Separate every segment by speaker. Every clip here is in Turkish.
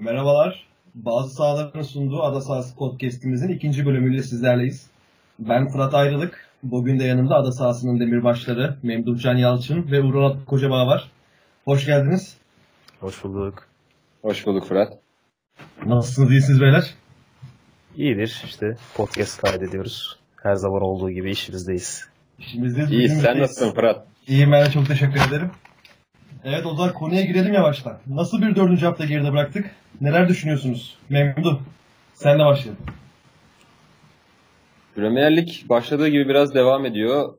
Speaker 1: Merhabalar. Bazı sahaların sunduğu Ada Sahası Podcast'imizin ikinci bölümüyle sizlerleyiz. Ben Fırat Ayrılık. Bugün de yanımda Ada Sahası'nın demirbaşları Memduh Can Yalçın ve Uğur Kocabağ var. Hoş geldiniz.
Speaker 2: Hoş bulduk.
Speaker 3: Hoş bulduk Fırat.
Speaker 1: Nasılsınız, iyisiniz beyler?
Speaker 2: İyidir işte podcast kaydediyoruz. Her zaman olduğu gibi işimizdeyiz.
Speaker 1: İşimizdeyiz.
Speaker 3: İyi sen nasılsın Fırat?
Speaker 1: İyiyim ben de çok teşekkür ederim. Evet o zaman konuya girelim yavaştan. Nasıl bir dördüncü hafta geride bıraktık? Neler düşünüyorsunuz? Memduh. Senle başlayalım.
Speaker 3: Premier Lig başladığı gibi biraz devam ediyor.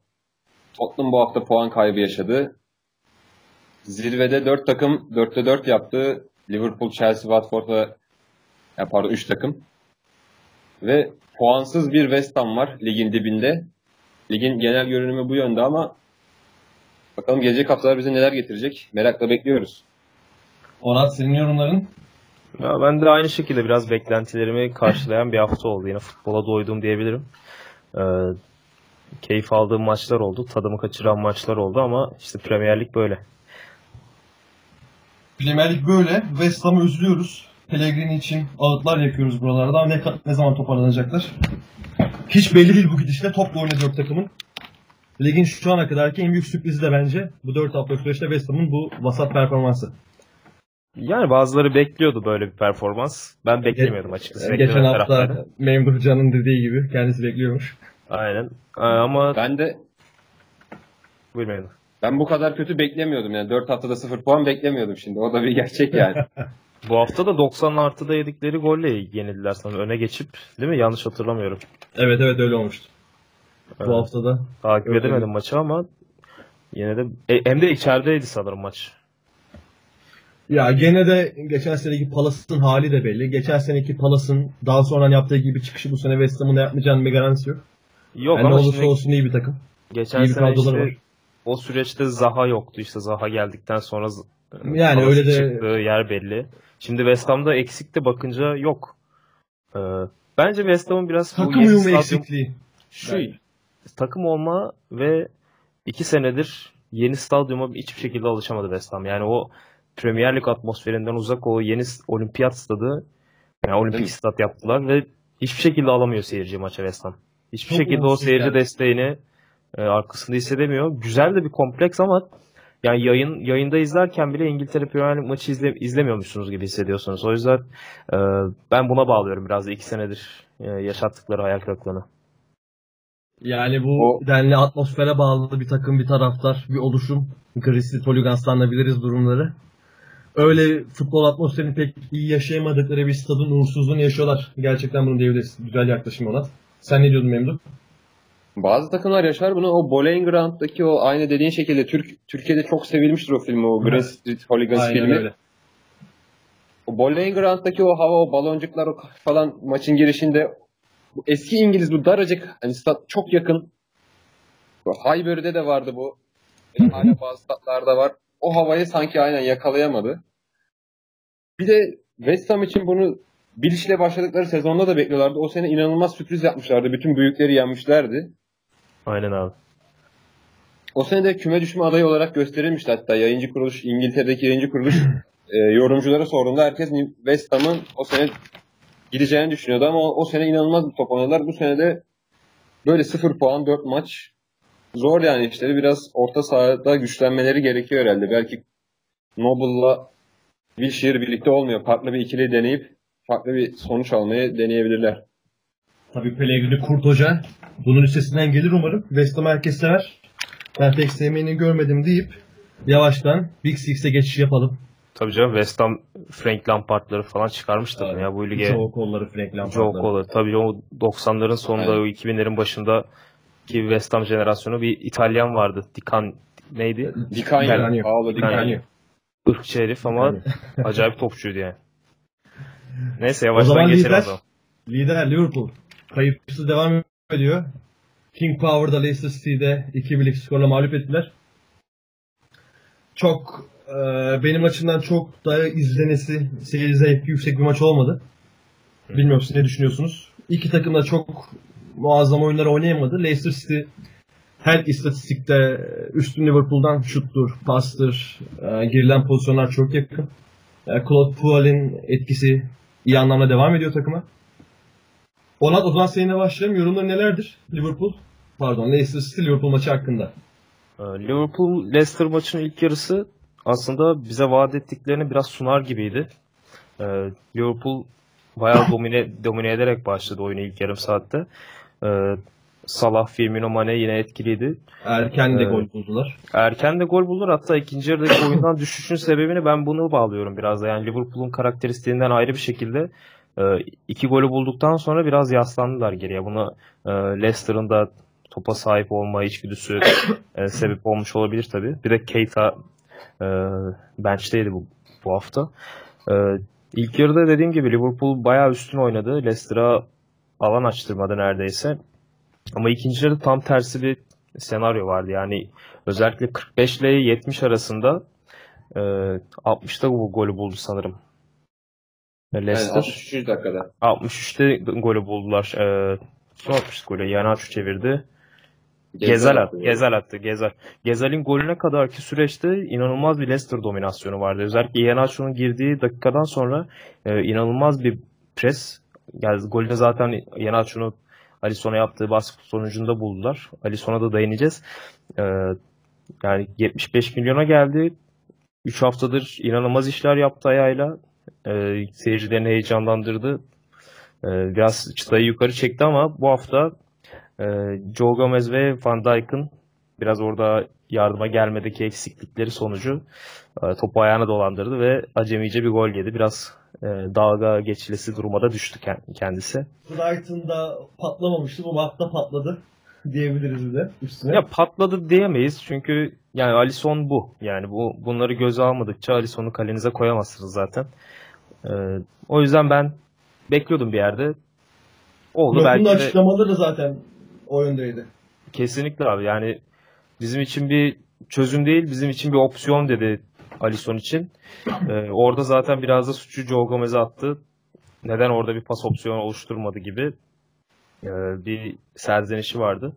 Speaker 3: Tottenham bu hafta puan kaybı yaşadı. Zirvede 4 takım 4'te 4 yaptı. Liverpool, Chelsea, Watford'a ya pardon 3 takım. Ve puansız bir West Ham var ligin dibinde. Ligin genel görünümü bu yönde ama bakalım gelecek haftalar bize neler getirecek. Merakla bekliyoruz.
Speaker 1: Onat senin yorumların?
Speaker 2: Ya ben de aynı şekilde biraz beklentilerimi karşılayan bir hafta oldu. Yine futbola doydum diyebilirim. Ee, keyif aldığım maçlar oldu. Tadımı kaçıran maçlar oldu ama işte Premier Lig böyle.
Speaker 1: Premier Lig böyle. West Ham'ı üzülüyoruz. Pellegrini için ağıtlar yakıyoruz buralarda ne, ne zaman toparlanacaklar? Hiç belli değil bu gidişle. Topla dört takımın. Ligin şu ana kadarki en büyük sürprizi de bence bu 4 hafta süreçte West Ham'ın bu vasat performansı.
Speaker 2: Yani bazıları bekliyordu böyle bir performans. Ben beklemiyordum açıkçası.
Speaker 1: Geçen
Speaker 2: Beklemeyen
Speaker 1: hafta
Speaker 2: taraftaydım.
Speaker 1: Memduh Can'ın dediği gibi kendisi bekliyormuş.
Speaker 2: Aynen. Ee, ama
Speaker 3: Ben de
Speaker 2: buyurmayın.
Speaker 3: ben bu kadar kötü beklemiyordum yani 4 haftada 0 puan beklemiyordum şimdi. O da bir gerçek yani.
Speaker 2: Bu hafta da 90 artıda yedikleri golle yenildiler sanırım. Öne geçip değil mi? Yanlış hatırlamıyorum.
Speaker 1: Evet evet öyle olmuştu.
Speaker 2: Evet.
Speaker 1: Bu haftada.
Speaker 2: Takip
Speaker 1: Öyle
Speaker 2: edemedim maçı ama yine de e, hem de içerideydi sanırım maç.
Speaker 1: Ya gene de geçen seneki Palas'ın hali de belli. Geçen seneki Palas'ın daha sonra yaptığı gibi çıkışı bu sene West Ham'ın da yapmayacağının bir garantisi yok.
Speaker 2: Yok
Speaker 1: Yani ne
Speaker 2: ama
Speaker 1: olursa
Speaker 2: şimdi
Speaker 1: olsun iyi bir takım.
Speaker 2: geçen
Speaker 1: iyi bir
Speaker 2: sene işte
Speaker 1: var.
Speaker 2: o süreçte Zaha yoktu. İşte Zaha geldikten sonra
Speaker 1: Yani öyle de-
Speaker 2: çıktığı yer belli. Şimdi West Ham'da eksik de bakınca yok. Ee, bence West Ham'ın biraz bu
Speaker 1: Takım uyumu
Speaker 2: stadyum-
Speaker 1: eksikliği.
Speaker 2: şu
Speaker 1: Bence.
Speaker 2: Takım olma ve iki senedir yeni stadyuma hiçbir şekilde alışamadı West Ham. Yani o Premier Lig atmosferinden uzak o yeni olimpiyat stadı yani olimpik stat yaptılar ve hiçbir şekilde alamıyor seyirci maça West Ham. Hiçbir
Speaker 1: Çok
Speaker 2: şekilde o seyirci
Speaker 1: yani.
Speaker 2: desteğini e, arkasında hissedemiyor. Güzel de bir kompleks ama yani yayın yayında izlerken bile İngiltere Premier Lig maçı izle, izlemiyormuşsunuz gibi hissediyorsunuz. O yüzden e, ben buna bağlıyorum biraz da iki senedir e, yaşattıkları hayal kırıklığını.
Speaker 1: Yani bu
Speaker 3: O-
Speaker 1: denli atmosfere bağlı bir takım, bir taraftar, bir oluşum. Grizzly Toligans'tan biliriz durumları. Öyle futbol atmosferini pek iyi yaşayamadıkları bir stadın uğursuzluğunu yaşıyorlar. Gerçekten bunu diyebiliriz. Güzel yaklaşım ona. Sen ne diyordun Memduh?
Speaker 3: Bazı takımlar yaşar bunu. O Bowling Ground'daki o aynı dediğin şekilde Türk Türkiye'de çok sevilmiştir o film o Green. Street Hooligans
Speaker 1: Aynen
Speaker 3: filmi.
Speaker 1: öyle.
Speaker 3: O Bowling Ground'daki o hava, o baloncuklar o falan maçın girişinde bu eski İngiliz bu daracık hani stat çok yakın. Bu Highbury'de de vardı bu. Hala bazı statlarda var. O havayı sanki aynen yakalayamadı. Bir de West Ham için bunu Biliş'le başladıkları sezonda da bekliyorlardı. O sene inanılmaz sürpriz yapmışlardı. Bütün büyükleri yenmişlerdi.
Speaker 2: Aynen abi.
Speaker 3: O sene de küme düşme adayı olarak gösterilmişti hatta. Yayıncı kuruluş, İngiltere'deki yayıncı kuruluş e, yorumculara sorduğunda herkes West Ham'ın o sene gideceğini düşünüyordu ama o, sene inanılmaz bir top oynadılar. Bu sene de böyle 0 puan 4 maç zor yani işleri. Biraz orta sahada güçlenmeleri gerekiyor herhalde. Belki Noble'la Wilshere birlikte olmuyor. Farklı bir ikili deneyip farklı bir sonuç almayı deneyebilirler.
Speaker 1: Tabii Pellegrini Kurt Hoca bunun üstesinden gelir umarım. West Ham herkes sever. Ben pek sevmeyeni görmedim deyip yavaştan Big Six'e geçiş yapalım.
Speaker 2: Tabii canım West Ham Frank Lampard'ları falan çıkarmıştır
Speaker 1: Evet.
Speaker 2: ya bu lige.
Speaker 1: Joe Cole'ları, Frank
Speaker 2: Joe
Speaker 1: Lampard'ları.
Speaker 2: Cole. Tabii o 90'ların sonunda
Speaker 3: Aynen.
Speaker 2: o 2000'lerin başında ki West Ham jenerasyonu bir İtalyan vardı. Dikan neydi?
Speaker 3: Di Canio,
Speaker 1: Canio.
Speaker 3: Paolo Di
Speaker 2: Canio.
Speaker 3: Canio.
Speaker 2: Irkçı herif ama acayip topçuydu yani. Neyse
Speaker 1: O
Speaker 2: yavaştan
Speaker 1: zaman
Speaker 2: geçelim o
Speaker 1: lider,
Speaker 2: zaman.
Speaker 1: lider Liverpool. Kayıpsız devam ediyor. King Power'da Leicester City'de 2-1'lik skorla mağlup ettiler. Çok benim açımdan çok da izlenesi, seyir zevki yüksek bir maç olmadı. Bilmiyorum siz ne düşünüyorsunuz? İki takım da çok muazzam oyunlar oynayamadı. Leicester City her istatistikte üstün Liverpool'dan şuttur, pastır, e, girilen pozisyonlar çok yakın. Yani Claude Puel'in etkisi iyi anlamda devam ediyor takıma. Onat o zaman seninle başlayalım. Yorumları nelerdir? Liverpool, pardon Leicester City Liverpool maçı hakkında.
Speaker 2: Ee, Liverpool Leicester maçının ilk yarısı aslında bize vaat ettiklerini biraz sunar gibiydi. Ee, Liverpool bayağı domine domine ederek başladı oyunu ilk yarım saatte. Ee, Salah, Firmino, Mane yine etkiliydi.
Speaker 1: Erken de
Speaker 2: Evet.
Speaker 1: gol buldular.
Speaker 2: Erken de gol bulur. Hatta ikinci yarıdaki oyundan düşüşün sebebini ben bunu bağlıyorum biraz da. Yani Liverpool'un karakteristiğinden ayrı bir şekilde e, iki golü bulduktan sonra biraz yaslandılar geriye. Buna e, Leicester'ın da topa sahip olma içgüdüsü e, sebep olmuş olabilir tabii. Bir de Keita e, bench'teydi bu, bu hafta. E, ilk yarıda dediğim gibi Liverpool bayağı üstün oynadı. Leicester'a alan açtırmadı neredeyse. Ama ikinci yarıda tam tersi bir senaryo vardı. Yani özellikle 45 ile 70 arasında e, 60'ta bu golü buldu sanırım.
Speaker 3: Yani
Speaker 2: Leicester.
Speaker 3: 63. dakikada.
Speaker 2: 63'te golü buldular. E, son 60 golü. Yanaçu çevirdi. Gezel attı. Gezel attı. Gezel. Gezel'in golüne kadarki süreçte inanılmaz bir Leicester dominasyonu vardı. Özellikle Iheanacho'nun girdiği dakikadan sonra e, inanılmaz bir pres. Yani golde zaten Iheanacho'nun Alisson'a yaptığı baskı sonucunda buldular. Alisson'a da dayanacağız. E, yani 75 milyona geldi. 3 haftadır inanılmaz işler yaptı ayağıyla. E, seyircilerini heyecanlandırdı. E, biraz çıtayı yukarı çekti ama bu hafta e, Joe Gomez ve Van Dijk'ın biraz orada yardıma gelmedeki eksiklikleri sonucu e, topu ayağına dolandırdı ve acemice bir gol yedi. Biraz e, dalga geçilesi duruma da düştü kend- kendisi.
Speaker 1: Brighton'da patlamamıştı. Bu hafta patladı diyebiliriz de üstüne.
Speaker 2: Ya patladı diyemeyiz çünkü yani Alisson bu. Yani bu bunları göze almadıkça Alisson'u kalenize koyamazsınız zaten. E, o yüzden ben bekliyordum bir yerde. Oldu
Speaker 1: Klopp'un
Speaker 2: belki de
Speaker 1: açıklamaları zaten o yöndeydi.
Speaker 2: Kesinlikle abi yani bizim için bir çözüm değil bizim için bir opsiyon dedi Alisson için. Ee, orada zaten biraz da suçu Joe Gomez'e attı. Neden orada bir pas opsiyonu oluşturmadı gibi ee, bir serzenişi vardı.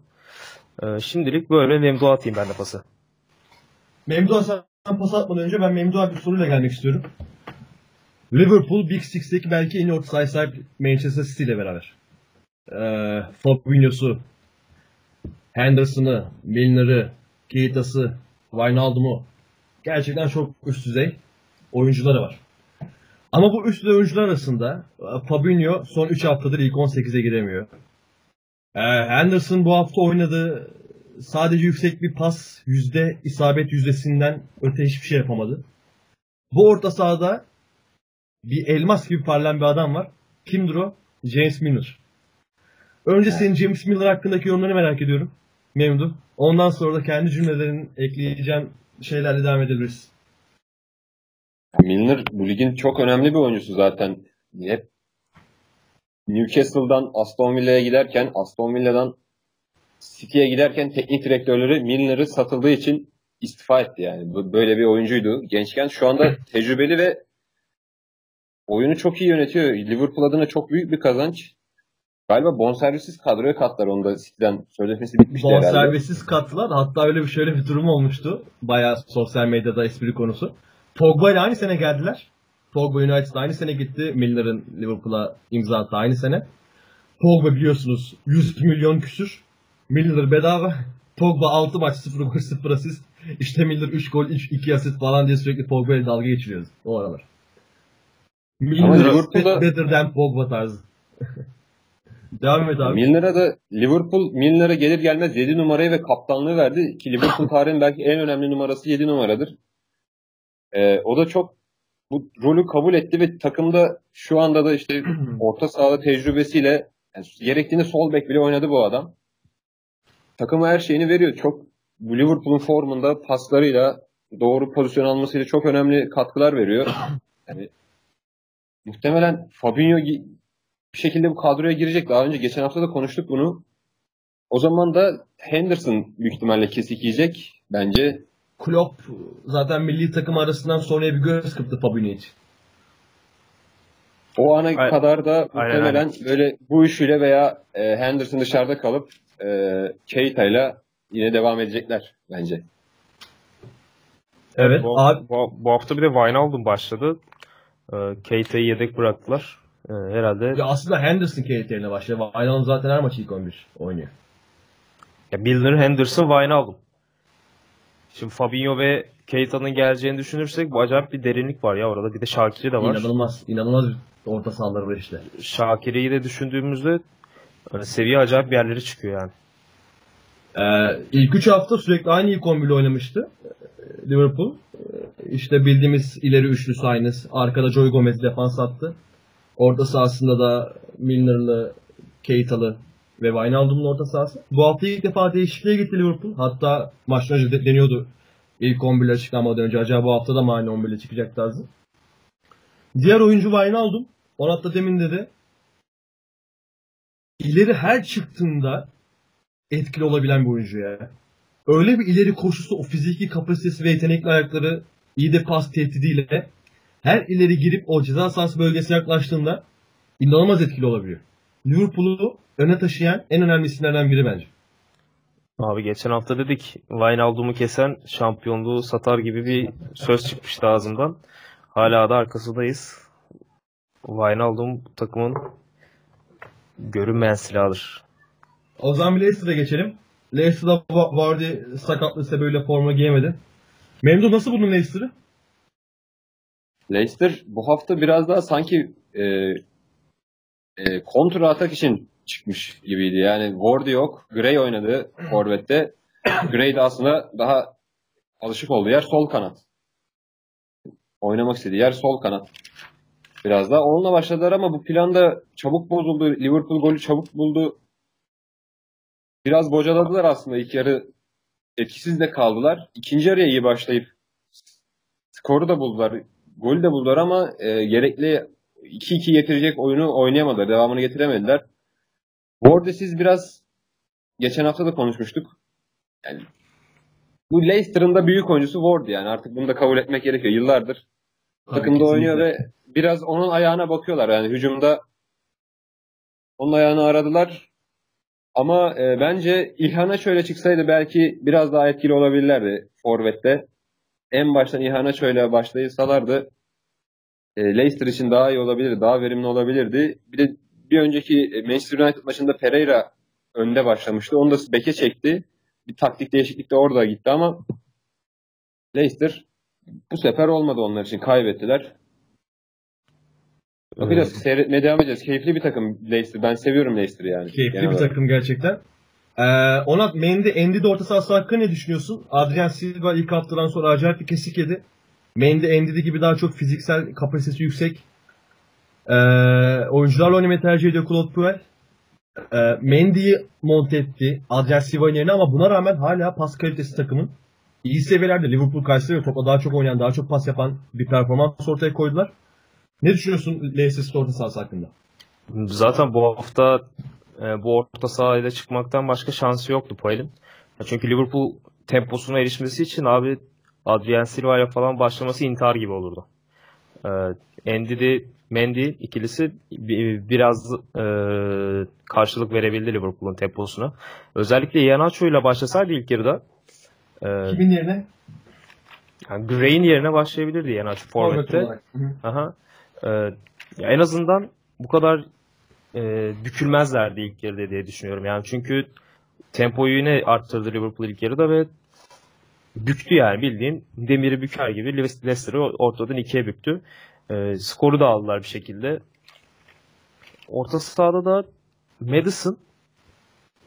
Speaker 2: Ee, şimdilik böyle Memduh'a atayım ben de pası.
Speaker 1: Memduh'a sen pas atmadan önce ben Memduh'a bir soruyla gelmek istiyorum. Liverpool Big Six'teki belki en iyi orta sahip Manchester City ile beraber. Ee, Fabinho'su, Henderson'ı, Milner'ı, Keita'sı, Wijnaldum'u gerçekten çok üst düzey oyuncuları var. Ama bu üst düzey oyuncular arasında e, Fabinho son 3 haftadır ilk 18'e giremiyor. Ee, Henderson bu hafta oynadı. Sadece yüksek bir pas yüzde isabet yüzdesinden öte hiçbir şey yapamadı. Bu orta sahada bir elmas gibi parlayan bir adam var. Kimdir o? James Milner. Önce senin James Milner hakkındaki yorumlarını merak ediyorum. Memnun. Ondan sonra da kendi cümlelerin ekleyeceğim şeylerle devam edebiliriz.
Speaker 3: Milner bu ligin çok önemli bir oyuncusu zaten. Hep Newcastle'dan Aston Villa'ya giderken, Aston Villa'dan City'ye giderken teknik direktörleri Milner'ı satıldığı için istifa etti yani. Böyle bir oyuncuydu gençken. Şu anda tecrübeli ve oyunu çok iyi yönetiyor. Liverpool adına çok büyük bir kazanç. Galiba bonservisiz kadroya katlar onu da City'den sözleşmesi bitmişti herhalde.
Speaker 1: Bonservisiz kattılar. Hatta öyle bir şöyle bir durum olmuştu. Bayağı sosyal medyada espri konusu. Pogba ile aynı sene geldiler. Pogba United'da aynı sene gitti. Milner'ın Liverpool'a imza attı aynı sene. Pogba biliyorsunuz 100 milyon küsür. Milner bedava. Pogba 6 maç 0 gol 0 asist. İşte Milner 3 gol 3 2 asist falan diye sürekli Pogba ile dalga geçiriyoruz o aralar.
Speaker 3: Ama
Speaker 1: Milner
Speaker 3: Liverpool'da-
Speaker 1: better than Pogba tarzı. Devam et abi.
Speaker 3: Milner'a da Liverpool Milner'a gelir gelmez 7 numarayı ve kaptanlığı verdi ki Liverpool tarihinin belki en önemli numarası 7 numaradır. Ee, o da çok bu rolü kabul etti ve takımda şu anda da işte orta sahada tecrübesiyle yani gerektiğinde sol bek bile oynadı bu adam. Takıma her şeyini veriyor. Çok Liverpool'un formunda paslarıyla doğru pozisyon almasıyla çok önemli katkılar veriyor. Yani muhtemelen Fabinho bir şekilde bu kadroya girecek. Daha önce geçen hafta da konuştuk bunu. O zaman da Henderson büyük ihtimalle kesik yiyecek bence.
Speaker 1: Klopp zaten milli takım arasından sonraya bir göz kırptı Fabinho için.
Speaker 3: O ana
Speaker 2: Aynen.
Speaker 3: kadar da
Speaker 2: Aynen,
Speaker 3: muhtemelen böyle bu üçüyle veya e, Henderson dışarıda kalıp e, Keita'yla yine devam edecekler bence.
Speaker 1: Evet.
Speaker 2: Bu,
Speaker 1: Abi
Speaker 2: bu, bu hafta bir de Wijnaldum başladı. E, Keita'yı yedek bıraktılar. E, herhalde
Speaker 1: Ya aslında Henderson Kate yerine başladı. Wijnaldum zaten her maç ilk 11 oynuyor.
Speaker 2: ya Milner, Henderson, Wijnaldum. Şimdi Fabinho ve Keita'nın geleceğini düşünürsek bu acayip bir derinlik var ya orada. Bir de Şakiri de var.
Speaker 1: İnanılmaz. İnanılmaz bir orta sahaları var işte.
Speaker 2: Şakir'i de düşündüğümüzde e, seviye acayip bir yerlere çıkıyor yani.
Speaker 1: Ee, ilk 3 hafta sürekli aynı ilk 11 ile oynamıştı ee, Liverpool. Ee, işte bildiğimiz ileri üçlüsü aynı. Arkada Joey Gomez defans attı. Orta sahasında da Milner'lı, Keita'lı ve Wijnaldum'un orta sahası. Bu hafta ilk defa değişikliğe gitti Liverpool. Hatta maçtan önce de- deniyordu ilk 11 ile açıklamadan önce. Acaba bu hafta da mı aynı 11 ile çıkacak tarzı. Diğer oyuncu Wijnaldum. Onat da demin dedi. İleri her çıktığında etkili olabilen bir oyuncu ya. Öyle bir ileri koşusu, o fiziki kapasitesi ve yetenekli ayakları iyi de pas tehdidiyle her ileri girip o ceza sahası bölgesine yaklaştığında inanılmaz etkili olabiliyor. Liverpool'u öne taşıyan en önemli isimlerden biri bence.
Speaker 2: Abi geçen hafta dedik Wijnaldum'u kesen şampiyonluğu satar gibi bir söz çıkmıştı ağzımdan. Hala da arkasındayız. Wijnaldum takımın görünmeyen silahıdır.
Speaker 1: O zaman bir Leicester'a geçelim. Leicester'da Va- Vardy sakatlığı sebebiyle forma giyemedi. Memduh nasıl buldun Leicester'ı?
Speaker 3: Leicester bu hafta biraz daha sanki e, e, kontra atak için çıkmış gibiydi. Yani Wardy yok. Gray oynadı Forvet'te. Gray de aslında daha alışık olduğu yer sol kanat. Oynamak istediği yer sol kanat. Biraz da onunla başladılar ama bu planda çabuk bozuldu. Liverpool golü çabuk buldu. Biraz bocaladılar aslında ilk yarı. Etkisiz de kaldılar. İkinci yarıya iyi başlayıp skoru da buldular. Golü de buldular ama e, gerekli 2-2 getirecek oyunu oynayamadılar. Devamını getiremediler. Bu siz biraz geçen hafta da konuşmuştuk. Yani bu Leicester'ın da büyük oyuncusu Ward yani artık bunu da kabul etmek gerekiyor. Yıllardır takımda oynuyor ve biraz onun ayağına bakıyorlar. Yani hücumda onun ayağını aradılar. Ama e, bence İlhan'a şöyle çıksaydı belki biraz daha etkili olabilirlerdi Forvet'te. En baştan İlhan'a şöyle başlaysalardı e, Leicester için daha iyi olabilirdi, daha verimli olabilirdi. Bir de bir önceki e, Manchester United maçında Pereira önde başlamıştı. Onu da beke çekti. Bir taktik değişiklik de orada gitti ama Leicester bu sefer olmadı onlar için. Kaybettiler. Bakacağız. Seyretmeye devam edeceğiz. Keyifli bir takım Leicester. Ben seviyorum Leicester'ı yani.
Speaker 1: Keyifli
Speaker 3: Genel
Speaker 1: bir
Speaker 3: olarak.
Speaker 1: takım gerçekten. Ee, Onat, Mendy, Endi de orta sahası hakkında ne düşünüyorsun? Adrian Silva ilk haftadan sonra acayip bir kesik yedi. Mendy, Endidi gibi daha çok fiziksel kapasitesi yüksek ee, oyuncularla oynamayı tercih ediyor Claude Puel. Ee, Mendy'yi monte etti Adrian Silva'nın yerine ama buna rağmen hala pas kalitesi takımın iyi seviyelerde. Liverpool karşısında topla daha çok oynayan, daha çok pas yapan bir performans ortaya koydular. Ne düşünüyorsun Leicester orta sahası hakkında?
Speaker 2: Zaten bu hafta e, bu orta sahayla çıkmaktan başka şansı yoktu Puel'in. Ya Çünkü Liverpool temposuna erişmesi için abi Adrian Silva ile falan başlaması intihar gibi olurdu. E, Ndidi, Mendy ikilisi bi- biraz e, karşılık verebildi Liverpool'un temposuna. Özellikle Iheanacho ile başlasaydı ilk yarıda e,
Speaker 1: Kimin yerine?
Speaker 2: yani Gray'in yerine başlayabilirdi Iheanacho forvette. Aha. Ya en azından bu kadar e, bükülmezlerdi ilk yarıda diye düşünüyorum. Yani çünkü tempoyu yine arttırdı Liverpool ilk yarıda ve büktü yani bildiğin demiri büker gibi Le- Leicester'ı ortadan ikiye büktü. Ee, skoru da aldılar bir şekilde. Orta sahada da Madison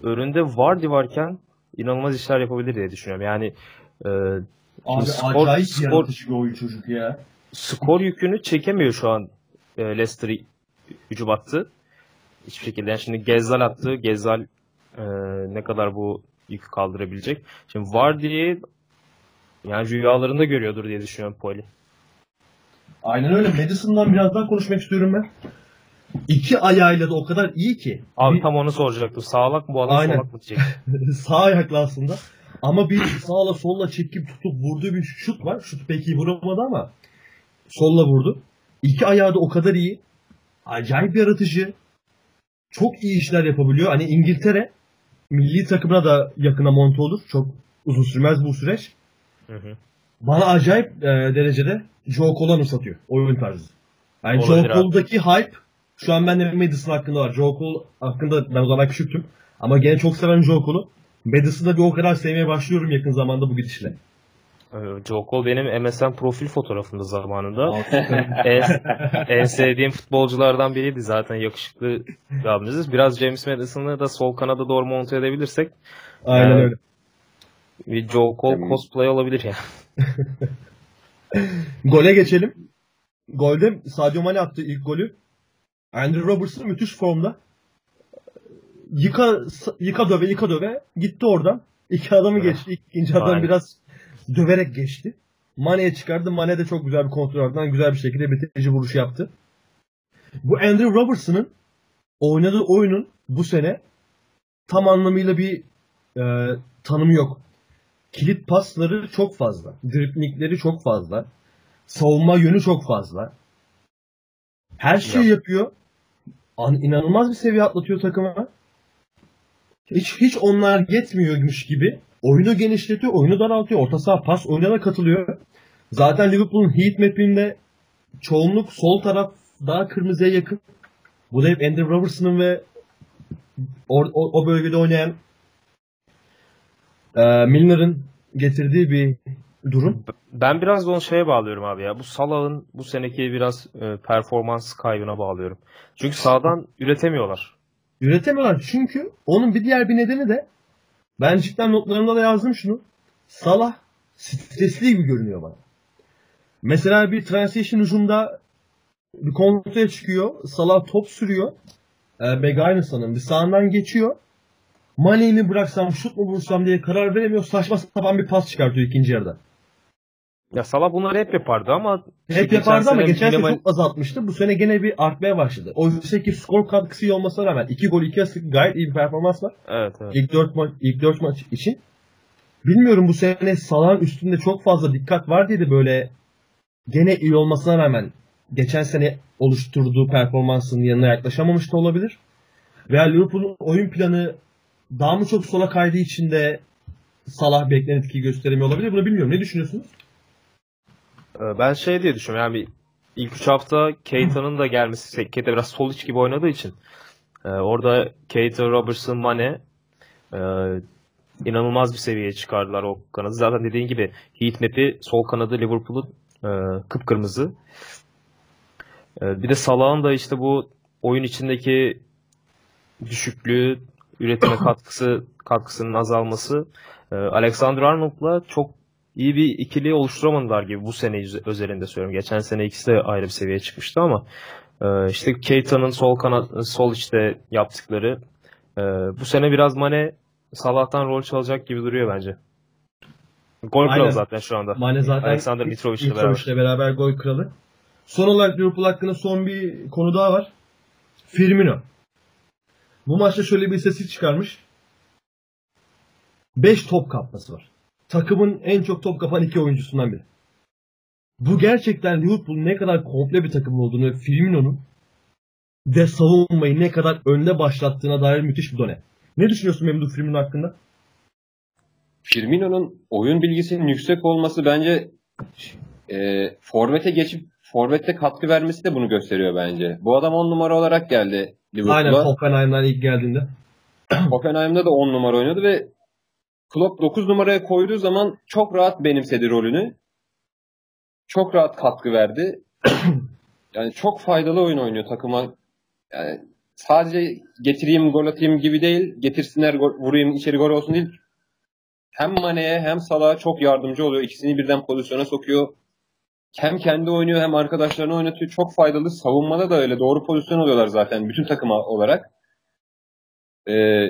Speaker 2: önünde Vardy varken inanılmaz işler yapabilir diye düşünüyorum. Yani e,
Speaker 1: Abi
Speaker 2: skor-
Speaker 1: acayip
Speaker 2: skor-
Speaker 1: yaratıcı bir oyun çocuk ya.
Speaker 2: skor yükünü çekemiyor şu an e, Leicester hücum attı. Hiçbir şekilde. Yani şimdi Gezzal attı. Gezzal e, ne kadar bu yükü kaldırabilecek. Şimdi Vardy'yi yani rüyalarında görüyordur diye düşünüyorum Poli.
Speaker 1: Aynen öyle. Madison'dan biraz daha konuşmak istiyorum ben. İki ayağıyla da o kadar iyi ki.
Speaker 2: Abi
Speaker 1: Bir-
Speaker 2: tam onu soracaktım. Sağlak mı bu adam
Speaker 1: Aynen.
Speaker 2: solak mı diyecek.
Speaker 1: sağ ayaklı aslında. Ama bir sağla solla çekip tutup vurduğu bir şut var. Şut pek iyi vuramadı ama solla vurdu. İki ayağı da o kadar iyi. Acayip yaratıcı. Çok iyi işler yapabiliyor. Hani İngiltere milli takımına da yakına monte olur. Çok uzun sürmez bu süreç.
Speaker 2: Hı hı.
Speaker 1: Bana acayip e, derecede Joe Cola'nı satıyor oyun tarzı. Yani
Speaker 2: Olabilir
Speaker 1: Joe. Cole'daki hype şu an bende Madison hakkında var. Joe Cole hakkında ben o zaman küçüktüm. Ama gene çok seven Joe Cole'u. Madison'da bir o kadar sevmeye başlıyorum yakın zamanda bu gidişle.
Speaker 2: Ee, Joe Cole benim MSN profil fotoğrafımda zamanında. En, en sevdiğim futbolculardan biriydi zaten yakışıklı bir abimiz. Biraz James Madison'ı da sol kanada doğru monte edebilirsek
Speaker 1: Aynen
Speaker 2: Evet.
Speaker 1: öyle.
Speaker 2: bir Joe Cole
Speaker 3: Hmm.
Speaker 2: cosplay olabilir ya.
Speaker 1: Gole geçelim. Golde Sadio Mane attı ilk golü. Andrew Robertson müthiş formda. Yıka, yıka döve yıka döve gitti oradan. İki adamı geçti. İkinci adam biraz döverek geçti. Mane'ye çıkardı. Mane de çok güzel bir kontrol ardından güzel bir şekilde bitirici vuruş yaptı. Bu Andrew Robertson'ın oynadığı oyunun bu sene tam anlamıyla bir e, tanımı yok. Kilit pasları çok fazla. Driplingleri çok fazla. Savunma yönü çok fazla. Her şeyi yapıyor. An, inanılmaz bir seviye atlatıyor takıma. Hiç hiç onlar yetmiyormuş gibi oyunu genişletiyor, oyunu daraltıyor, orta saha pas oyununa da katılıyor. Zaten Liverpool'un heat map'inde çoğunluk sol taraf daha kırmızıya yakın. Bu da hep Andy Robertson'ın ve o, o, o bölgede oynayan e, Milner'ın getirdiği bir durum.
Speaker 2: Ben biraz da onu şeye bağlıyorum abi ya. Bu Salah'ın bu seneki biraz e, performans kaybına bağlıyorum. Çünkü sağdan üretemiyorlar.
Speaker 1: Üretemiyorlar çünkü onun bir diğer bir nedeni de ben cidden notlarımda da yazdım şunu. Salah stresli gibi görünüyor bana. Mesela bir transition hücumda bir kontraya çıkıyor. Salah top sürüyor. E, Begay'ın sanırım. Bir sağından geçiyor. Mane'yi mi bıraksam, şut mu vursam diye karar veremiyor. Saçma sapan bir pas çıkartıyor ikinci yarıda.
Speaker 2: Ya Salah bunları hep yapardı ama
Speaker 1: Hep yapardı ama geçen sene çok azaltmıştı. Bu sene gene bir artmaya başladı. Oysa ki skor katkısı iyi olmasına rağmen 2 gol 2 asist gayet iyi bir performans var.
Speaker 2: Evet, evet.
Speaker 1: İlk 4 maç ilk 4 maç için. Bilmiyorum bu sene Salah'ın üstünde çok fazla dikkat var diye de böyle gene iyi olmasına rağmen geçen sene oluşturduğu performansının yanına yaklaşamamış da olabilir. Veya Liverpool'un oyun planı daha mı çok sola kaydığı için de Salah beklenen etkiyi gösteremiyor olabilir. Bunu bilmiyorum. Ne düşünüyorsunuz?
Speaker 2: Ee, Ben şey diye düşünüyorum yani ilk 3 hafta Keita'nın da gelmesi Keita biraz sol iç gibi oynadığı için e, orada Keita, Robertson, Mane e, inanılmaz bir seviyeye çıkardılar o kanadı. Zaten dediğin gibi heat map'i sol kanadı Liverpool'un e, kıpkırmızı. Bir de Salah'ın da işte bu oyun içindeki düşüklüğü, üretime katkısı katkısının azalması Alexander Arnold'la çok iyi bir ikili oluşturamadılar gibi bu sene özelinde söylüyorum. Geçen sene ikisi de ayrı bir seviyeye çıkmıştı ama e, işte Keita'nın sol kanat sol içte yaptıkları e, bu sene biraz Mane Salah'tan rol çalacak gibi duruyor bence. Gol kralı
Speaker 1: Aynen.
Speaker 2: zaten şu anda.
Speaker 1: Mane zaten
Speaker 2: Alexander Mitrovic'le beraber.
Speaker 1: Mitrovic'le beraber gol kralı. Son olarak Liverpool hakkında son bir konu daha var. Firmino. Bu maçta şöyle bir istatistik çıkarmış. 5 top kapması var. Takımın en çok top kapan iki oyuncusundan biri. Bu gerçekten Liverpool'un ne kadar komple bir takım olduğunu ve Firmino'nun de savunmayı ne kadar önde başlattığına dair müthiş bir done. Ne düşünüyorsun Memduh Firmino hakkında?
Speaker 3: Firmino'nun oyun bilgisinin yüksek olması bence e, forvete geçip forvette katkı vermesi de bunu gösteriyor bence. Bu adam 10 numara olarak geldi
Speaker 1: Aynen
Speaker 3: Liverpool'a.
Speaker 1: Hoffenheim'den ilk geldiğinde.
Speaker 3: Hoffenheim'da da 10 numara oynadı ve Klopp 9 numaraya koyduğu zaman çok rahat benimsedi rolünü. Çok rahat katkı verdi. yani çok faydalı oyun oynuyor takıma. Yani sadece getireyim gol atayım gibi değil. Getirsinler gol, vurayım içeri gol olsun değil. Hem Mane'ye hem Salah'a çok yardımcı oluyor. İkisini birden pozisyona sokuyor. Hem kendi oynuyor hem arkadaşlarını oynatıyor. Çok faydalı. Savunmada da öyle. Doğru pozisyon oluyorlar zaten bütün takıma olarak. Ee,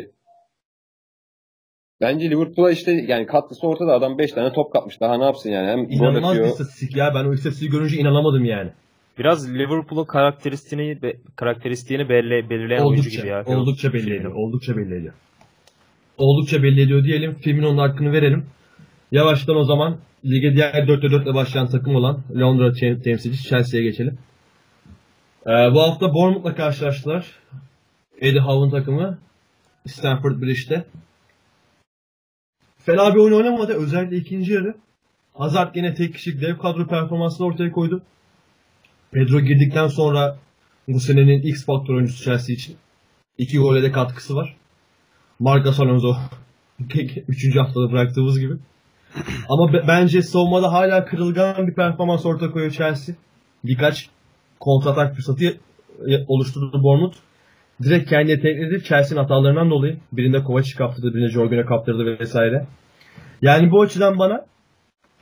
Speaker 3: bence Liverpool'a işte yani katkısı ortada. Adam 5 tane top kapmış. Daha ne yapsın yani? Hem
Speaker 1: İnanılmaz bir istatistik ya. Ben o istatistiği görünce inanamadım yani.
Speaker 2: Biraz Liverpool'un karakteristiğini be- karakteristiğini belli, belirleyen oyuncu
Speaker 1: Oldukça,
Speaker 2: gibi ya.
Speaker 1: oldukça belli ediyor. Oldukça belli ediyor. Oldukça belli ediyor diyelim. Firmino'nun hakkını verelim. Yavaştan o zaman lige diğer 4'te 4 ile başlayan takım olan Londra tem- temsilcisi Chelsea'ye geçelim. Ee, bu hafta Bournemouth'la karşılaştılar. Eddie Howe'ın takımı Stamford Bridge'de. Fena bir oyun oynamadı. Özellikle ikinci yarı. Hazard yine tek kişilik dev kadro performansını ortaya koydu. Pedro girdikten sonra bu senenin X faktör oyuncusu Chelsea için. İki gole de katkısı var. Marcos Alonso 3. haftada bıraktığımız gibi. Ama be- bence savunmada hala kırılgan bir performans ortaya koyuyor Chelsea. Birkaç kontratak fırsatı e, oluşturdu Bournemouth. Direkt kendi yetenekledi Chelsea'nin hatalarından dolayı. Birinde Kovacic kaptırdı, birinde Jorgen'e kaptırdı vesaire. Yani bu açıdan bana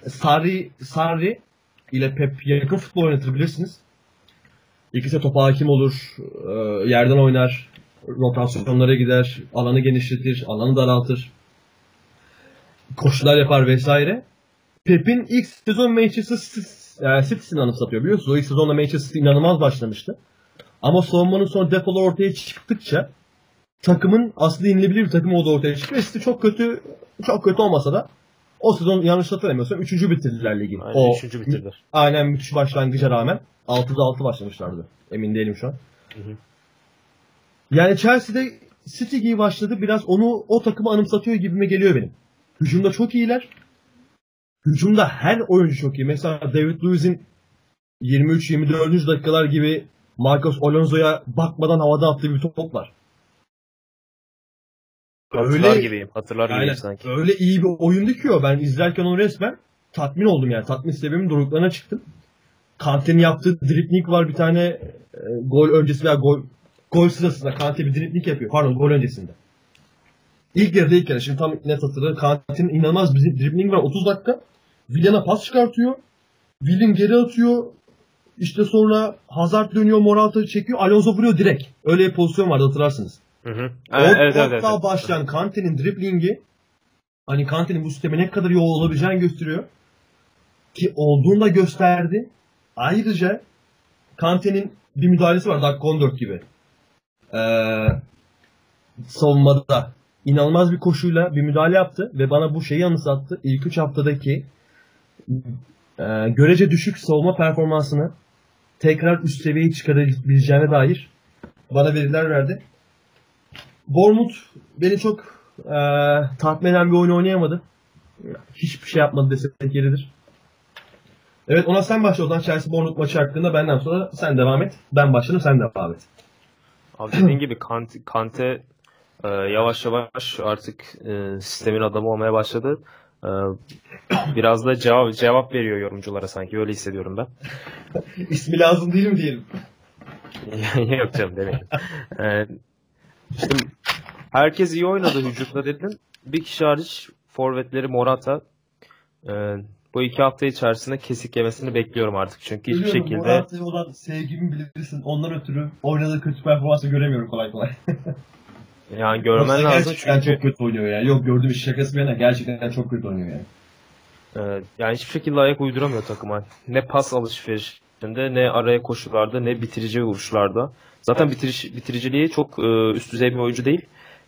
Speaker 1: Sarri, Sarri ile Pep yakın futbol oynatır bilirsiniz. İkisi de topa hakim olur, e, yerden oynar, rotasyonlara gider, alanı genişletir, alanı daraltır. Koşular yapar vesaire. Pep'in ilk sezon Manchester City'sini anımsatıyor biliyorsunuz. O ilk sezonda Manchester City inanılmaz başlamıştı. Ama savunmanın sonra defolar ortaya çıktıkça takımın aslında yenilebilir bir takım olduğu ortaya çıktı. Ve City çok kötü çok kötü olmasa da o sezon yanlış hatırlamıyorsam 3. bitirdiler ligi.
Speaker 2: Aynen
Speaker 1: o,
Speaker 2: üçüncü bitirdiler.
Speaker 1: Aynen müthiş başlangıca rağmen 6'da 6 başlamışlardı. Emin değilim şu an.
Speaker 2: Hı hı.
Speaker 1: Yani Chelsea'de City gibi başladı. Biraz onu o takımı anımsatıyor gibime geliyor benim. Hücumda çok iyiler. Hücumda her oyuncu çok iyi. Mesela David Luiz'in 23-24. dakikalar gibi Marcos Alonso'ya bakmadan havada attığı bir top var.
Speaker 2: Hatırlar
Speaker 1: Öyle-
Speaker 2: gibiyim. Hatırlar
Speaker 1: Aynen.
Speaker 2: gibiyim sanki.
Speaker 1: Öyle iyi bir oyundu ki o. Ben izlerken onu resmen tatmin oldum yani. Tatmin sebebimin doruklarına çıktım. Kante'nin yaptığı dripling var bir tane e, gol öncesi veya gol gol sırasında Kante bir dripling yapıyor. Pardon gol öncesinde. İlk yarıda ilk yarı. Şimdi tam net hatırlıyorum. Kante'nin inanılmaz bir dripling var. 30 dakika. Willian'a pas çıkartıyor. Willian geri atıyor. İşte sonra Hazard dönüyor. Morata çekiyor. Alonso vuruyor direkt. Öyle bir pozisyon vardı hatırlarsınız.
Speaker 2: Hı hı.
Speaker 1: O
Speaker 2: Evet, evet, evet, evet.
Speaker 1: başlayan Kante'nin driblingi hani Kante'nin bu sisteme ne kadar iyi olabileceğini gösteriyor. Ki olduğunu da gösterdi. Ayrıca Kante'nin bir müdahalesi var dakika 14 gibi. Ee, savunmada inanılmaz bir koşuyla bir müdahale yaptı ve bana bu şeyi anımsattı. İlk 3 haftadaki e, görece düşük savunma performansını tekrar üst seviyeye çıkarabileceğine dair bana veriler verdi. Bournemouth beni çok e, tatmin eden bir oyun oynayamadı. Hiçbir şey yapmadı desek yeridir. Evet ona sen başla o zaman Chelsea Bournemouth maçı hakkında benden sonra sen devam et. Ben başladım sen devam et.
Speaker 2: Abi dediğin gibi Kante, Kante e, yavaş yavaş artık e, sistemin adamı olmaya başladı. E, biraz da cevap cevap veriyor yorumculara sanki öyle hissediyorum ben.
Speaker 1: İsmi lazım değil mi diyelim.
Speaker 2: Yok canım demeyelim. E, işte herkes iyi oynadı hücumda dedin. Bir kişi hariç forvetleri Morata. E, bu iki hafta içerisinde kesik yemesini bekliyorum artık. Çünkü hiçbir
Speaker 1: Biliyorum,
Speaker 2: şekilde
Speaker 1: Morata'ya olan sevgimi bilirsin. Ondan ötürü oynadığı kötü performansı göremiyorum kolay kolay.
Speaker 2: yani görmen lazım
Speaker 1: Gerçekten
Speaker 2: çünkü
Speaker 1: çok kötü oynuyor ya. Yok gördüğüm iş şakası bir yana gerçekten çok kötü oynuyor yani.
Speaker 2: Ee, yani hiçbir şekilde ayak uyduramıyor takıma. Ne pas alışverişinde, ne araya koşularda, ne bitirici vuruşlarda. Zaten bitirici, bitiriciliği çok e, üst düzey bir oyuncu değil.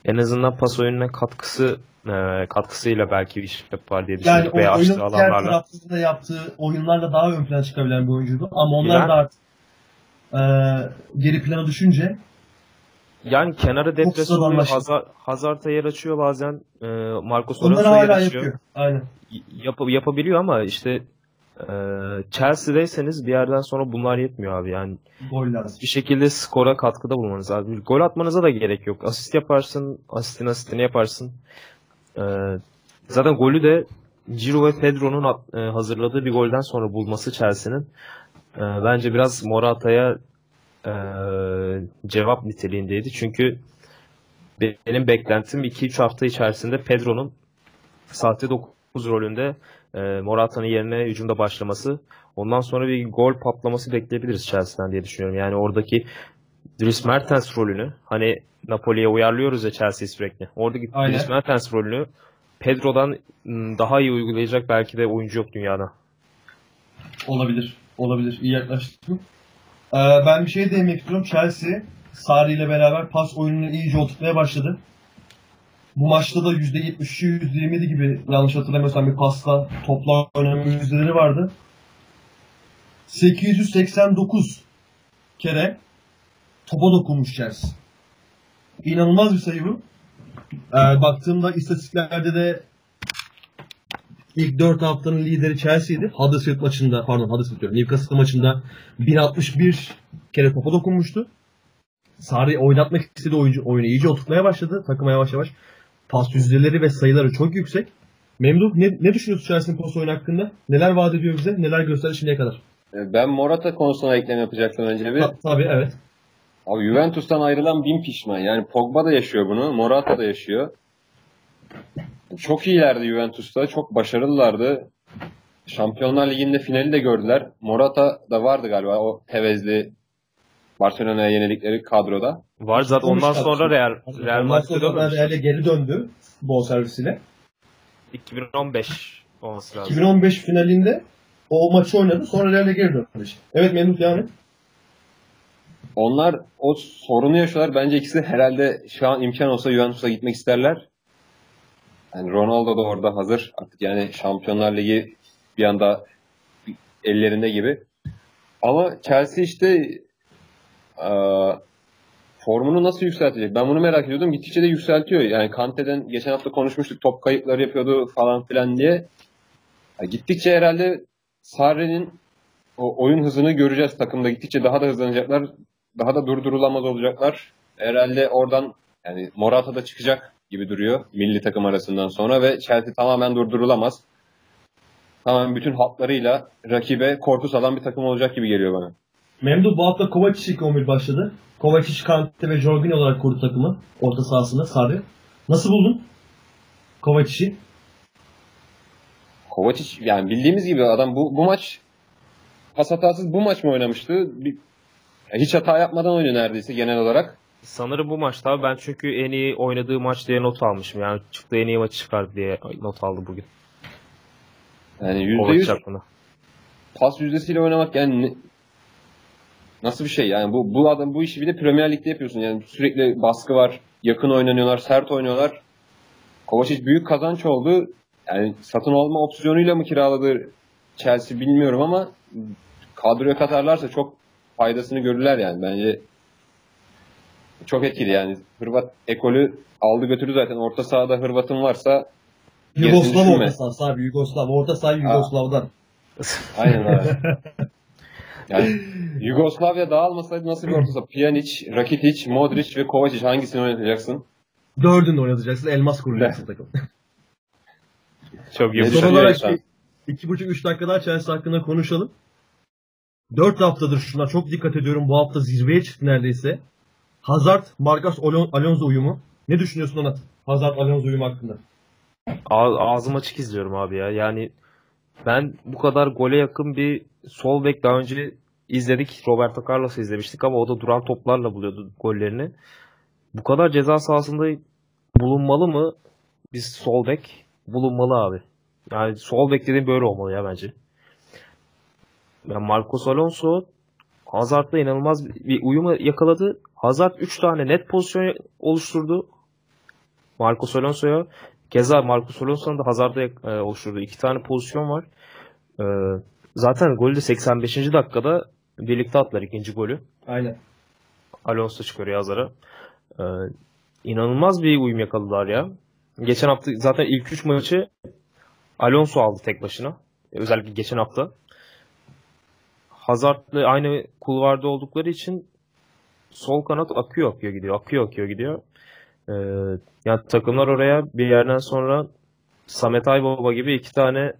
Speaker 2: En azından pas oyununa katkısı e, katkısıyla belki bir iş yapar diye
Speaker 1: Yani
Speaker 2: düşündük
Speaker 1: o
Speaker 2: veya
Speaker 1: oyunun diğer tarafında yaptığı oyunlarla daha ön plana çıkabilen bir oyuncuydu. Ama onlar
Speaker 2: Yani-
Speaker 1: da artık e, geri plana düşünce
Speaker 2: Yani kenara depresyonu
Speaker 1: sıradanlaştı.
Speaker 2: Hazard, Hazard'a yer açıyor bazen. E, Marcos
Speaker 1: onları
Speaker 2: Alonso'ya yer açıyor.
Speaker 1: yapıyor. Aynen.
Speaker 2: Yap- yapabiliyor ama işte e, Chelsea'deyseniz bir yerden sonra bunlar yetmiyor abi. Yani
Speaker 1: Gol lazım.
Speaker 2: bir şekilde skora katkıda bulmanız lazım. Gol atmanıza da gerek yok. Asist yaparsın, asistin asistini yaparsın. Ee, zaten golü de Ciro ve Pedro'nun e, hazırladığı bir golden sonra bulması Chelsea'nin e, bence biraz Morata'ya e, cevap niteliğindeydi. Çünkü benim beklentim 2-3 hafta içerisinde Pedro'nun sahte 9 rolünde e, Morata'nın yerine hücumda başlaması Ondan sonra bir gol patlaması bekleyebiliriz Chelsea'den diye düşünüyorum. Yani oradaki Dries Mertens rolünü hani Napoli'ye uyarlıyoruz ya Chelsea sürekli. Oradaki
Speaker 1: Aynen.
Speaker 2: Dries Mertens rolünü Pedro'dan ım, daha iyi uygulayacak belki de oyuncu yok dünyada.
Speaker 1: Olabilir. Olabilir. İyi yaklaştın. Ee, ben bir şey değinmek istiyorum. Chelsea Sarri ile beraber pas oyununu iyice oturtmaya başladı. Bu maçta da %73'ü %27 gibi yanlış hatırlamıyorsam bir pasla topla oynama yüzdeleri vardı. 889 kere topa dokunmuş Chelsea. İnanılmaz bir sayı bu. Ee, baktığımda istatistiklerde de İlk 4 haftanın lideri Chelsea'ydi. Huddersfield maçında, pardon Huddersfield diyorum, Newcastle maçında 1061 kere topa dokunmuştu. Sarri oynatmak istediği oyuncu oyunu iyice oturtmaya başladı. Takıma yavaş yavaş. Pas yüzdeleri ve sayıları çok yüksek. Memduh ne, ne düşünüyorsun Chelsea'nin oyunu hakkında? Neler vaat ediyor bize? Neler gösterdi şimdiye kadar?
Speaker 3: E, Ben Morata konusuna ekleme yapacaktım önce bir.
Speaker 1: Ta- tabii evet.
Speaker 3: Abi Juventus'tan ayrılan bin pişman. Yani Pogba da yaşıyor bunu. Morata da yaşıyor. Çok iyilerdi Juventus'ta. Çok başarılılardı. Şampiyonlar Ligi'nde finali de gördüler. Morata da vardı galiba o hevezli Barcelona'ya yenilikleri kadroda.
Speaker 2: Var zaten ondan sonra. Real, Real Madrid'e dönmüş.
Speaker 1: Real'e geri döndü. Bol servisiyle.
Speaker 2: 2015 olması lazım.
Speaker 1: 2015 finalinde o maçı oynadı. Sonra Real'e geri döndü. Evet Memduh devam et.
Speaker 3: Onlar o sorunu yaşıyorlar. Bence ikisi herhalde şu an imkan olsa Juventus'a gitmek isterler. Yani Ronaldo da orada hazır. Artık yani Şampiyonlar Ligi bir anda ellerinde gibi. Ama Chelsea işte eee, formunu nasıl yükseltecek? Ben bunu merak ediyordum. Gittikçe de yükseltiyor. Yani Kante'den geçen hafta konuşmuştuk. Top kayıpları yapıyordu falan filan diye. Ya gittikçe herhalde Sarri'nin o oyun hızını göreceğiz takımda. Gittikçe daha da hızlanacaklar. Daha da durdurulamaz olacaklar. Herhalde oradan yani Morata da çıkacak gibi duruyor milli takım arasından sonra ve Chelsea tamamen durdurulamaz. Tamamen bütün hatlarıyla rakibe korku salan bir takım olacak gibi geliyor bana.
Speaker 1: Memduh bu hafta Kovacic ilk 11 başladı. Kovacic, Kante ve Jorginho olarak kurdu takımı. Orta sahasında Sarri. Nasıl buldun? Kovacic'i.
Speaker 3: Kovacic yani bildiğimiz gibi adam bu, bu maç pas hatasız bu maç mı oynamıştı? Bir, hiç hata yapmadan oynuyor neredeyse genel olarak.
Speaker 2: Sanırım bu maçta abi ben çünkü en iyi oynadığı maç diye not almışım. Yani çıktı en iyi maçı çıkar diye not aldı bugün.
Speaker 3: Yani
Speaker 2: Kovacic
Speaker 3: %100
Speaker 2: hakkında.
Speaker 3: pas yüzdesiyle oynamak yani ne- nasıl bir şey yani bu bu adam bu işi bir de Premier Lig'de yapıyorsun yani sürekli baskı var, yakın oynanıyorlar, sert oynuyorlar. Kovacic büyük kazanç oldu. Yani satın alma opsiyonuyla mı kiraladı Chelsea bilmiyorum ama kadroya katarlarsa çok faydasını görürler yani bence. Çok etkili yani. Hırvat ekolü aldı götürdü zaten. Orta sahada Hırvat'ın varsa
Speaker 1: Yugoslav orta sahası abi. Yugoslav. Orta saha Yugoslav'dan.
Speaker 3: Aynen abi. Yani Yugoslavya dağılmasaydı nasıl bir orta saha? Pjanic, Rakitic, Modric ve Kovacic hangisini oynatacaksın?
Speaker 1: Dördünü oynatacaksın. Elmas kuracaksın takım.
Speaker 2: Çok iyi.
Speaker 1: Son olarak bir- iki buçuk üç dakika daha Chelsea hakkında konuşalım. Dört haftadır şuna çok dikkat ediyorum. Bu hafta zirveye çıktı neredeyse. Hazard, Marcos Alon- Alonso uyumu. Ne düşünüyorsun Onat? Hazard Alonso uyumu hakkında.
Speaker 2: A- ağzım açık izliyorum abi ya. Yani ben bu kadar gole yakın bir sol bek daha önce izledik. Roberto Carlos'u izlemiştik ama o da duran toplarla buluyordu gollerini. Bu kadar ceza sahasında bulunmalı mı? Biz sol bek bulunmalı abi. Yani sol bek dediğim böyle olmalı ya bence. Yani Marcos Alonso Hazard'la inanılmaz bir uyumu yakaladı. Hazard 3 tane net pozisyon oluşturdu. Marcos Alonso'ya Keza Marcos Alonso'nun da Hazard'a e, oluşturduğu iki tane pozisyon var. E, zaten golü de 85. dakikada birlikte attılar ikinci golü.
Speaker 1: Aynen.
Speaker 2: Alonso çıkarıyor Hazard'a. E, inanılmaz bir uyum yakaladılar ya. Geçen hafta zaten ilk üç maçı Alonso aldı tek başına. Özellikle geçen hafta. Hazard'la aynı kulvarda oldukları için sol kanat akıyor akıyor gidiyor. Akıyor akıyor gidiyor. Ee, yani takımlar oraya bir yerden sonra Samet Aybaba gibi iki tane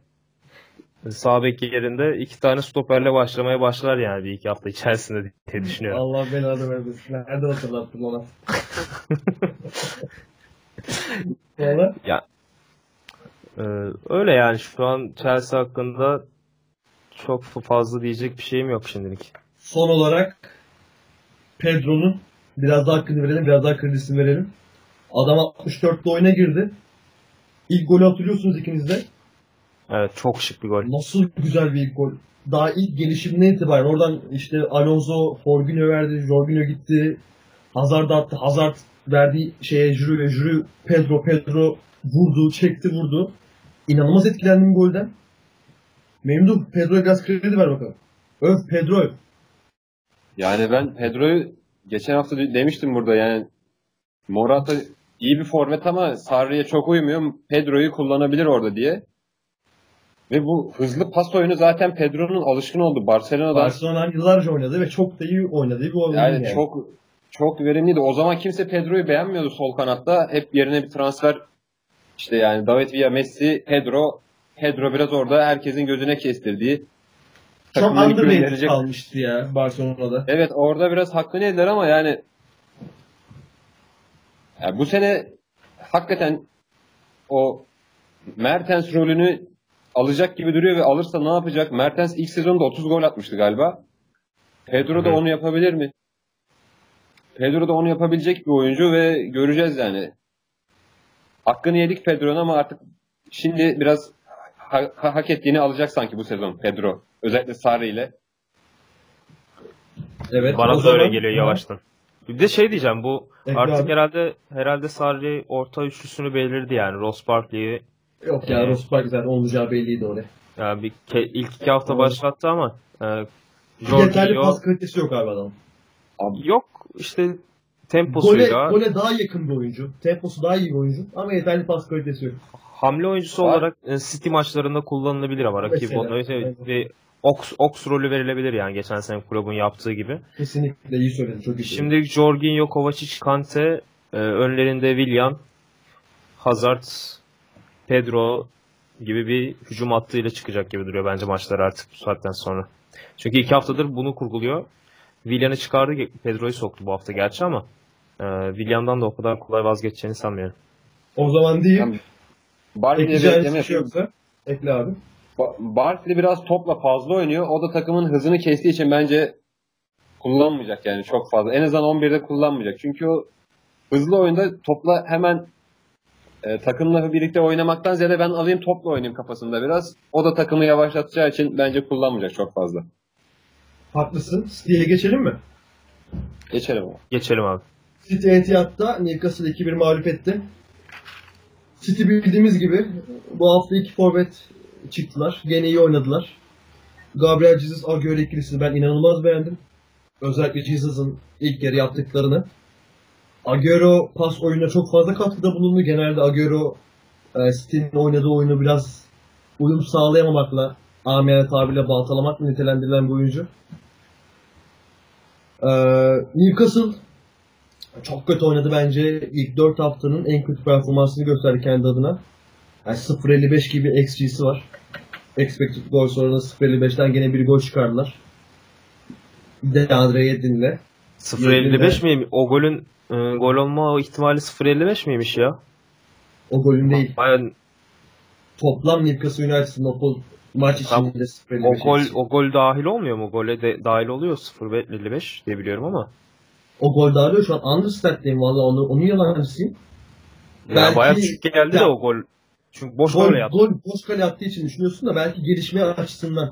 Speaker 2: sağ bek yerinde iki tane stoperle başlamaya başlar yani bir iki hafta içerisinde diye düşünüyorum.
Speaker 1: Allah belanı vermesin. Nerede hatırlattın ona? Valla.
Speaker 2: Ee, öyle yani şu an Chelsea hakkında çok fazla diyecek bir şeyim yok şimdilik.
Speaker 1: Son olarak Pedro'nun biraz daha hakkını verelim, biraz daha kredisini verelim. Adam 64'te oyuna girdi. İlk golü hatırlıyorsunuz ikiniz de.
Speaker 2: Evet çok şık bir gol.
Speaker 1: Nasıl güzel bir ilk gol. Daha ilk gelişimine itibaren oradan işte Alonso Forginho verdi, Jorginho gitti. Hazard attı. Hazard verdiği şeye Jüri ve Jüri Pedro Pedro vurdu, çekti vurdu. İnanılmaz etkilendim golden. Memduh Pedro'ya biraz kredi ver bakalım. Öv Pedro.
Speaker 3: Yani ben Pedro'yu geçen hafta de- demiştim burada yani Morata iyi bir forvet ama Sarri'ye çok uymuyor. Pedro'yu kullanabilir orada diye. Ve bu hızlı pas oyunu zaten Pedro'nun alışkın olduğu Barcelona'da
Speaker 1: Barcelona'dan yıllarca oynadı ve çok da iyi oynadığı bir oyuncu
Speaker 3: yani,
Speaker 1: yani.
Speaker 3: çok çok verimliydi. O zaman kimse Pedro'yu beğenmiyordu sol kanatta. Hep yerine bir transfer işte yani David Villa, Messi, Pedro Pedro biraz orada herkesin gözüne kestirdiği
Speaker 1: Çok underrated kalmıştı ya Barcelona'da.
Speaker 3: Evet orada biraz hakkını yediler ama yani, yani bu sene hakikaten o Mertens rolünü alacak gibi duruyor ve alırsa ne yapacak? Mertens ilk sezonda 30 gol atmıştı galiba. Pedro da
Speaker 2: hı.
Speaker 3: onu yapabilir mi? Pedro da onu yapabilecek bir oyuncu ve göreceğiz yani. Hakkını yedik Pedro'nun ama artık şimdi biraz ha- ha- hak ettiğini alacak sanki bu sezon Pedro. Özellikle Sarri ile.
Speaker 1: Evet.
Speaker 2: Bana
Speaker 1: o
Speaker 2: da öyle
Speaker 1: zaman-
Speaker 2: geliyor yavaştan. Bir de şey diyeceğim bu
Speaker 1: Ekle
Speaker 2: artık
Speaker 1: abi.
Speaker 2: herhalde herhalde Sarri orta üçlüsünü belirledi yani. Ross Barkley'i
Speaker 1: Yok ya
Speaker 2: Ee,
Speaker 1: Rosberg zaten olacağı belliydi oraya.
Speaker 2: yani bir ke- ilk iki hafta
Speaker 1: Evet.
Speaker 2: başlattı ama e,
Speaker 1: Yeterli
Speaker 2: Jorginho
Speaker 1: pas kalitesi yok abi adamın.
Speaker 2: yok işte temposuyla
Speaker 1: gole daha yakın bir oyuncu. Temposu daha iyi bir oyuncu. Ama yeterli pas kalitesi yok.
Speaker 2: hamle oyuncusu
Speaker 3: Var.
Speaker 2: olarak e, City maçlarında kullanılabilir ama rakip öyle
Speaker 1: evet.
Speaker 2: bir Ox, Ox rolü verilebilir yani geçen sene kulübün yaptığı gibi.
Speaker 1: Kesinlikle iyi söyledin. Çok iyi.
Speaker 2: Şimdi Jorginho, Kovacic, Kante, e, önlerinde Willian, Hazard, Pedro gibi bir hücum hattıyla çıkacak gibi duruyor bence maçlar artık bu saatten sonra. Çünkü iki haftadır bunu kurguluyor. Willian'ı çıkardı, Pedro'yu soktu bu hafta gerçi ama e, Willian'dan da o kadar kolay vazgeçeceğini sanmıyorum.
Speaker 1: O zaman değil.
Speaker 3: Yani Barkley'e bir ekleme
Speaker 1: şey yoksa ekle abi.
Speaker 3: Ba- Barkley biraz topla fazla oynuyor. O da takımın hızını kestiği için bence kullanmayacak yani çok fazla. En azından 11'de kullanmayacak. Çünkü o hızlı oyunda topla hemen e, takımla birlikte oynamaktan ziyade ben alayım topla oynayayım kafasında biraz. O da takımı yavaşlatacağı için bence kullanmayacak çok fazla.
Speaker 1: Haklısın. City'ye geçelim mi?
Speaker 3: Geçelim.
Speaker 2: Geçelim abi.
Speaker 1: City Etihad'da Newcastle 2-1 mağlup etti. City bildiğimiz gibi bu hafta iki forvet çıktılar. Gene iyi oynadılar. Gabriel Jesus Agüero ikilisini ben inanılmaz beğendim. Özellikle Jesus'ın ilk yarı yaptıklarını. Agüero pas oyununa çok fazla katkıda bulundu. Genelde Agüero e, City'nin oynadığı oyunu biraz uyum sağlayamamakla, amiyane tabirle baltalamakla nitelendirilen bir oyuncu. E, Newcastle çok kötü oynadı bence. İlk 4 haftanın en kötü performansını gösterdi kendi adına. Yani 0.55 gibi XG'si var. Expected goal oranı 0.55'ten gene bir gol çıkardılar. DeAndre Yedlin'le.
Speaker 2: 0.55 miyim? O golün e, gol olma ihtimali 0.55 miymiş ya?
Speaker 1: O golün değil.
Speaker 2: Bayağı
Speaker 1: Toplam Newcastle United'ın o gol maç içinde 0.55.
Speaker 2: O gol o gol dahil olmuyor mu? Gole de dahil oluyor 0.55 diye biliyorum ama.
Speaker 1: O gol dağılıyor. Şu an understat'teyim valla onu, onun yalancısıyım.
Speaker 2: Ya
Speaker 1: Belki-
Speaker 2: bayağı düşük geldi
Speaker 1: Ya-
Speaker 2: de o gol. Çünkü boş
Speaker 1: Gol,
Speaker 2: gol yaptı.
Speaker 1: gol boş kale attığı için düşünüyorsun da belki gelişme açısından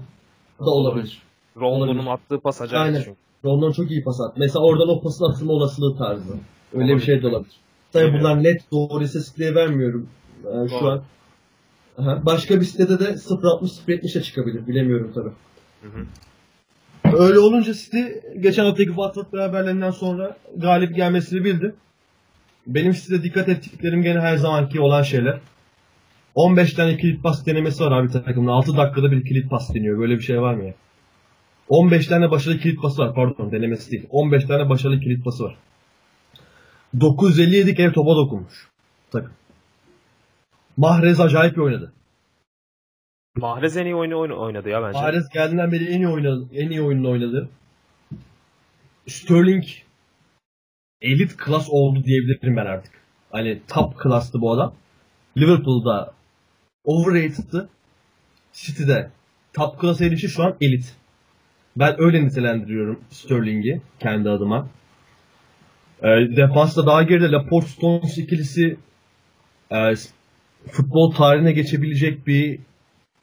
Speaker 1: da olabilir.
Speaker 2: Ronaldo'nun
Speaker 1: olabilir.
Speaker 2: attığı pas acayip
Speaker 1: Aynen.
Speaker 2: çünkü.
Speaker 1: Rondon çok iyi pas attı. Mesela oradan o pasın atılma olasılığı tarzı. Öyle
Speaker 2: Olabilir.
Speaker 1: bir şey de olabilir. Tabii
Speaker 2: Evet.
Speaker 1: bunlar net doğru istatistikleri vermiyorum ee, şu an. Aha. Başka bir sitede de 0.60-0.70'e çıkabilir. Bilemiyorum tabii.
Speaker 2: Hı hı.
Speaker 1: Öyle olunca City geçen haftaki Watford beraberlerinden sonra galip gelmesini bildi. Benim City'de dikkat ettiklerim gene her zamanki olan şeyler. 15 tane kilit pas denemesi var abi takımda. 6 dakikada bir kilit pas deniyor. Böyle bir şey var mı ya? 15 tane başarılı kilit pası var. Pardon denemesi değil. 15 tane başarılı kilit pası var. 957 kere topa dokunmuş. Takım. Mahrez acayip bir oynadı.
Speaker 2: Mahrez en iyi oyunu oynadı ya bence.
Speaker 1: Mahrez geldiğinden beri en iyi oynadı, en iyi oyununu oynadı. Sterling elit klas oldu diyebilirim ben artık. Hani top klastı bu adam. Liverpool'da overrated'tı. City'de top klasa erişi şu an elit. Ben öyle nitelendiriyorum Sterling'i kendi adıma. E, defansta daha geride Laporte Stones ikilisi e, futbol tarihine geçebilecek bir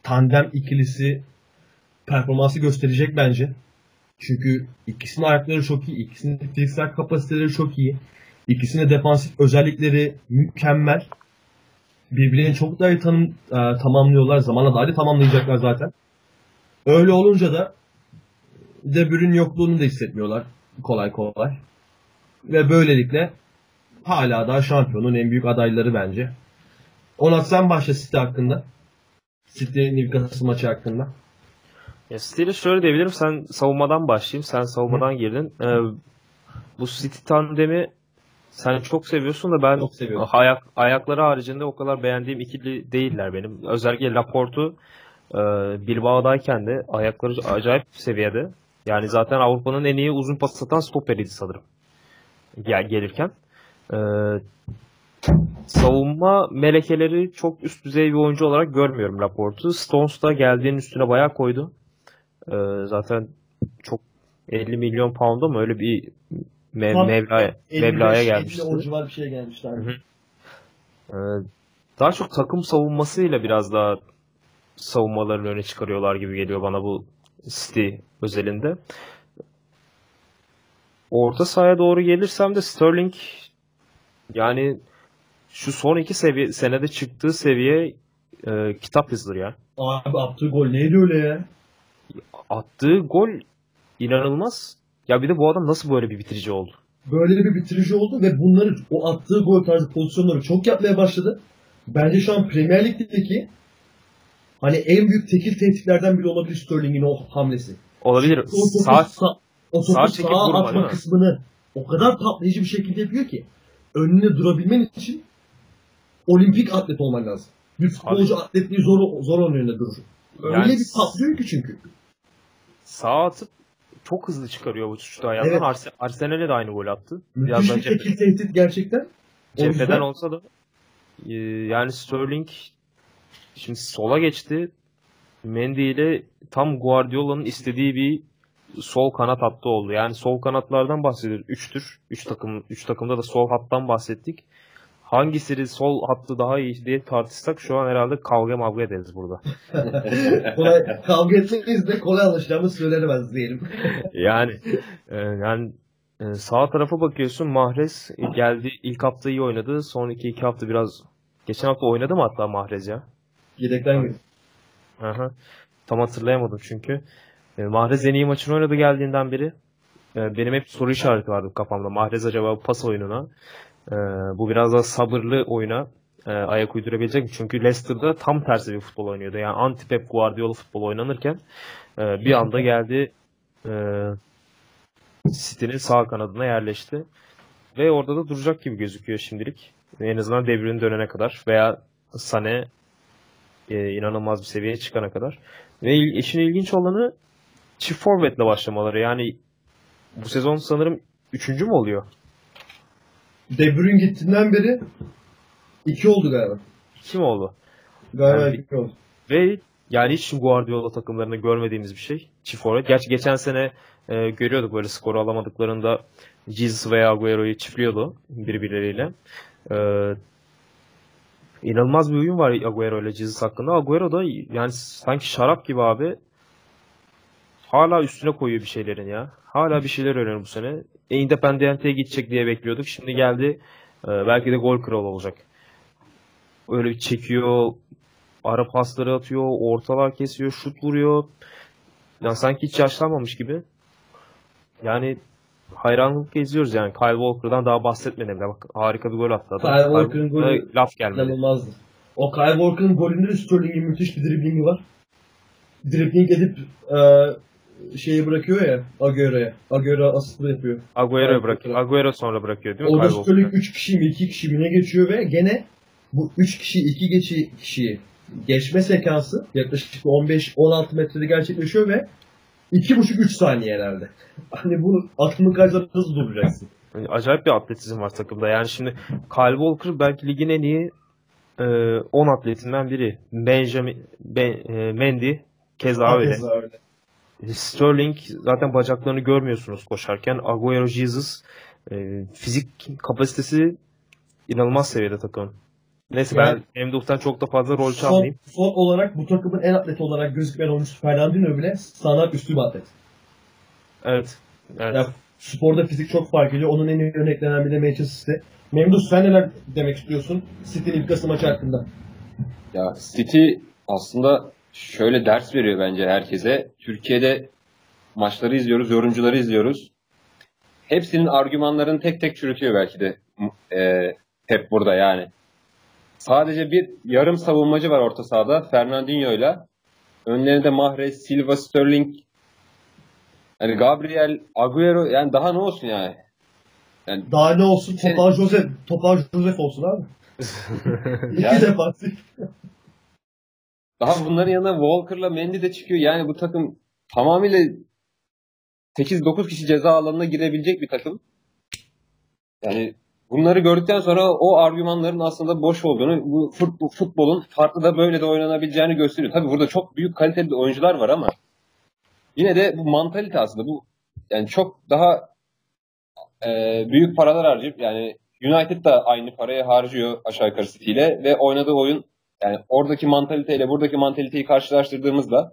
Speaker 1: tandem ikilisi performansı gösterecek bence. Çünkü ikisinin ayakları çok iyi, ikisinin fiziksel kapasiteleri çok iyi. İkisinin defansif özellikleri mükemmel. Birbirlerini çok daha iyi tanım, e, tamamlıyorlar. Zamanla daha iyi tamamlayacaklar zaten. Öyle olunca da De Bruyne yokluğunu da hissetmiyorlar kolay kolay. Ve böylelikle hala daha şampiyonun en büyük adayları bence. Onat sen başla City hakkında. City Newcastle maçı hakkında.
Speaker 2: Ya City'yle şöyle diyebilirim. Sen savunmadan başlayayım. Sen savunmadan girdin. Ee, bu City tandemi sen çok seviyorsun da ben
Speaker 1: Çok seviyorum.
Speaker 2: ayak ayakları haricinde o kadar beğendiğim ikili değiller benim. Özellikle Laporte'u e, Bilbao'dayken de ayakları acayip seviyede. Yani zaten Avrupa'nın en iyi uzun pas atan stoperiydi sanırım. Gel gelirken. Ee, savunma melekeleri çok üst düzey bir oyuncu olarak görmüyorum Laporte'u. Stones da geldiğinin üstüne bayağı koydu. Ee, zaten çok 50 milyon pound'a mı öyle bir me-
Speaker 1: Tam
Speaker 2: meblağaya gelmişti.
Speaker 1: o civar bir şeye gelmişti. abi.
Speaker 2: Hı hı. Ee, daha çok takım savunmasıyla biraz daha savunmalarını öne çıkarıyorlar gibi geliyor bana bu City özelinde. Orta sahaya doğru gelirsem de Sterling yani şu son iki seviye, senede çıktığı seviye e, kitap yazılır ya.
Speaker 1: Abi attığı gol neydi öyle ya?
Speaker 2: Attığı gol inanılmaz. Ya bir de bu adam nasıl böyle bir bitirici oldu?
Speaker 1: Böyle bir bitirici oldu ve bunları o attığı gol tarzı pozisyonları çok yapmaya başladı. Bence şu an Premier Lig'deki hani en büyük tekil tehditlerden biri olabilir Sterling'in o hamlesi.
Speaker 2: Olabilir.
Speaker 1: O topu,
Speaker 2: Sağ,
Speaker 1: sa- o topu
Speaker 2: sağ
Speaker 1: sağa,
Speaker 2: vurma,
Speaker 1: atma kısmını o kadar patlayıcı bir şekilde yapıyor ki önüne durabilmen için olimpik atlet olman lazım. Bir futbolcu atletliği zor, zor önünde durur. Öyle
Speaker 2: Yani-
Speaker 1: bir patlıyor ki çünkü.
Speaker 2: sağa atıp çok hızlı çıkarıyor bu şutu ayağından.
Speaker 1: Evet.
Speaker 2: Arse- Arsenal'e de aynı gol attı.
Speaker 1: Müthiş bir tekil tehdit gerçekten.
Speaker 2: Cepheden olsa da e, yani Sterling şimdi sola geçti. Mendy ile tam Guardiola'nın istediği bir sol kanat hattı oldu. Yani sol kanatlardan bahsediyoruz. Üçtür. Üç takım, üç takımda da sol hattan bahsettik. Hangisi sol hattı daha iyi diye tartışsak şu an herhalde kavga mavga ederiz burada.
Speaker 1: kolay, kavga etmeyiz de kolay alışacağımız söylenemez diyelim.
Speaker 2: Yani e, yani e, sağ tarafa bakıyorsun Mahrez geldi ilk hafta iyi oynadı. Son iki iki hafta biraz geçen hafta oynadı mı hatta Mahrez ya?
Speaker 1: Yedekten girdi.
Speaker 2: Aha. Tam hatırlayamadım çünkü. E, Mahrez en iyi maçını oynadı geldiğinden beri. E, benim hep soru işareti vardı kafamda. Mahrez acaba pas oyununa e, bu biraz daha sabırlı oyuna e, ayak uydurabilecek mi? Çünkü Leicester'da tam tersi bir futbol oynuyordu. Yani anti Pep Guardiola futbol oynanırken e, bir anda geldi e, City'nin sağ kanadına yerleşti. Ve orada da duracak gibi gözüküyor şimdilik. En azından devrin dönene kadar veya Sane e, inanılmaz bir seviyeye çıkana kadar. Ve il- işin ilginç olanı çift forvetle başlamaları. Yani bu sezon sanırım üçüncü mü oluyor?
Speaker 1: De Bruyne gittiğinden beri iki oldu galiba.
Speaker 2: Kim oldu?
Speaker 1: Galiba
Speaker 2: Yani-
Speaker 1: iki oldu.
Speaker 2: Ve yani hiç Guardiola takımlarında görmediğimiz bir şey. Çift forvet. Gerçi geçen sene e, görüyorduk böyle skoru alamadıklarında Jesus veya Agüero'yu çiftliyordu birbirleriyle. E, inanılmaz bir uyum var Agüero ile Jesus hakkında. Agüero da yani sanki şarap gibi abi hala üstüne koyuyor bir şeylerin ya. Hala bir şeyler öğreniyor bu sene. E, Independiente'ye gidecek diye bekliyorduk. Şimdi geldi. e, belki de gol kralı olacak. Öyle bir çekiyor, ara pasları atıyor, ortalar kesiyor, şut vuruyor. Yani sanki hiç yaşlanmamış gibi. Yani hayranlıkla izliyoruz yani. Kyle Walker'dan daha bahsetmedim bile. Bak harika bir gol attı adam.
Speaker 1: Kyle Walker'ın golü
Speaker 2: laf gelmedi.
Speaker 1: İnanılmazdı. O Kyle Walker'ın golünde de Sterling'in müthiş bir driblingi var. Dribbling edip e, şeyi bırakıyor ya Agüero'ya. Agüero asıl yapıyor.
Speaker 2: Agüero'yu
Speaker 1: Kyle
Speaker 2: bırakıyor. Agüero sonra bırakıyor değil mi?
Speaker 1: Orada Sterling
Speaker 2: Walker'ı?
Speaker 1: 3 kişi mi 2 kişi mi ne geçiyor ve gene bu 3 kişi 2 geçi kişiyi geçme sekansı yaklaşık 15-16 metrede gerçekleşiyor ve 2,5-3 saniyelerde. Hani bunu aklının kaçlarında hızlı duracaksın.
Speaker 2: Yani Acayip bir atletizm var takımda. Yani şimdi Kyle Walker belki ligin en iyi e, 10 atletinden biri. Benjamin ben, e, Mendy keza öyle.
Speaker 1: Öyle.
Speaker 2: Sterling zaten bacaklarını görmüyorsunuz koşarken. Agüero, Jesus e, fizik kapasitesi inanılmaz seviyede takımın. Neyse
Speaker 1: Yani-
Speaker 2: ben Emduh'tan çok da fazla rol çalmayayım.
Speaker 1: son olarak bu takımın en atleti olarak gözükmeyen oyuncusu Fernandinho bile standart üstü bir atlet.
Speaker 2: Evet. evet.
Speaker 1: Ya, sporda fizik çok fark ediyor. Onun en iyi örneklenen biri Manchester City. Memduh sen neler demek istiyorsun City Newcastle maçı hakkında?
Speaker 3: Ya City aslında şöyle ders veriyor bence herkese. Türkiye'de maçları izliyoruz, yorumcuları izliyoruz. Hepsinin argümanlarını tek tek çürütüyor belki de e, hep burada yani. sadece bir yarım savunmacı var orta sahada Fernandinho'yla. Önlerinde Mahrez, Silva, Sterling, yani Gabriel, Agüero yani daha ne olsun yani. Yani
Speaker 1: Daha ne olsun? Topal Joseph, Topal Joseph olsun abi. İki
Speaker 3: Yani-
Speaker 1: defansif.
Speaker 3: Daha bunların yanına Walker'la Mendy de çıkıyor. Yani bu takım tamamıyla 8-9 kişi ceza alanına girebilecek bir takım. Yani bunları gördükten sonra o argümanların aslında boş olduğunu, bu fut- bu futbolun farklı da böyle de oynanabileceğini gösteriyor. Tabii burada çok büyük kaliteli oyuncular var ama yine de bu mantalite aslında bu yani çok daha e, büyük paralar harcayıp yani United da aynı parayı harcıyor aşağı yukarı City ile ve oynadığı oyun yani oradaki mantaliteyle buradaki mantaliteyi karşılaştırdığımızda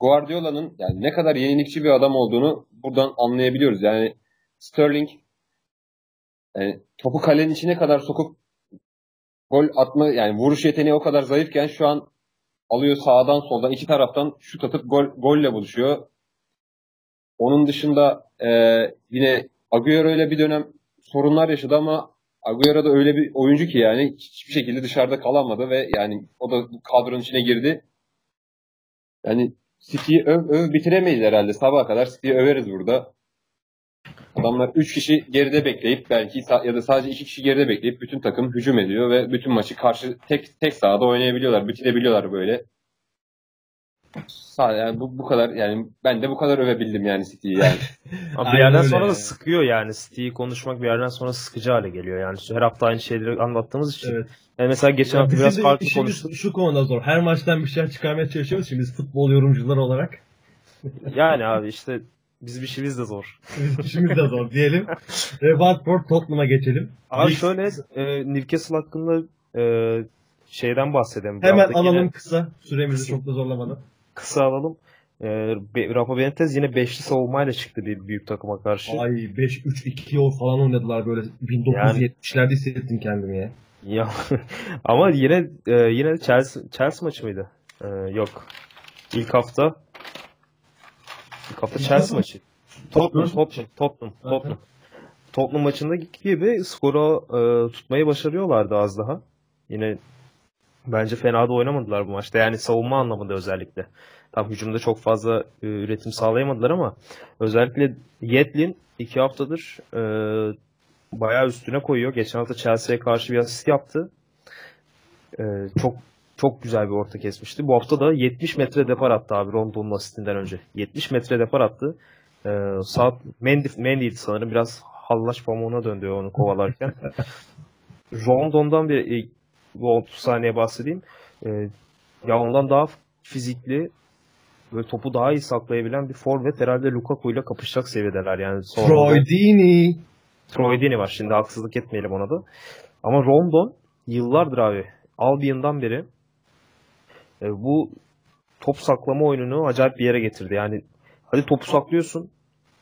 Speaker 3: Guardiola'nın yani ne kadar yenilikçi bir adam olduğunu buradan anlayabiliyoruz. Yani Sterling yani topu kalenin içine kadar sokup gol atma yani vuruş yeteneği o kadar zayıfken şu an alıyor sağdan soldan iki taraftan şut atıp gol golle buluşuyor. Onun dışında e, yine Agüero ile bir dönem sorunlar yaşadı ama Agüero da öyle bir oyuncu ki yani hiçbir şekilde dışarıda kalamadı ve yani o da kadronun içine girdi. Yani City'yi öv, öv bitiremeyiz herhalde. Sabaha kadar City'yi överiz burada. Adamlar 3 kişi geride bekleyip belki ya da sadece 2 kişi geride bekleyip bütün takım hücum ediyor ve bütün maçı karşı tek tek sahada oynayabiliyorlar, bitirebiliyorlar böyle. Sa- Yani bu, bu kadar yani ben de bu kadar övebildim yani City'yi yani.
Speaker 2: Ama bir yerden sonra da sıkıyor yani. City'yi konuşmak bir yerden sonra sıkıcı hale geliyor. Yani her hafta aynı şeyleri anlattığımız için.
Speaker 1: Evet.
Speaker 2: Yani mesela geçen
Speaker 1: Ya
Speaker 2: hafta biraz
Speaker 1: de
Speaker 2: farklı konuştuk.
Speaker 1: şu konuda zor. Her maçtan bir şeyler çıkarmaya çalışıyoruz şimdi biz futbol yorumcuları olarak.
Speaker 2: Yani abi işte bizim işimiz de zor.
Speaker 1: Bizim işimiz de zor diyelim. Ve Watford Tottenham'a geçelim.
Speaker 2: Abi
Speaker 1: Lig-
Speaker 2: şöyle e, Newcastle hakkında e, şeyden bahsedelim.
Speaker 1: Hemen alalım
Speaker 2: yine
Speaker 1: kısa. Süremizi
Speaker 2: Kısa.
Speaker 1: çok da zorlamadan.
Speaker 2: Kısa alalım. E, Be- Rafa Benitez yine beşli savunmayla çıktı bir büyük takıma karşı.
Speaker 1: Ay 5-3-2 yol falan oynadılar böyle 1970'lerde hissettim kendimi ya.
Speaker 2: Ya ama yine e, yine Chelsea Chelsea maçı mıydı? E, yok. İlk hafta ilk hafta Chelsea maçı. Tottenham,
Speaker 1: Tottenham.
Speaker 2: Tottenham. Tottenham. Tottenham maçındaki gibi skoru e, tutmayı başarıyorlardı az daha. Yine bence fena da oynamadılar bu maçta. Yani savunma anlamında özellikle. Tam hücumda çok fazla e, üretim sağlayamadılar ama özellikle Yetlin iki haftadır e, bayağı üstüne koyuyor. Geçen hafta Chelsea'ye karşı bir asist yaptı. E, çok çok güzel bir orta kesmişti. Bu hafta da 70 metre depar attı abi Rondon'un asistinden önce. 70 metre depar attı. E, sağ Mendy, Mendy'ydi sanırım. Biraz hallaç pamuğuna döndü onu kovalarken. Rondon'dan bir e, bu 30 saniye bahsedeyim. E, ya ondan daha fizikli böyle topu daha iyi saklayabilen bir forvet herhalde Lukaku ile kapışacak seviyedeler yani. Sonra
Speaker 1: Troy Deeney.
Speaker 2: Troy Deeney var şimdi haksızlık etmeyelim ona da. Ama Rondon yıllardır abi Albion'dan beri e, bu top saklama oyununu acayip bir yere getirdi. Yani hadi topu saklıyorsun.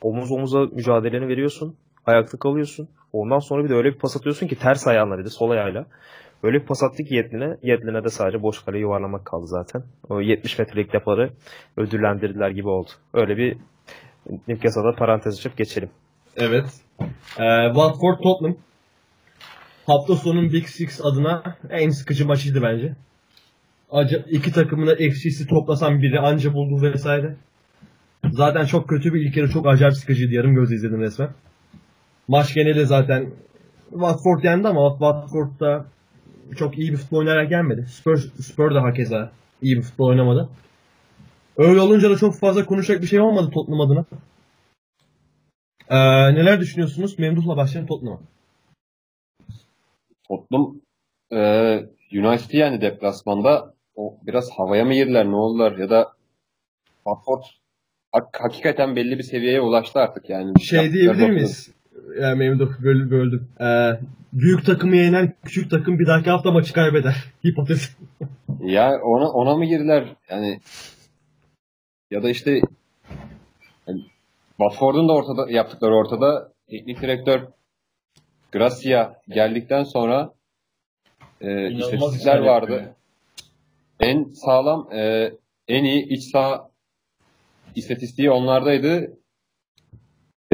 Speaker 2: Omuz omuza mücadeleni veriyorsun. Ayakta kalıyorsun. Ondan sonra bir de öyle bir pas atıyorsun ki ters ayağınla bir de sol ayağıyla. Öyle bir pas attı ki Yetlin'e. Yetlin'e de sadece boş kale yuvarlamak kaldı zaten. O 70 metrelik deparı ödüllendirdiler gibi oldu. Öyle bir Newcastle'da parantez açıp geçelim.
Speaker 1: Evet. Ee, Watford Tottenham. Hafta sonunun Big Six adına en sıkıcı maçıydı bence. Acı, iki takımın da eksisi toplasan biri anca buldu vesaire. Zaten çok kötü bir ilk yarı çok acayip sıkıcıydı. Yarım göz izledim resmen. Maç geneli zaten Watford yendi ama Watford da çok iyi bir futbol oynayarak gelmedi. Spurs, Spurs da hakeza iyi bir futbol oynamadı. Öyle olunca da çok fazla konuşacak bir şey olmadı Tottenham adına. Ee, neler düşünüyorsunuz? Memduh'la başlayalım Tottenham'a.
Speaker 3: Tottenham e, United'i yani deplasmanda o biraz havaya mı girdiler ne oldular ya da Watford hak- hakikaten belli bir seviyeye ulaştı artık yani.
Speaker 1: Şey diyebilir miyiz? Yani Memduh böl böldüm. Ee, büyük takımı yenen küçük takım bir dahaki hafta maçı kaybeder. Hipotez.
Speaker 3: Ya ona ona mı girdiler yani ya da işte yani Watford'un da ortada yaptıkları ortada teknik direktör Gracia geldikten sonra e, istatistikler vardı. En sağlam e, en iyi iç saha istatistiği onlardaydı.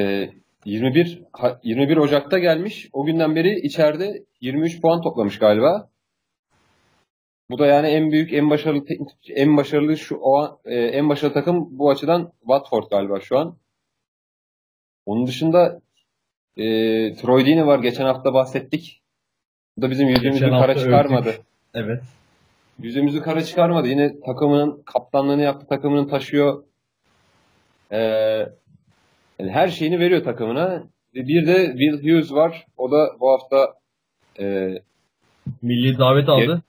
Speaker 3: E, 21 ha- 21 Ocak'ta gelmiş. O günden beri içeride 23 puan toplamış galiba. Bu da yani en büyük, en başarılı en başarılı şu o an, e, en başarılı takım bu açıdan Watford galiba şu an. Onun dışında e, Troy Deeney var. Geçen hafta bahsettik. Bu da bizim yüzümüzü kara çıkarmadı.
Speaker 1: övdük. Evet.
Speaker 3: Yüzümüzü kara çıkarmadı. Yine takımının kaptanlığını yaptı. Takımını taşıyor. Ee, yani her şeyini veriyor takımına. Bir de Will Hughes var. O da bu hafta e,
Speaker 1: Milli davet aldı.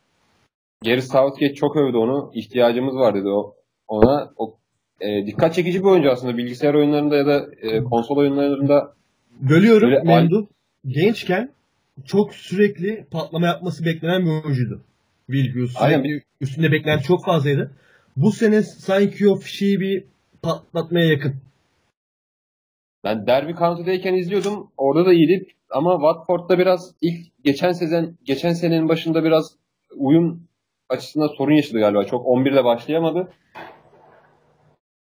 Speaker 3: Gary Southgate çok övdü onu. İhtiyacımız var dedi o ona. O e, dikkat çekici bir oyuncu aslında. Bilgisayar oyunlarında ya da e, konsol oyunlarında
Speaker 1: Bölüyorum Memduh. Gençken çok sürekli patlama yapması beklenen bir oyuncuydu. Will Hughes.
Speaker 3: Aynen.
Speaker 1: Üstünde beklenti çok fazlaydı. Bu sene sanki o fişeği bir patlatmaya yakın.
Speaker 3: Ben Derby County'deyken izliyordum. Orada da iyiydi. Ama Watford'da biraz ilk geçen sezon geçen senenin başında biraz uyum açısından sorun yaşadı galiba. Çok 11'de başlayamadı.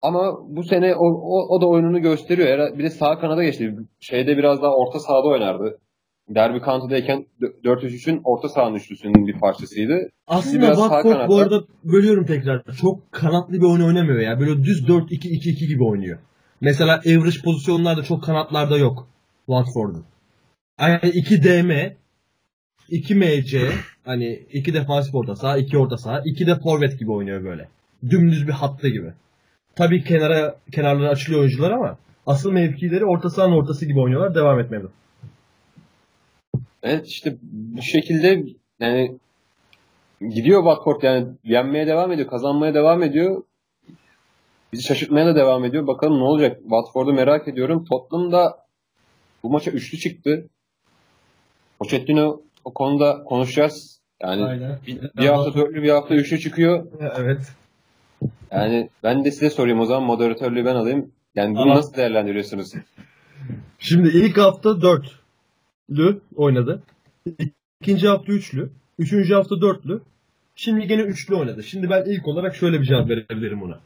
Speaker 3: Ama bu sene o, o, o da oyununu gösteriyor. Bir de sağ kanada geçti. Şeyde biraz daha orta sahada oynardı. Derby County'deyken 4-3-3'ün orta sahanın üçlüsünün bir parçasıydı.
Speaker 1: Aslında Watford bu arada bölüyorum tekrar. Çok kanatlı bir oyun oynamıyor ya. Böyle düz 4-2-2-2 gibi oynuyor. Mesela average pozisyonlarda çok kanatlarda yok. Watford'un. Yani 2 DM, 2 MC, hani 2 defansif orta saha, 2 orta saha, 2 de forvet gibi oynuyor böyle. Dümdüz bir hatta gibi. Tabii kenara kenarlara açılıyor oyuncular ama asıl mevkileri orta sahanın ortası gibi oynuyorlar. Devam etmeli.
Speaker 3: Evet işte bu şekilde yani gidiyor Watford yani yenmeye devam ediyor, kazanmaya devam ediyor. Bizi şaşırtmaya da devam ediyor. Bakalım ne olacak? Watford'u merak ediyorum. Tottenham da bu maça üçlü çıktı. Pochettino o konuda konuşacağız. Yani
Speaker 1: Aynen.
Speaker 3: bir, bir hafta dörtlü bir hafta üçlü çıkıyor.
Speaker 1: Evet.
Speaker 3: Yani ben de size sorayım o zaman moderatörlüğü ben alayım. Yani bunu
Speaker 1: Tamam.
Speaker 3: nasıl değerlendiriyorsunuz?
Speaker 1: Şimdi ilk hafta dörtlü oynadı. İkinci hafta üçlü. Üçüncü hafta dörtlü. Şimdi gene üçlü oynadı. Şimdi ben ilk olarak şöyle bir cevap verebilirim buna.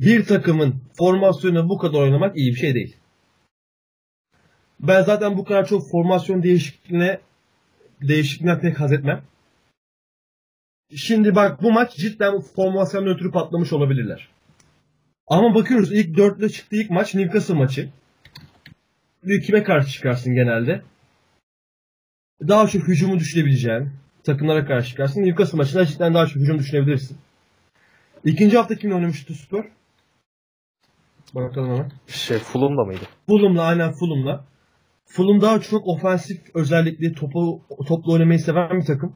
Speaker 1: Bir takımın formasyonu bu kadar oynamak iyi bir şey değil. Ben zaten bu kadar çok formasyon değişikliğine değişikliğinden pek haz etmem. Şimdi bak bu maç cidden formasyonun ötürü patlamış olabilirler. Ama bakıyoruz ilk dörtlü çıktı ilk maç Newcastle maçı. Kime karşı çıkarsın genelde? Daha çok hücumu düşünebileceğin takımlara karşı çıkarsın. Newcastle maçında cidden daha çok hücum düşünebilirsin. İkinci hafta kimle oynamıştı Spor? Bakalım hemen.
Speaker 2: Şey Fulham'da mıydı?
Speaker 1: Fulham'la aynen Fulham'la. Fulham daha çok ofensif özellikle topu topla oynamayı seven bir takım.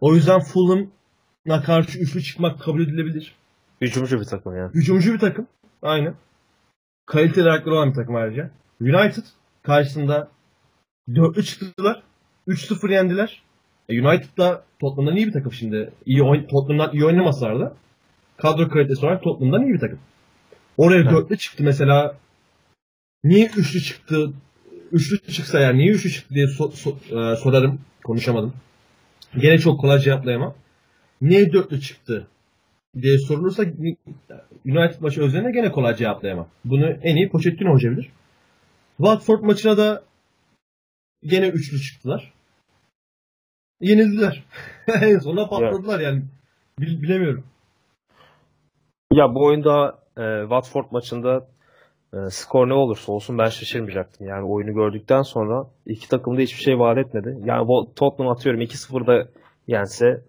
Speaker 1: O yüzden Fulham'a karşı üçlü çıkmak kabul edilebilir.
Speaker 2: Hücumcu bir takım yani.
Speaker 1: Hücumcu bir takım. Aynen. Kaliteli ayakları olan bir takım ayrıca. United karşısında dörtlü çıktılar. 3-0 yendiler. E, United da Tottenham'dan iyi bir takım şimdi. İyi oyn Tottenham'dan iyi oynamasalar da kadro kalitesi olarak Tottenham'dan iyi bir takım. Oraya
Speaker 2: Evet.
Speaker 1: dörtlü çıktı mesela. Niye üçlü çıktı? Üçlü çıksa yani niye üçlü çıktı diye so- so- e, sorarım. Konuşamadım. Gene çok kolay cevaplayamam. Niye dörtlü çıktı diye sorulursa United maçı üzerine gene kolay cevaplayamam. Bunu en iyi Pochettino hoca bilir. Watford maçına da gene üçlü çıktılar. Yenildiler. en sonunda patladılar yani. Bil- bilemiyorum.
Speaker 2: Ya bu oyunda e, Watford maçında e, skor ne olursa olsun ben şaşırmayacaktım. Yani oyunu gördükten sonra iki takım da hiçbir şey vaat etmedi. Yani Tottenham atıyorum 2-0'da yense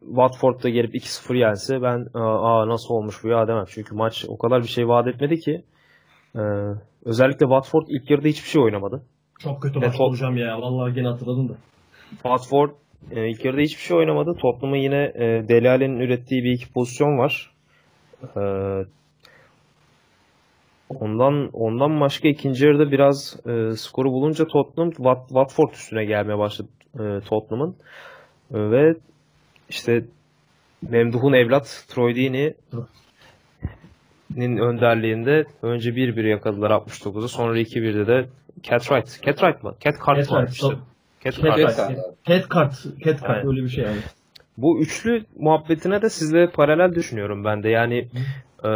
Speaker 2: Watford'da gelip 2-0 yense ben aa nasıl olmuş bu ya demem. Çünkü maç o kadar bir şey vaat etmedi ki e, özellikle Watford ilk yarıda hiçbir şey oynamadı.
Speaker 1: Çok kötü
Speaker 2: Ve
Speaker 1: maç olacağım ya. Vallahi gene hatırladım da.
Speaker 2: Watford e, ilk yarıda hiçbir şey oynamadı. Tottenham'ın yine e, Dele Alli'nin ürettiği bir iki pozisyon var. E, ondan ondan başka ikinci yarıda biraz e, skoru bulunca Tottenham Wat- Watford üstüne gelmeye başladı e, Tottenham'ın. E, ve işte Memduh'un evlat Troy Deeney'nin önderliğinde önce 1-1 yakaladılar 69'u. Sonra 2-1'de de Catwright. Catwright mı? Catcart
Speaker 1: Catwright,
Speaker 2: varmış işte.
Speaker 1: tabii.
Speaker 2: Catcart.
Speaker 1: Catwright.
Speaker 3: Catcart.
Speaker 1: Cat kart. Cat kart
Speaker 2: Aynen.
Speaker 1: öyle bir şey yani.
Speaker 2: Bu üçlü muhabbetine de sizle paralel düşünüyorum ben de. Yani e,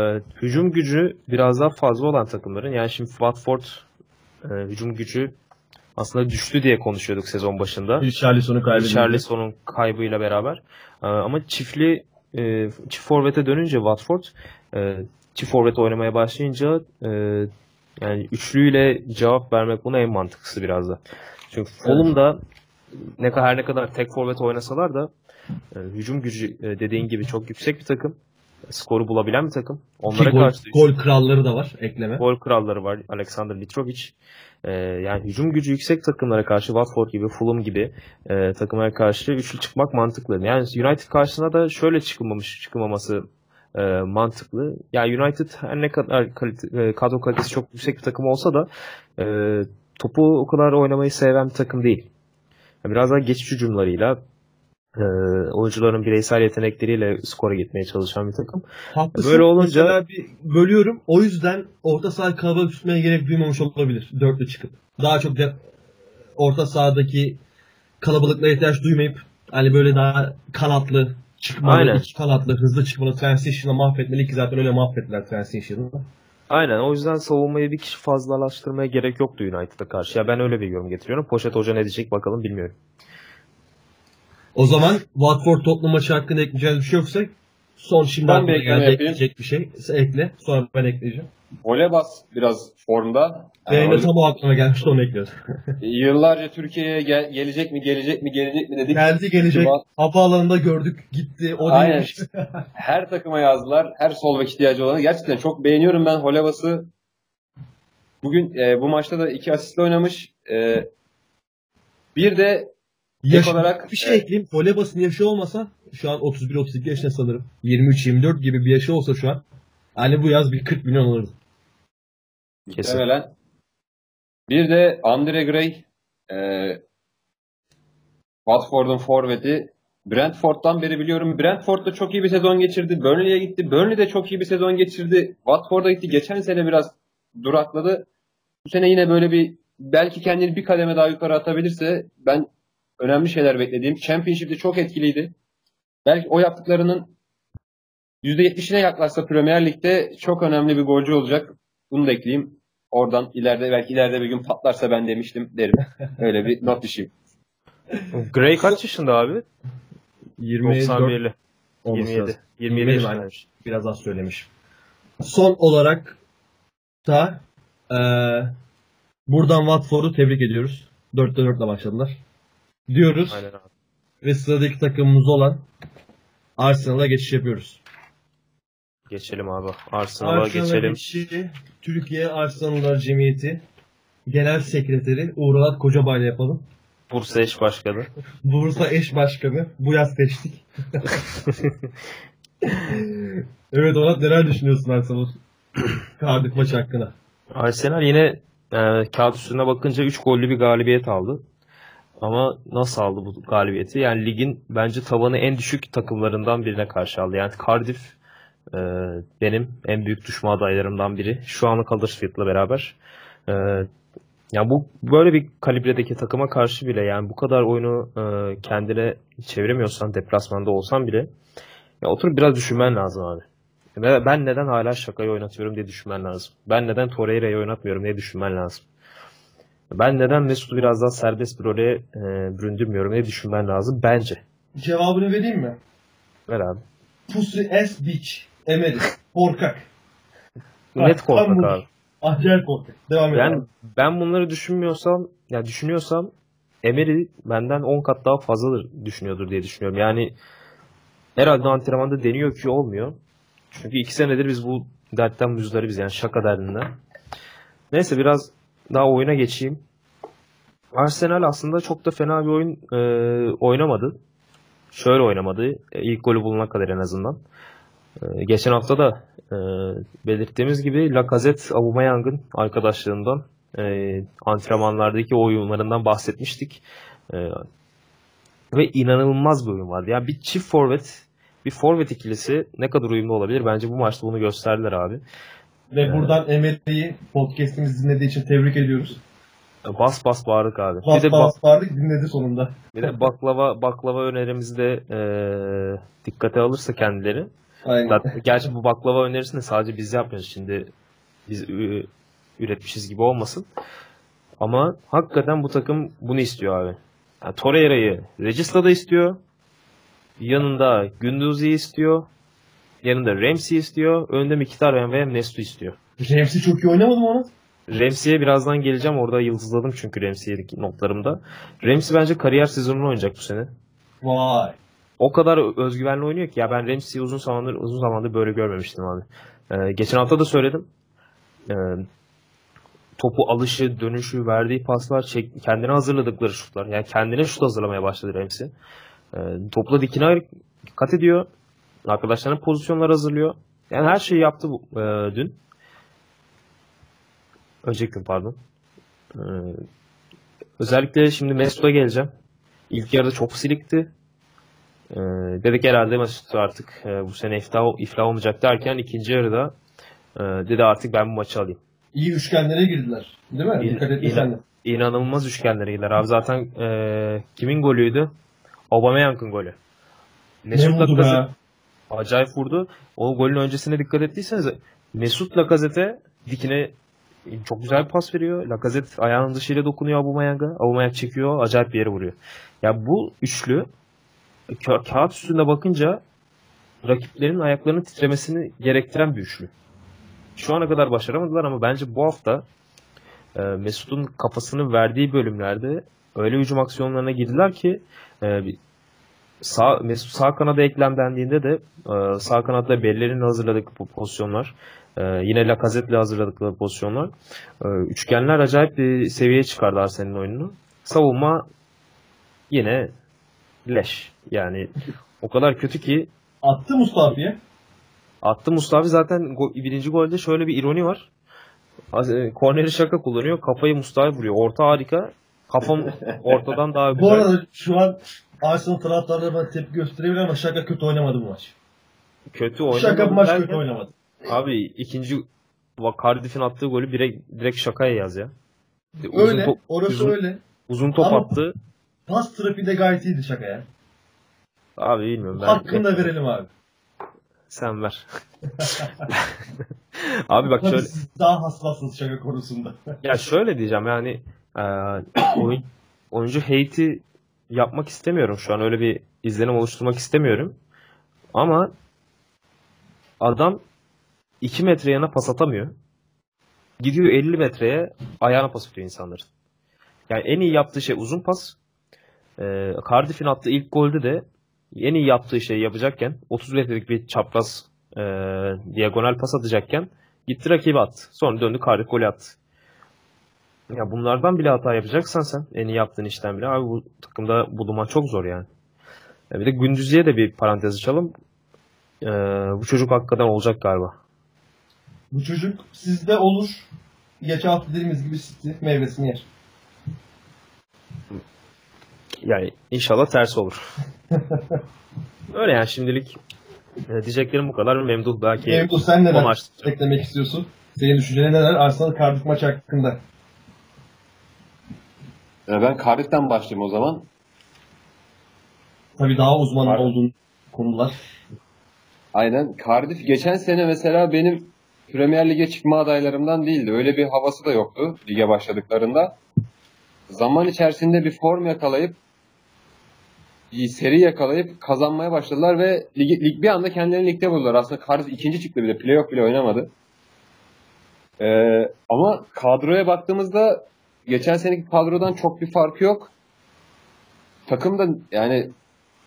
Speaker 2: hücum gücü biraz daha fazla olan takımların. Yani şimdi Watford e, hücum gücü aslında düştü diye konuşuyorduk sezon başında.
Speaker 1: Richarlison'u kaybedildi.
Speaker 2: Richarlison'un kaybıyla beraber. Ee, ama çiftli e, çift forvete dönünce Watford e, çift forvet oynamaya başlayınca e, yani üçlüyle cevap vermek buna en mantıklısı biraz da. Çünkü Fulham da ne kadar her ne kadar tek forvet oynasalar da e, hücum gücü e, dediğin gibi çok yüksek bir takım. Skoru bulabilen bir takım.
Speaker 1: Ki
Speaker 2: Onlara
Speaker 1: gol,
Speaker 2: karşı
Speaker 1: gol kralları da var ekleme.
Speaker 2: gol kralları var. Alexander Mitrovic. Ee, yani hücum gücü yüksek takımlara karşı Watford gibi, Fulham gibi e, takımlara karşı üçlü çıkmak mantıklı. Yani United karşısına da şöyle çıkılmamış çıkılmaması e, mantıklı. Yani United her ne kadar kalite, e, kadro kalitesi çok yüksek bir takım olsa da e, topu o kadar oynamayı seven bir takım değil. Yani biraz daha geçiş hücumlarıyla e, oyuncuların bireysel yetenekleriyle skora gitmeye çalışan bir takım.
Speaker 1: Haklısın.
Speaker 2: Böyle olunca-
Speaker 1: bir bölüyorum. O yüzden orta saha kalabalık tutmaya gerek duymamış olabilir. Dörtlü çıkıp. Daha çok de orta sahadaki kalabalıkla ihtiyaç duymayıp hani böyle daha kanatlı çıkmalı,
Speaker 2: Aynen.
Speaker 1: iki kanatlı, hızlı çıkmalı Transition'ı mahvetmeli ki zaten öyle mahvettiler Transition'ı.
Speaker 2: Aynen o yüzden savunmayı bir kişi fazlalaştırmaya gerek yoktu United'a karşı. Ya ben öyle bir yorum getiriyorum. Poşet Hoca ne diyecek bakalım bilmiyorum.
Speaker 1: O zaman Watford Tottenham maçı hakkında ekleyeceğiniz bir şey yoksa son şimdi
Speaker 3: Ben bir
Speaker 1: geldi ekleyecek bir şey. Ekle. Sonra ben ekleyeceğim.
Speaker 3: Volebas biraz formda. Yani
Speaker 1: Benim de tam o aklıma gelmişti onu ekliyorum.
Speaker 3: Yıllarca Türkiye'ye gel- gelecek mi, gelecek mi, gelecek mi dedik.
Speaker 1: Geldi gelecek.
Speaker 3: Şubat-
Speaker 1: Havaalanında gördük. Gitti. O
Speaker 3: Aynen.
Speaker 1: değilmiş.
Speaker 3: Her takıma yazdılar. Her sol bek ihtiyacı olanı. Gerçekten çok beğeniyorum ben Holebas'ı. Bugün e, bu maçta da iki asistle oynamış. E, bir de
Speaker 1: Yaş,
Speaker 3: olarak-
Speaker 1: bir şey ekleyeyim. Volebas'ın yaşı olmasa şu an 31-32 yaşında sanırım. 23-24 gibi bir yaşı olsa şu an hani bu yaz bir 40 milyon olurdu.
Speaker 2: Kesin.
Speaker 3: muhtemelen. Bir de Andre Gray e, Watford'un forveti. Brentford'dan beri biliyorum. Brentford'da çok iyi bir sezon geçirdi. Burnley'e gitti. Burnley'de çok iyi bir sezon geçirdi. Watford'a gitti. Geçen sene biraz durakladı. Bu sene yine böyle bir belki kendini bir kademe daha yukarı atabilirse ben önemli şeyler beklediğim. Championship'te çok etkiliydi. Belki o yaptıklarının %70'ine yaklaşsa Premier Lig'de çok önemli bir golcü olacak. Bunu da ekleyeyim. Oradan ileride belki ileride bir gün patlarsa ben demiştim derim. Öyle bir not düşeyim.
Speaker 2: Gray kaç yaşında abi?
Speaker 1: 24
Speaker 2: 91'li.
Speaker 1: olması
Speaker 2: 27.
Speaker 1: lazım.
Speaker 2: 27
Speaker 1: 27
Speaker 2: yaşındaymış.
Speaker 1: Biraz az söylemiş. Son olarak da eee buradan Watford'u tebrik ediyoruz. 4'te 4 ile başladılar. Diyoruz
Speaker 2: Aynen abi.
Speaker 1: ve sıradaki takımımız olan Arsenal'a geçiş yapıyoruz.
Speaker 2: Geçelim abi. Arsenal'a geçelim.
Speaker 1: geçişi Türkiye Arsenal'lar Cemiyeti Genel Sekreteri Uğur Alat Kocabay ile yapalım.
Speaker 2: Bursa eş başkanı.
Speaker 1: Bursa eş başkanı. Bu yaz seçtik. evet Onat neler düşünüyorsun Arsenal? Cardiff maçı hakkında.
Speaker 2: Arsenal yine e, kağıt üstüne bakınca 3 gollü bir galibiyet aldı. Ama nasıl aldı bu galibiyeti? Yani ligin bence tavanı en düşük takımlarından birine karşı aldı. Yani Cardiff e, benim en büyük düşme adaylarımdan biri. Şu anlık Huddersfield'la beraber. E, yani bu böyle bir kalibredeki takıma karşı bile yani bu kadar oyunu e, kendine çeviremiyorsan deplasmanda olsan bile ya oturup biraz düşünmen lazım abi. Ben neden hala şakayı oynatıyorum diye düşünmen lazım. Ben neden Torreira'yı oynatmıyorum diye düşünmen lazım. Ben neden Mesut'u biraz daha serbest bir role e, büründürmüyorum diye düşünmen lazım bence.
Speaker 1: Cevabını vereyim mi?
Speaker 2: Ver abi.
Speaker 1: Pussy S Beach. Emery. Korkak.
Speaker 2: Net korkak abi.
Speaker 1: Acayip korkak. Devam edelim.
Speaker 2: Yani ben bunları düşünmüyorsam, ya düşünüyorsam Emery benden 10 kat daha fazladır düşünüyordur diye düşünüyorum. Yani herhalde antrenmanda deniyor ki olmuyor. Çünkü iki senedir biz bu dertten muzdaribiz yani şaka derdinden. Neyse biraz daha oyuna geçeyim. Arsenal aslında çok da fena bir oyun e, oynamadı. Şöyle oynamadı. E, ilk golü bulana kadar en azından. E, geçen hafta da e, belirttiğimiz gibi Lacazette Aubameyang'ın arkadaşlığından e, antrenmanlardaki oyunlarından bahsetmiştik. E, ve inanılmaz bir oyun vardı. Yani bir çift forvet, bir forvet ikilisi ne kadar uyumlu olabilir? Bence bu maçta bunu gösterdiler abi.
Speaker 1: Ve buradan Emery'i podcast'imizi dinlediği için tebrik ediyoruz.
Speaker 2: Bas bas bağırdık abi.
Speaker 1: Bas
Speaker 2: bir de,
Speaker 1: bas bağırdık dinledi sonunda.
Speaker 2: bir de baklava baklava önerimizi de e, dikkate alırsa kendileri.
Speaker 1: Aynen.
Speaker 2: Zaten, gerçi bu baklava önerisini de sadece biz yapmıyoruz şimdi. Biz ü- üretmişiz gibi olmasın. Ama hakikaten bu takım bunu istiyor abi. Yani Torreira'yı Regista'da istiyor. Yanında Günduzi'yi istiyor. Yanında Ramsey istiyor. Önde Mkhitaryan ve Nestu istiyor.
Speaker 1: Ramsey çok iyi oynamadı mı ona?
Speaker 2: Ramsey'e birazdan geleceğim. Orada yıldızladım çünkü Ramsey'deki notlarımda. Ramsey bence kariyer sezonunu oynayacak bu sene.
Speaker 1: Vay.
Speaker 2: O kadar özgüvenli oynuyor ki ya ben Ramsey'i uzun zamandır uzun zamandır böyle görmemiştim abi. Ee, geçen hafta da söyledim. Ee, topu alışı, dönüşü, verdiği paslar, çek, kendine hazırladıkları şutlar. Yani kendine şut hazırlamaya başladı Ramsey. Ee, topla dikine dikkat ediyor. Arkadaşlarına pozisyonlar hazırlıyor. Yani her şeyi yaptı bu, e, dün. Önceki gün pardon. Ee, özellikle şimdi Mesut'a geleceğim. İlk yarıda çok silikti. Ee, dedik herhalde Mesut artık e, bu sene iflah, iflah olmayacak derken ikinci yarıda e, dedi artık ben bu maçı alayım.
Speaker 1: İyi üçgenlere girdiler. Değil mi?
Speaker 2: İyi-
Speaker 1: Dikkat de.
Speaker 2: İnanılmaz üçgenlere gider. Abi zaten e, kimin golüydü? Aubameyang'ın golü.
Speaker 1: Ne
Speaker 2: Mesut
Speaker 1: vurdu be?
Speaker 2: Acayip vurdu. O golün öncesine dikkat ettiyseniz Mesut Lacazette dikine çok güzel bir pas veriyor. Lacazette ayağının dışıyla dokunuyor Aubameyang'a. Aubameyang çekiyor. Acayip bir yere vuruyor. Ya bu üçlü ka- kağıt üstünde bakınca rakiplerin ayaklarının titremesini gerektiren bir üçlü. Şu ana kadar başaramadılar ama bence bu hafta e, Mesut'un kafasını verdiği bölümlerde öyle hücum aksiyonlarına girdiler ki e, sağ Mesut sağ kanada eklem dendiğinde de e, sağ kanatta bellerin hazırladığı bu pozisyonlar e, yine Lacazette'le hazırladıkları pozisyonlar e, üçgenler acayip bir seviyeye çıkardı Arsenal'in oyununu. Savunma yine leş. Yani o kadar kötü ki
Speaker 1: Attı Mustafi'ye.
Speaker 2: Attı Mustafi zaten go- birinci golde şöyle bir ironi var. E, Korneri şaka kullanıyor. Kafayı Mustafi vuruyor. Orta harika. Kafam ortadan daha güzel.
Speaker 1: Bu arada şu an Arsenal taraftarları bana tepki gösterebilir ama Şaka kötü oynamadı bu maç.
Speaker 2: kötü oynadı.
Speaker 1: Şaka bu maç
Speaker 2: derken-
Speaker 1: kötü oynamadı.
Speaker 2: Abi ikinci Cardiff'in attığı golü direkt, direkt şakaya yaz ya. Uzun
Speaker 1: Öyle.
Speaker 2: top-
Speaker 1: orası
Speaker 2: uzun-
Speaker 1: öyle.
Speaker 2: Uzun top
Speaker 1: Ama-
Speaker 2: attı.
Speaker 1: Pas trafiği de gayet iyiydi Şaka'ya.
Speaker 2: Abi bilmiyorum ben.
Speaker 1: Hakkını da verelim abi.
Speaker 2: Sen ver. Abi bak
Speaker 1: Tabii
Speaker 2: şöyle
Speaker 1: siz daha hassassınız Şaka konusunda.
Speaker 2: Ya şöyle diyeceğim yani e, oyun, oyuncu hate'i yapmak istemiyorum şu an öyle bir izlenim oluşturmak istemiyorum. Ama adam 2 metre yana pas atamıyor. Gidiyor 50 metreye ayağına pas atıyor insanların. Yani en iyi yaptığı şey uzun pas. E, Cardiff'in attığı ilk golde de en iyi yaptığı şeyi yapacakken 30 metrelik bir çapraz e, diagonal pas atacakken gitti rakibi attı. Sonra döndü Cardiff golü attı. Ya bunlardan bile hata yapacaksan sen en iyi yaptığın işten bile abi bu takımda bulunman çok zor yani. Ya bir de Gündüz'e de bir parantez açalım. Ee, bu çocuk hakikaten olacak galiba.
Speaker 1: Bu çocuk sizde olur. Geçen hafta dediğimiz gibi City meyvesini yer.
Speaker 2: Yani inşallah tersi olur. Öyle yani şimdilik e, diyeceklerim bu kadar. Memduh belki
Speaker 1: Emre sen neler eklemek istiyorsun? Senin düşüncelerin neler? Arsenal Cardiff maçı hakkında.
Speaker 3: Ee, Ben Cardiff'ten başlayayım o zaman.
Speaker 1: Tabii daha uzman
Speaker 3: Var.
Speaker 1: olduğun konular.
Speaker 3: Aynen. Cardiff geçen sene mesela benim Premier Lig'e çıkma adaylarımdan değildi. Öyle bir havası da yoktu lige başladıklarında. Zaman içerisinde bir form yakalayıp bir seri yakalayıp kazanmaya başladılar ve lig, lig bir anda kendilerini ligde buldular. Aslında Cardiff ikinci çıktı bile. Playoff bile oynamadı. Ee, ama kadroya baktığımızda geçen seneki kadrodan çok bir farkı yok. Takım da yani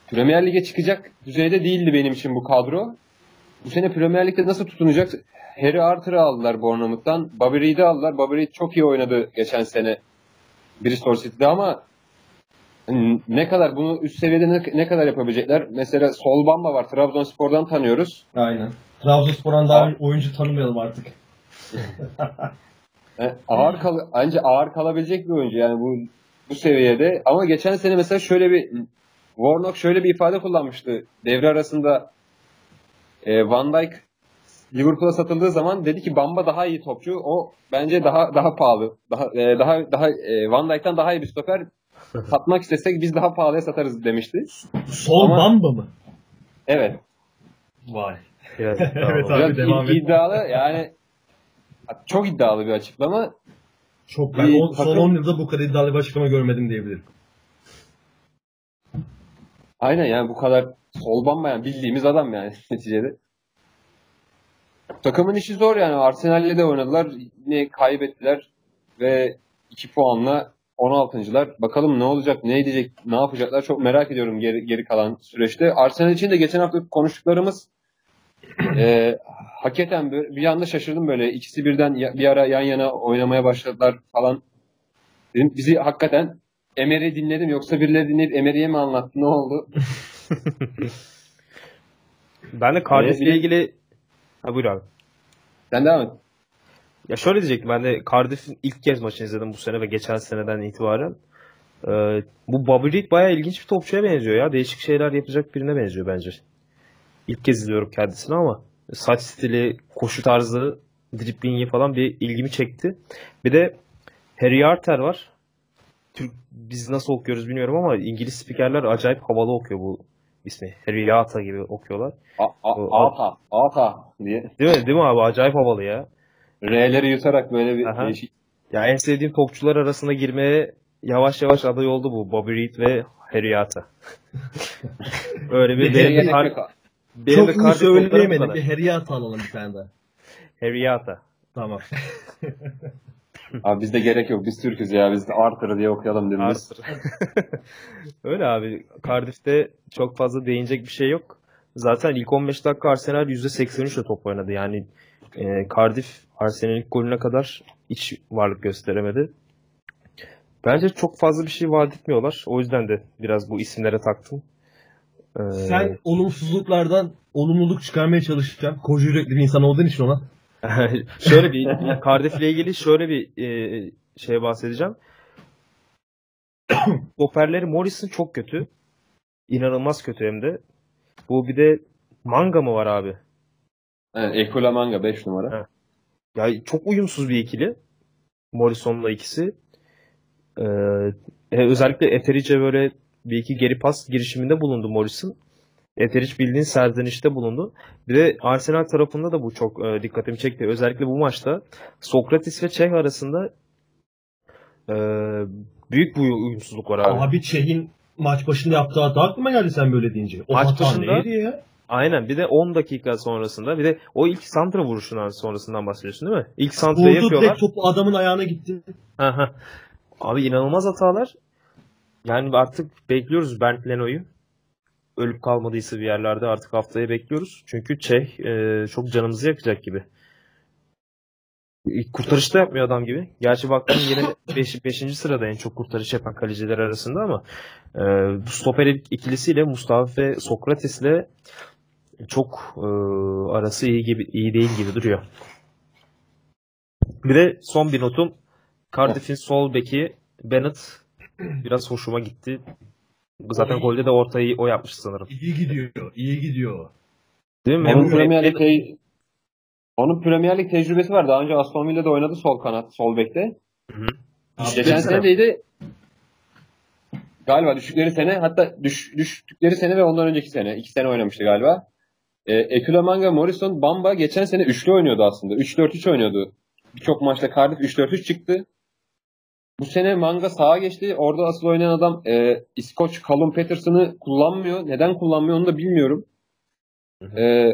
Speaker 3: Premier Lig'e çıkacak düzeyde değildi benim için bu kadro. Bu sene Premier Lig'de nasıl tutunacak? Harry Arthur'ı aldılar Bournemouth'tan. Bobby Reed'i aldılar. Bobby Reed çok iyi oynadı geçen sene Bristol City'de ama ne kadar bunu üst seviyede ne, ne kadar yapabilecekler? Mesela Sol Bamba var. Trabzonspor'dan tanıyoruz.
Speaker 1: Aynen. Trabzonspor'dan daha
Speaker 3: Abi-
Speaker 1: oyuncu tanımayalım artık.
Speaker 3: E, ağır kal anca ağır kalabilecek bir oyuncu yani bu bu seviyede. Ama geçen sene mesela şöyle bir Warnock şöyle bir ifade kullanmıştı. Devre arasında e, Van Dijk Liverpool'a satıldığı zaman dedi ki Bamba daha iyi topçu. O bence daha daha pahalı. Daha e, daha daha e, Van Dijk'tan daha iyi bir stoper. Satmak istesek biz daha pahalıya satarız demişti.
Speaker 1: Sol
Speaker 3: Ama-
Speaker 1: Bamba mı?
Speaker 3: Evet.
Speaker 1: Vay.
Speaker 2: Biraz,
Speaker 1: Evet abi.
Speaker 3: Biraz
Speaker 1: devam
Speaker 3: id-
Speaker 1: et.
Speaker 3: iddialı yani çok iddialı bir açıklama.
Speaker 1: Çok ben
Speaker 3: İyi,
Speaker 1: o- son
Speaker 3: takım-
Speaker 1: 10 yılda bu kadar iddialı bir açıklama görmedim diyebilirim.
Speaker 3: Aynen yani bu kadar sol bambayan bildiğimiz adam yani neticede. Takımın işi zor yani. Arsenal'le de oynadılar. Yine kaybettiler ve 2 puanla 16.lar. Bakalım ne olacak, ne edecek, ne yapacaklar çok merak ediyorum geri, geri kalan süreçte. Arsenal için de geçen hafta konuştuklarımız e, hakikaten bir, bir anda şaşırdım böyle. İkisi birden ya- bir ara yan yana oynamaya başladılar falan. Dedim, bizi hakikaten Emery dinledim yoksa birileri dinleyip Emery'e mi anlattı ne oldu?
Speaker 2: Ben de Cardiff'le
Speaker 3: de-
Speaker 2: ilgili... Ha buyur abi.
Speaker 3: Sen devam et.
Speaker 2: Ya şöyle diyecektim ben de Cardiff'in ilk kez maçını izledim bu sene ve geçen seneden itibaren. Ee, bu Bobby Reed bayağı ilginç bir topçuya benziyor ya. Değişik şeyler yapacak birine benziyor bence. İlk kez izliyorum kendisini ama saç stili, koşu tarzı, driblingi falan bir ilgimi çekti. Bir de Harry Arter var. Türk biz nasıl okuyoruz bilmiyorum ama İngiliz spikerler acayip havalı okuyor bu ismi. Harry Arter gibi okuyorlar.
Speaker 3: A, a, apa, apa diye.
Speaker 2: Değil mi? Değil mi abi? Acayip havalı ya.
Speaker 3: R'leri yutarak böyle bir
Speaker 2: Aha.
Speaker 3: değişik.
Speaker 2: Ya en sevdiğim topçular arasında girmeye yavaş yavaş aday oldu bu. Bobby Reed ve Harry Ata. Öyle bir benim de
Speaker 3: Gerek
Speaker 2: benim
Speaker 1: Çok iyi söyleyemedim. Bir Harry'at alalım bir tane daha.
Speaker 2: Harry Ata.
Speaker 1: Tamam.
Speaker 3: Abi bizde gerek yok. Biz Türk'üz ya. Biz de Arthur diye okuyalım.
Speaker 2: Arthur. Öyle abi. Cardiff'te çok fazla değinecek bir şey yok. Zaten ilk 15 dakika Arsenal %83 ile top oynadı. Yani e, Cardiff Arsenal'in golüne kadar hiç varlık gösteremedi. Bence çok fazla bir şey vaat etmiyorlar. O yüzden de biraz bu isimlere taktım. Ee,
Speaker 1: Sen olumsuzluklardan olumluluk çıkarmaya çalışacaksın. Koca yürekli bir insan olduğun için ona.
Speaker 2: şöyle bir Cardiff'le ilgili şöyle bir e, şey bahsedeceğim. Stoperleri Morrison çok kötü. İnanılmaz kötü hem de. Bu bir de Manga mı var abi?
Speaker 3: Evet, Ekula Manga 5 numara.
Speaker 2: Evet. Ya çok uyumsuz bir ikili. Morrison'la ikisi. Ee, e, özellikle Etheridge'e böyle bir iki geri pas girişiminde bulundu Morrison. Etheridge bildiğin serzenişte bulundu. Bir de Arsenal tarafında da bu çok e, dikkatimi çekti. Özellikle bu maçta Sokratis ve Çeh arasında e, büyük bir uyumsuzluk var abi.
Speaker 1: Abi Çeh'in maç başında yaptığı hata aklıma geldi sen böyle deyince. O
Speaker 2: Maç başında-
Speaker 1: neydi ya?
Speaker 2: Aynen bir de 10 dakika sonrasında bir de o ilk santra vuruşundan sonrasından bahsediyorsun değil mi? İlk santrayı
Speaker 1: Vurdu
Speaker 2: yapıyorlar.
Speaker 1: direkt topu adamın ayağına gitti.
Speaker 2: Aha. Abi inanılmaz hatalar. Yani artık bekliyoruz Bernd Leno'yu. Ölüp kalmadıysa bir yerlerde artık haftaya bekliyoruz. Çünkü Çeh e, çok canımızı yakacak gibi. Kurtarış da yapmıyor adam gibi. Gerçi baktım yine 5. Beş, sırada en çok kurtarış yapan kaleciler arasında ama e, bu stoper ikilisiyle Mustafa ve Sokrates'le çok e, arası iyi gibi iyi değil gibi duruyor. Bir de son bir notum Cardiff'in sol beki Bennett biraz hoşuma gitti. Zaten golde de ortayı o yapmış sanırım.
Speaker 1: İyi gidiyor. iyi gidiyor.
Speaker 2: Değil mi?
Speaker 3: Onun Premier Lig te- onun Premier Lig tecrübesi var. Daha önce Aston Villa'da oynadı sol kanat, sol bekte.
Speaker 2: Hı hı.
Speaker 1: Abi,
Speaker 3: Geçen sene deydi galiba düştükleri sene hatta düş, düştükleri sene ve ondan önceki sene. iki sene oynamıştı galiba. E, Ekula Manga, Morrison, Bamba geçen sene üçlü oynuyordu aslında. 3-4-3 oynuyordu. Birçok maçta Cardiff 3-4-3 çıktı. Bu sene Manga sağa geçti. Orada asıl oynayan adam e, İskoç Callum Patterson'ı kullanmıyor. Neden kullanmıyor onu da bilmiyorum. E,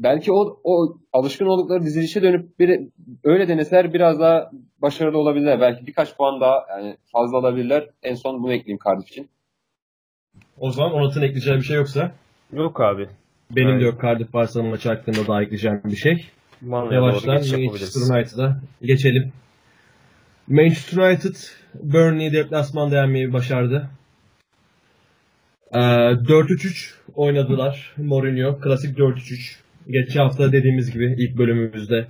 Speaker 3: belki o, o alışkın oldukları dizilişe dönüp bir, öyle deneseler biraz daha başarılı olabilirler. Belki birkaç puan daha yani fazla alabilirler. En son bunu ekleyeyim Cardiff için.
Speaker 1: O zaman Onat'ın ekleyeceği bir şey yoksa
Speaker 2: Yok abi.
Speaker 1: benim de
Speaker 2: Aynen.
Speaker 1: yok Cardiff Barcelona maçı hakkında daha ekleyeceğim bir şey.
Speaker 2: Mana'ya
Speaker 1: Yavaştan. Manchester United'a geçelim. Manchester United Burnley'i deplasmanda yenmeyi başardı. Ee, 4-3-3 oynadılar. Mourinho klasik 4-3-3. Geçen hafta dediğimiz gibi ilk bölümümüzde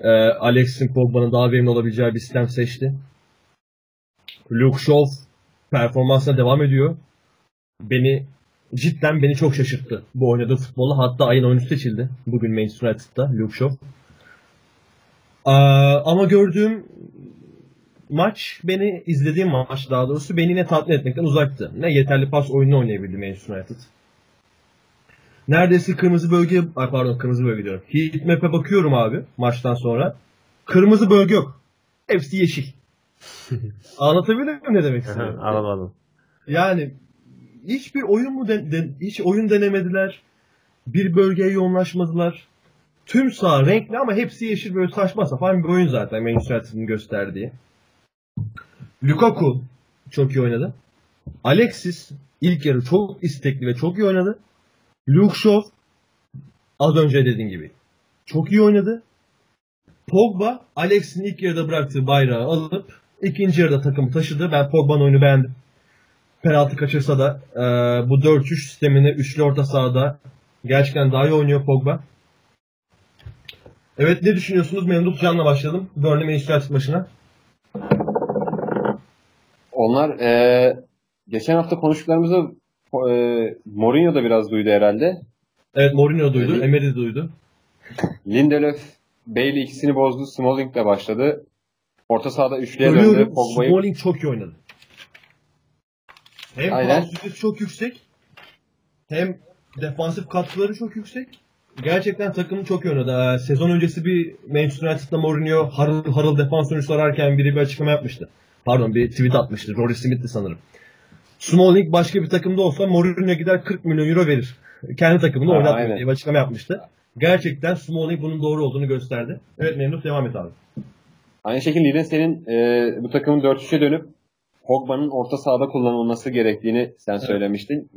Speaker 1: e, Alex'in Pogba'nın daha verimli olabileceği bir sistem seçti. Luke Shaw performansına devam ediyor. Beni cidden beni çok şaşırttı bu oynadığı futbolla. Hatta ayın oyuncusu seçildi. Bugün Manchester United'da Luke Shaw. Aa, ama gördüğüm maç beni izlediğim maç daha doğrusu beni yine tatmin etmekten uzaktı. Ne yeterli pas oyunu oynayabildi Manchester United. Neredeyse kırmızı bölge, ay pardon kırmızı bölge diyorum. Heat map'e bakıyorum abi maçtan sonra. Kırmızı bölge yok. hepsi yeşil. Anlatabiliyor muyum ne demek istiyorum?
Speaker 2: Anlamadım.
Speaker 1: Yani hiçbir oyun mu den- den- hiç oyun denemediler. Bir bölgeye yoğunlaşmadılar. Tüm saha renkli ama hepsi yeşil böyle saçma sapan bir oyun zaten Manchester United'ın gösterdiği. Lukaku çok iyi oynadı. Alexis ilk yarı çok istekli ve çok iyi oynadı. Luke Shaw az önce dediğim gibi çok iyi oynadı. Pogba Alexis'in ilk yarıda bıraktığı bayrağı alıp ikinci yarıda takımı taşıdı. Ben Pogba'nın oyunu beğendim penaltı kaçırsa da e, bu 4-3 sistemini üçlü orta sahada gerçekten daha iyi oynuyor Pogba. Evet ne düşünüyorsunuz? Memduh Can'la başladım. Burnley Manchester maçına.
Speaker 3: Onlar e, geçen hafta konuştuklarımızda e, Mourinho da biraz duydu herhalde.
Speaker 1: Evet Mourinho duydu.
Speaker 3: Evet.
Speaker 1: Emery de duydu.
Speaker 3: Lindelöf, Bailey ikisini bozdu. Smalling de başladı. Orta sahada üçlüye döndü.
Speaker 1: Görüyorum
Speaker 3: Pogba'yı
Speaker 1: Smalling çok iyi oynadı. Hem
Speaker 3: Aynen.
Speaker 1: çok yüksek hem defansif katkıları çok yüksek. Gerçekten takım çok iyi oynadı. Ee, Sezon öncesi bir Manchester United'da Mourinho harıl harıl defans oyuncusu ararken biri bir açıklama yapmıştı. Pardon bir tweet atmıştı. Rory Smith'ti sanırım. Smalling başka bir takımda olsa Mourinho gider 40 milyon euro verir. Kendi takımını oynatmıyor diye bir açıklama yapmıştı. Gerçekten Smalling bunun doğru olduğunu gösterdi. Evet Memduh devam et abi.
Speaker 3: Aynı şekilde yine senin e, bu takımın 4-3'e dönüp Pogba'nın orta sahada kullanılması gerektiğini sen söylemiştin.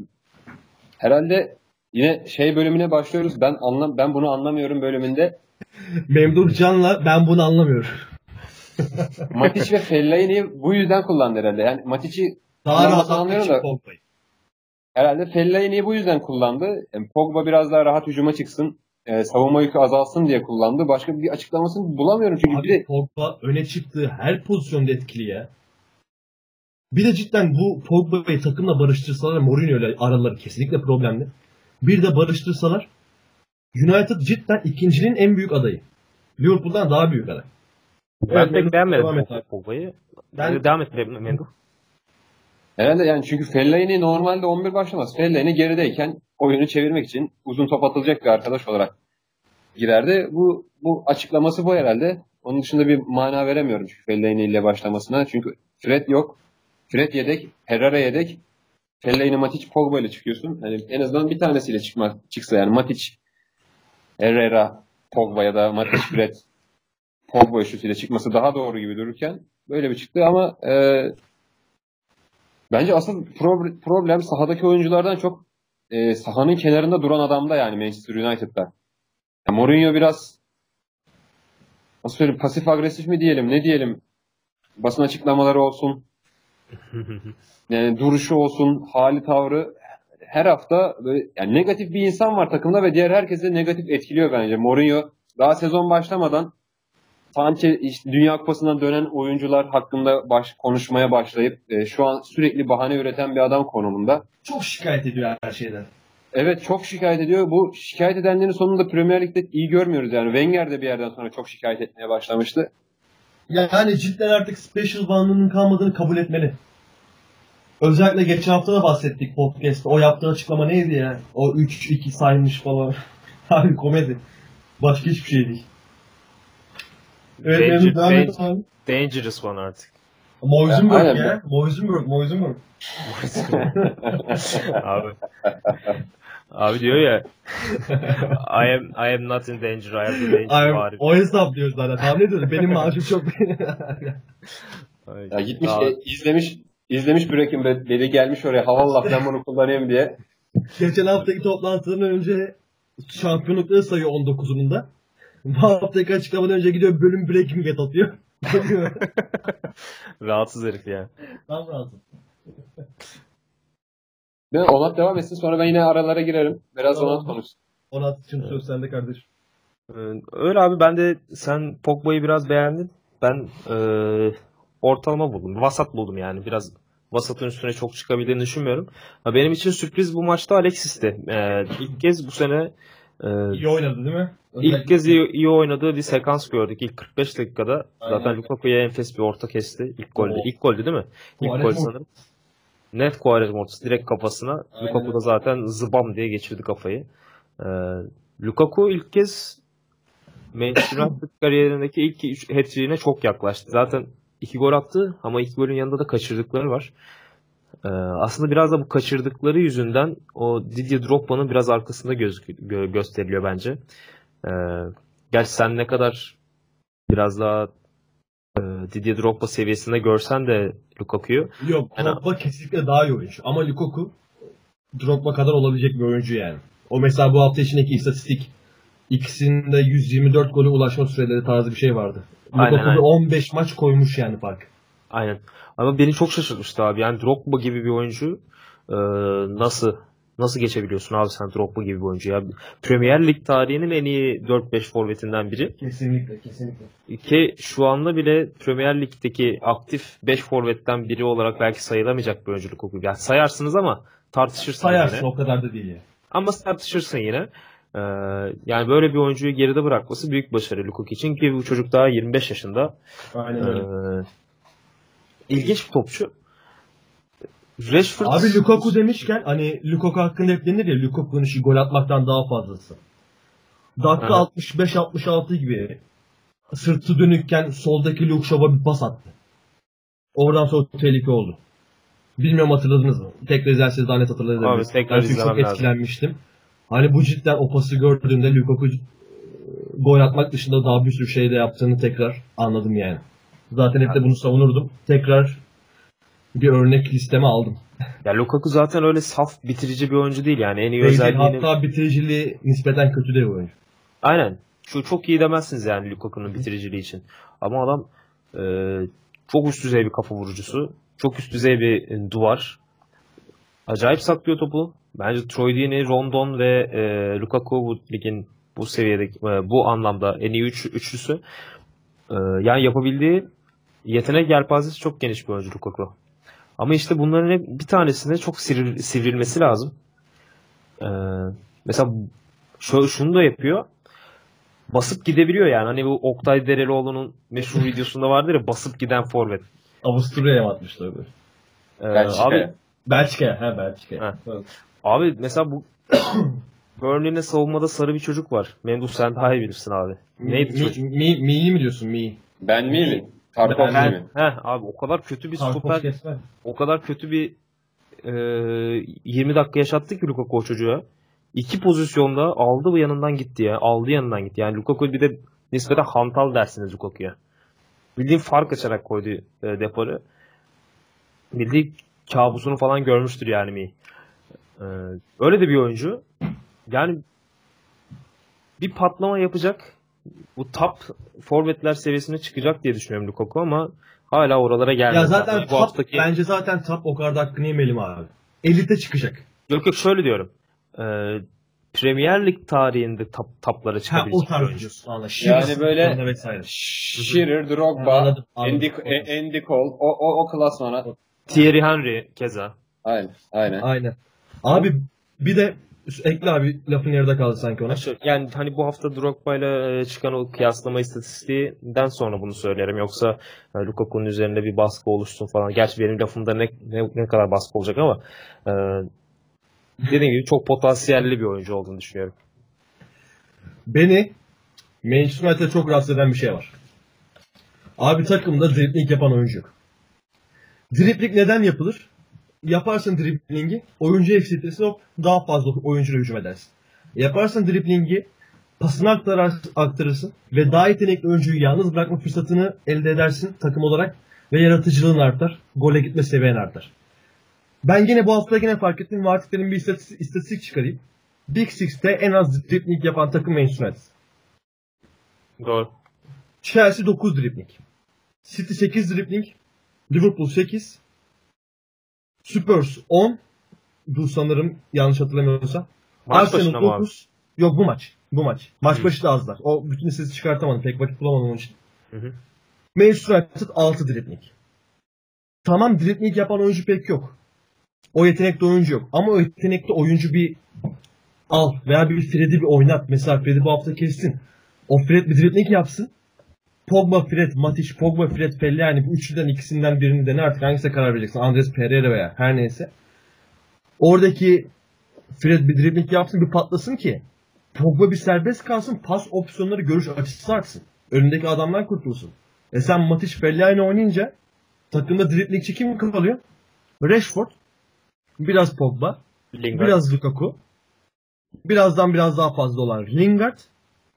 Speaker 3: Herhalde yine şey bölümüne başlıyoruz. Ben anlam ben bunu anlamıyorum bölümünde.
Speaker 1: Memduh Can'la ben bunu anlamıyorum.
Speaker 3: Matic ve Fellaini'yi bu yüzden kullandı herhalde. Yani Matic'i
Speaker 1: Daha rahat
Speaker 3: anlıyorum da-.
Speaker 1: Pogba'yı.
Speaker 3: herhalde Fellaini'yi bu yüzden kullandı. Yani Pogba biraz daha rahat hücuma çıksın. e, savunma yükü azalsın diye kullandı. Başka bir açıklamasını bulamıyorum çünkü bir
Speaker 1: Abi
Speaker 3: de
Speaker 1: Pogba öne çıktığı her pozisyonda etkili ya. Bir de cidden bu Pogba'yı takımla barıştırsalar Mourinho ile araları kesinlikle problemli. Bir de barıştırsalar United cidden ikincinin en büyük adayı. Liverpool'dan daha büyük aday.
Speaker 2: Ben
Speaker 1: Evet,
Speaker 2: pek beğenmedim
Speaker 1: devam et.
Speaker 2: Pogba'yı.
Speaker 1: Ben-
Speaker 2: Ben... Devam et Memduh.
Speaker 3: Herhalde yani çünkü Fellaini normalde 11 başlamaz. Fellaini gerideyken oyunu çevirmek için uzun top atılacak bir arkadaş olarak girerdi. Bu bu açıklaması bu herhalde. Onun dışında bir mana veremiyorum çünkü Fellaini ile başlamasına. Çünkü Fred yok. Fred yedek, Herrera yedek. Fellaini, Matic, Pogba ile çıkıyorsun. Hani en azından bir tanesiyle çıkma, çıksa yani Matic, Herrera, Pogba ya da Matic, Fred, Pogba üçlüsüyle çıkması daha doğru gibi dururken böyle bir çıktı ama e, Bence asıl pro- problem sahadaki oyunculardan çok e, sahanın kenarında duran adamda yani Manchester United'da. Yani Mourinho biraz nasıl söyleyeyim pasif agresif mi diyelim ne diyelim basın açıklamaları olsun yani duruşu olsun hali tavrı her hafta böyle yani negatif bir insan var takımda ve diğer herkese negatif etkiliyor bence. Mourinho daha sezon başlamadan Sanchez işte Dünya Kupası'ndan dönen oyuncular hakkında baş, konuşmaya başlayıp e, şu an sürekli bahane üreten bir adam konumunda.
Speaker 1: Çok şikayet ediyor her şeyden.
Speaker 3: Evet çok şikayet ediyor. Bu şikayet edenlerin sonunda Premier Lig'de iyi görmüyoruz yani. Wenger de bir yerden sonra çok şikayet etmeye başlamıştı.
Speaker 1: Yani cidden artık special bandının kalmadığını kabul etmeli. Özellikle geçen hafta da bahsettik podcast'ta. O yaptığı açıklama neydi ya? O 3-2 saymış falan. Abi komedi. Başka hiçbir şey değil. Evet,
Speaker 2: Danger- danger-
Speaker 1: abi.
Speaker 2: Dangerous one artık.
Speaker 1: Moisenberg ya. Moisenberg, Moisenberg.
Speaker 2: abi. Abi diyor ya I am I am not in danger. I am the danger
Speaker 1: Ay,
Speaker 2: var.
Speaker 1: o hesap diyoruz zaten. Tahmin ediyoruz. Benim maaşım çok...
Speaker 3: Ya gitmiş
Speaker 2: daha-
Speaker 3: e, izlemiş izlemiş Breaking Bad dedi gelmiş oraya havallah ben bunu kullanayım diye.
Speaker 1: Geçen haftaki toplantıdan önce şampiyonlukları sayıyor 19'ununda. Bu haftaki açıklamadan önce gidiyor bölüm Breaking Bad atıyor.
Speaker 2: rahatsız herif ya.
Speaker 1: Tam razı.
Speaker 3: Değil? Onat devam etsin sonra ben yine aralara girerim. Biraz
Speaker 1: Tamam.
Speaker 3: Onat konuşsun.
Speaker 1: Onat için söz sende kardeşim.
Speaker 2: Ee, Öyle abi ben de sen Pogba'yı biraz beğendin. Ben e, ortalama buldum. Vasat buldum yani. Biraz vasatın üstüne çok çıkabildiğini düşünmüyorum. Benim için sürpriz bu maçta Alexis'ti. Ee, ilk kez bu sene e,
Speaker 1: İyi oynadı değil mi?
Speaker 2: ilk kez iyi, iyi oynadığı bir sekans gördük. İlk 45 dakikada.
Speaker 1: Aynen.
Speaker 2: Zaten Lukaku'ya enfes bir orta kesti. İlk golde.
Speaker 1: Oo.
Speaker 2: İlk goldü değil mi? İlk gol sanırım. Net Quaresma ortası direkt kafasına.
Speaker 1: Aynen
Speaker 2: Lukaku da zaten zıbam diye geçirdi kafayı. Ee, Lukaku ilk kez Manchester United kariyerindeki ilk hat-trick'ine çok yaklaştı. Zaten iki gol attı ama iki golün yanında da kaçırdıkları var. Ee, aslında biraz da bu kaçırdıkları yüzünden o Didier Drogba'nın biraz arkasında gözük gö- gösteriliyor bence. Ee, gerçi sen ne kadar biraz daha e, Didier Drogba seviyesinde görsen de Lukaku'yu
Speaker 1: Yok
Speaker 2: Yani-
Speaker 1: Drogba kesinlikle daha iyi oyuncu. Ama Lukaku Drogba kadar olabilecek bir oyuncu yani. O mesela bu hafta içindeki istatistik ikisinde 124 golü ulaşma süreleri tarzı bir şey vardı.
Speaker 2: Aynen,
Speaker 1: Lukaku
Speaker 2: aynen.
Speaker 1: da 15 maç koymuş yani fark.
Speaker 2: Aynen. Ama beni çok şaşırtmıştı abi. Yani Drogba gibi bir oyuncu e, nasıl nasıl geçebiliyorsun abi sen Drogba gibi bir oyuncu ya? Premier Lig tarihinin en iyi 4-5 forvetinden biri.
Speaker 1: Kesinlikle kesinlikle.
Speaker 2: Ki şu anda bile Premier Lig'deki aktif 5 forvetten biri olarak belki sayılamayacak bir oyunculuk okuyor. Yani sayarsınız ama tartışırsınız
Speaker 1: Sayarsın
Speaker 2: yine.
Speaker 1: o kadar da değil ya.
Speaker 2: Ama tartışırsın yine. Ee, yani böyle bir oyuncuyu geride bırakması büyük başarı Lukaku için ki bu çocuk daha 25 yaşında.
Speaker 1: Aynen öyle.
Speaker 2: Ee, ilginç bir topçu. Rashford
Speaker 1: Abi Lukaku demişken hani Lukaku hakkında hep denir ya Lukaku'nun işi gol atmaktan daha fazlası. Dakika
Speaker 2: Evet.
Speaker 1: 65-66 gibi sırtı dönükken soldaki Luke Shaw'a bir pas attı. Oradan sonra tehlike oldu. Bilmiyorum hatırladınız mı? Tekrar izlerseniz daha net hatırlayabilirsiniz.
Speaker 2: Abi tekrar
Speaker 1: çünkü çok
Speaker 2: lazım.
Speaker 1: etkilenmiştim. Hani bu cidden o pası gördüğümde Lukaku e, gol atmak dışında daha bir sürü şey de yaptığını tekrar anladım yani. Zaten hep de bunu savunurdum. Tekrar bir örnek listeme aldım.
Speaker 2: Ya Lukaku zaten öyle saf bitirici bir oyuncu değil yani en iyi
Speaker 1: Değil,
Speaker 2: özelliğini.
Speaker 1: hatta bitiriciliği nispeten kötü de bir oyuncu.
Speaker 2: Aynen. Şu çok iyi demezsiniz yani Lukaku'nun bitiriciliği için. Ama adam e, çok üst düzey bir kafa vurucusu. Çok üst düzey bir e, duvar. Acayip saklıyor topu. Bence Troy Deeney, Rondon ve e, Lukaku bu ligin bu seviyedeki e, bu anlamda en iyi üç, üçlüsü. E, yani yapabildiği yetenek yelpazesi çok geniş bir oyuncu Lukaku. Ama işte bunların hep bir tanesine çok sivri- sivrilmesi lazım. E, mesela şu, şunu da yapıyor basıp gidebiliyor yani. Hani bu Oktay Derelioğlu'nun meşhur videosunda vardır ya basıp giden forvet.
Speaker 1: Avusturya'ya mı atmışlar böyle?
Speaker 2: Ee,
Speaker 3: Belçika'ya.
Speaker 2: abi,
Speaker 1: Belçika'ya. Ha Belçika'ya.
Speaker 2: Ha.
Speaker 1: Evet.
Speaker 2: abi mesela bu Burnley'nin savunmada sarı bir çocuk var. Memduh sen daha iyi bilirsin abi. Neydi
Speaker 1: mi,
Speaker 2: çocuk?
Speaker 1: Mi, Mi'yi mi diyorsun Mi?
Speaker 3: Ben miyim? Tarkovski
Speaker 1: Ben-?
Speaker 2: Heh, abi o kadar kötü bir
Speaker 1: Tarkov
Speaker 2: stoper,
Speaker 1: kesme.
Speaker 2: o kadar kötü bir e, 20 dakika yaşattı ki Lukaku o çocuğa. İki pozisyonda aldı bu yanından gitti ya. Aldı yanından gitti. Yani Lukaku bir de nispeten hantal dersiniz Lukaku'ya. Bildiğin fark açarak koydu e, deporu. Bildiğin kabusunu falan görmüştür yani mi? Ee, öyle de bir oyuncu. Yani bir patlama yapacak. Bu top forvetler seviyesine çıkacak diye düşünüyorum Lukaku ama hala oralara gelmedi.
Speaker 1: Ya zaten
Speaker 2: bu
Speaker 1: top,
Speaker 2: haftaki
Speaker 1: bence zaten top o kadar da hakkını yemeyelim abi. Elite çıkacak.
Speaker 2: Yok yok şöyle diyorum. Ee, Premier Lig tarihinde top, toplara
Speaker 1: Ha
Speaker 2: çıkabilecek
Speaker 1: o
Speaker 2: bir
Speaker 1: tarz
Speaker 2: oyuncu.
Speaker 3: Yani böyle-
Speaker 1: vesaire.
Speaker 3: Shearer, Drogba,
Speaker 1: Anladım, anladım.
Speaker 3: Andy, E- Andy Cole, o, o, o klasmana.
Speaker 2: Thierry Henry keza.
Speaker 3: Aynen, aynen.
Speaker 1: Aynen. Abi bir de ekle abi lafın yarıda kaldı sanki ona.
Speaker 2: Yani hani bu hafta Drogba ile e, çıkan o kıyaslama istatistiğinden sonra bunu söylerim. Yoksa e, Lukaku'nun üzerinde bir baskı oluşsun falan. Gerçi benim lafımda ne, ne, ne kadar baskı olacak ama e, dediğim gibi çok potansiyelli bir oyuncu olduğunu düşünüyorum.
Speaker 1: Beni Manchester United'e çok rahatsız eden bir şey var. Abi takımda dribbling yapan oyuncu yok. Dribbling neden yapılır? Yaparsın dribblingi, oyuncu eksiltirsin hop daha fazla oyuncuyla hücum edersin. Yaparsın dribblingi, pasını aktarar, aktarırsın ve daha yetenekli oyuncuyu yalnız bırakma fırsatını elde edersin takım olarak ve yaratıcılığın artar, gole gitme seviyen artar. Ben yine bu hafta yine fark ettim ve artık bir istatistik, istatistik çıkarayım. Big Six'te en az dribbling yapan takım Manchester United.
Speaker 2: Doğru.
Speaker 1: Chelsea 9 dribbling. City 8 dribbling. Liverpool 8. Spurs 10. Bu sanırım yanlış hatırlamıyorsam.
Speaker 2: Maç
Speaker 1: Arsenal
Speaker 2: başına mı abi?
Speaker 1: 9. Yok bu maç. Bu maç. Maç
Speaker 2: Hı.
Speaker 1: başı da azlar. O bütün sesi çıkartamadım. Pek vakit bulamadım onun için.
Speaker 2: Hı hı.
Speaker 1: Manchester United 6 dribbling. Tamam dribbling yapan oyuncu pek yok. O yetenekli oyuncu yok. Ama o yetenekli oyuncu bir al veya bir Fred'i bir oynat. Mesela Fred'i bu hafta kessin. O Fred bir dribbling yapsın. Pogba, Fred, Matic, Pogba, Fred, Pelle yani bu üçlüden ikisinden birini dene artık hangisine karar vereceksin. Andres Pereira veya her neyse. Oradaki Fred bir dribbling yapsın bir patlasın ki Pogba bir serbest kalsın. Pas opsiyonları görüş açısı artsın. Önündeki adamlar kurtulsun. E sen Matic Fellaini oynayınca takımda driplingçi kim kalıyor? Rashford. Biraz Pogba.
Speaker 2: Lingard.
Speaker 1: Biraz Lukaku. Birazdan biraz daha fazla olan Lingard.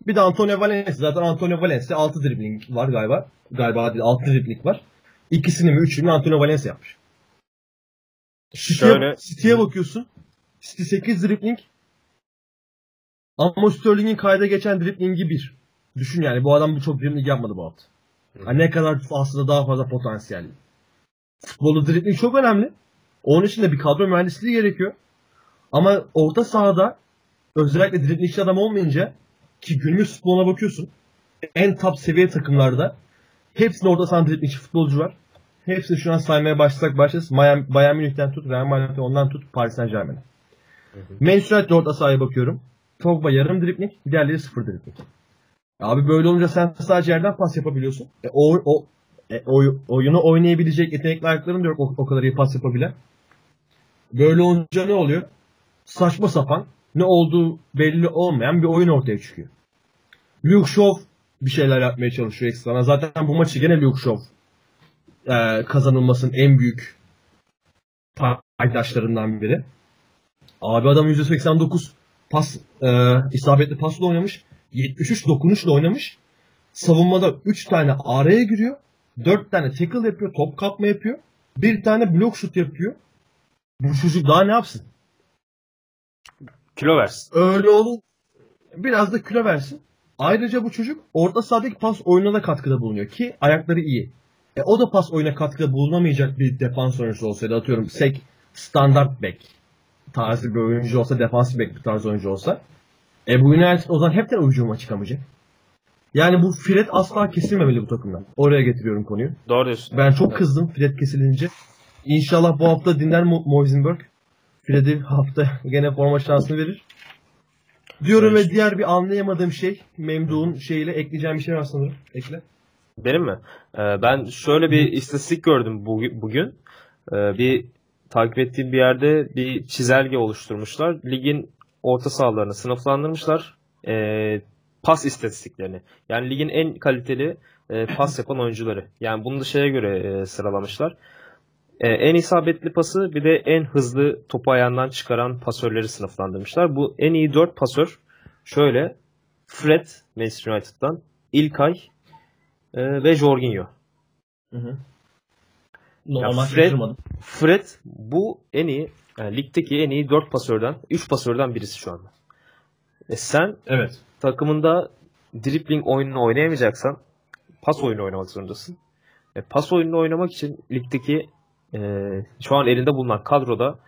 Speaker 1: Bir de Antonio Valencia. Zaten Antonio Valencia 6 dribbling var galiba. Galiba değil 6 dribbling var. İkisini mi üçünü Antonio Valencia yapmış. City'ye,
Speaker 2: Şöyle-
Speaker 1: City'ye bakıyorsun. City 8 dribbling. Ama Sterling'in kayda geçen driblingi 1. Düşün yani bu adam çok dribbling yapmadı bu hafta. Ha, ne kadar aslında daha fazla potansiyelli. Futbolda dribbling çok önemli. Onun için de bir kadro mühendisliği gerekiyor. Ama orta sahada özellikle driblingçi adam olmayınca ki günümüz futboluna bakıyorsun en top seviye takımlarda hepsinin orta saha driblingçi futbolcu var. Hepsini şu an saymaya başlasak başlarız. Miami, Bayern Münih'ten tut, Real Madrid'den ondan tut, Paris Saint Germain'e. Manchester orta sahaya bakıyorum. Pogba yarım dribling, diğerleri sıfır dribling. Abi böyle olunca sen sadece yerden pas yapabiliyorsun. E, o, o, e, oy- oyunu oynayabilecek yetenekli ayakların da yok o, o kadar iyi pas yapabilen. Böyle olunca ne oluyor? Saçma sapan, ne olduğu belli olmayan bir oyun ortaya çıkıyor. Luke Shaw bir şeyler yapmaya çalışıyor ekstra. Zaten bu maçı gene Luke Shaw e, kazanılmasının en büyük paydaşlarından biri. Abi adam %89 pas e, isabetli pasla oynamış. 73 dokunuşla oynamış. Savunmada 3 tane araya giriyor. 4 tane tackle yapıyor. Top kapma yapıyor. Bir tane blok şut yapıyor. Bu çocuk daha ne yapsın?
Speaker 2: Kilo versin.
Speaker 1: Öyle olun. Biraz da kilo versin. Ayrıca bu çocuk orta sahadaki pas oyununa da katkıda bulunuyor ki ayakları iyi. E, o da pas oyuna katkıda bulunamayacak bir defans oyuncusu olsaydı atıyorum sek standart back tarzı bir oyuncu olsa defans back bir tarz oyuncu olsa e bu United o zaman hepten hücuma çıkamayacak. Yani bu Fred asla kesilmemeli bu takımdan. Oraya getiriyorum konuyu.
Speaker 2: Doğru diyorsun.
Speaker 1: Ben çok kızdım Fred kesilince. İnşallah bu hafta dinler Mo- Moisenberg. Fred'i hafta gene forma şansını verir. Diyorum ve diğer bir anlayamadığım şey Memduh'un şeyiyle ekleyeceğim bir şey var sanırım. Ekle.
Speaker 2: Benim mi? Ee, ben şöyle bir istatistik gördüm bu, bugün. Ee, bir takip ettiğim bir yerde bir çizelge oluşturmuşlar. Ligin orta sahalarını sınıflandırmışlar. Ee, pas istatistiklerini. Yani ligin en kaliteli e, pas yapan oyuncuları. Yani bunu da şeye göre e, sıralamışlar. E, en isabetli pası bir de en hızlı topu ayağından çıkaran pasörleri sınıflandırmışlar. Bu en iyi 4 pasör şöyle Fred Manchester United'dan, İlkay e, ve Jorginho.
Speaker 1: Hı hı. Normal
Speaker 2: Ya Fred-
Speaker 1: şaşırmadım.
Speaker 2: Fred bu en iyi yani ligdeki en iyi 4 pasörden 3 pasörden birisi şu anda. E sen
Speaker 1: Evet.
Speaker 2: takımında dribbling oyununu oynayamayacaksan pas oyunu oynamak zorundasın. E, pas oyununu oynamak için ligdeki e, şu an elinde bulunan kadroda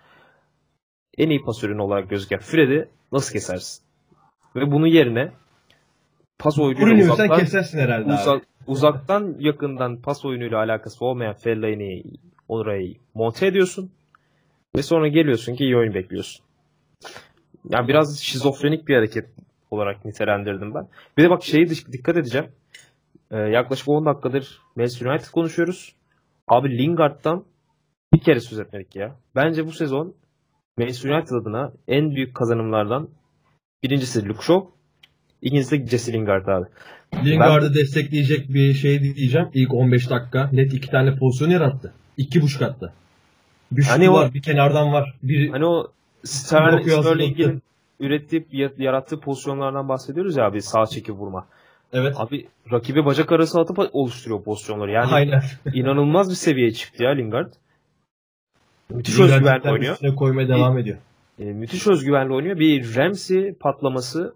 Speaker 2: en iyi pasörün olarak gözüken Fred'i nasıl kesersin? Ve bunun yerine pas oyunuyla uzaktan,
Speaker 1: kesersin herhalde abi.
Speaker 2: uzak, uzaktan yakından pas oyunuyla alakası olmayan Fellaini'yi orayı monte ediyorsun ve sonra geliyorsun ki iyi oyun bekliyorsun. Yani biraz şizofrenik bir hareket olarak nitelendirdim ben. Bir de bak şeyi dik- dikkat edeceğim. Ee, yaklaşık 10 dakikadır Manchester United konuşuyoruz. Abi Lingard'dan bir kere söz etmedik ya. Bence bu sezon Manchester United adına en büyük kazanımlardan birincisi Luke Shaw, ikincisi de Jesse Lingard abi.
Speaker 1: Lingard'ı destekleyecek bir şey diyeceğim. İlk 15 dakika net iki tane pozisyon yarattı. İki buçuk attı. Bir
Speaker 2: Hani o-
Speaker 1: var, bir kenardan var. Bir
Speaker 2: Hani o Sterling'in ürettiği, ya- yarattığı pozisyonlardan bahsediyoruz ya abi sağ çekip vurma.
Speaker 1: evet.
Speaker 2: Abi rakibi bacak arası atıp oluşturuyor pozisyonları. Yani
Speaker 1: Aynen.
Speaker 2: inanılmaz bir seviyeye çıktı ya Lingard. Müthiş özgüvenle oynuyor.
Speaker 1: Üstüne koymaya devam ediyor.
Speaker 2: E, müthiş özgüvenle oynuyor. Bir Ramsey patlaması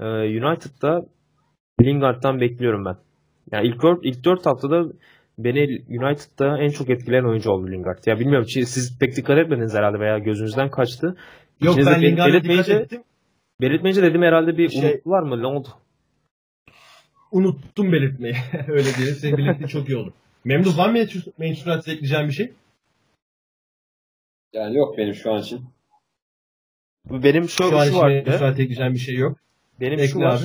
Speaker 2: e, United'da Lingard'dan bekliyorum ben. Yani ilk 4 ilk 4 haftada beni United'da en çok etkileyen oyuncu oldu Lingard. Ya bilmiyorum siz pek dikkat etmediniz herhalde veya gözünüzden kaçtı.
Speaker 1: Yok
Speaker 2: İçinizde
Speaker 1: ben Lingard'a dikkat ettim.
Speaker 2: Belirtmeyince dedim herhalde bir
Speaker 1: Şey-
Speaker 2: unuttular mı? Ne oldu?
Speaker 1: Unuttum belirtmeyi. Öyle diyelim. Senin belirttiğin çok iyi oldu. Memduh var mı Manchester United'a ekleyeceğim bir şey?
Speaker 3: Yani yok benim şu an için.
Speaker 2: Benim şu,
Speaker 1: Şu an
Speaker 2: şu
Speaker 1: için
Speaker 2: var.
Speaker 1: Manchester
Speaker 2: bir de.
Speaker 1: United'a ekleyeceğim bir şey yok.
Speaker 2: Benim şu
Speaker 1: Ekle
Speaker 2: var.
Speaker 1: abi.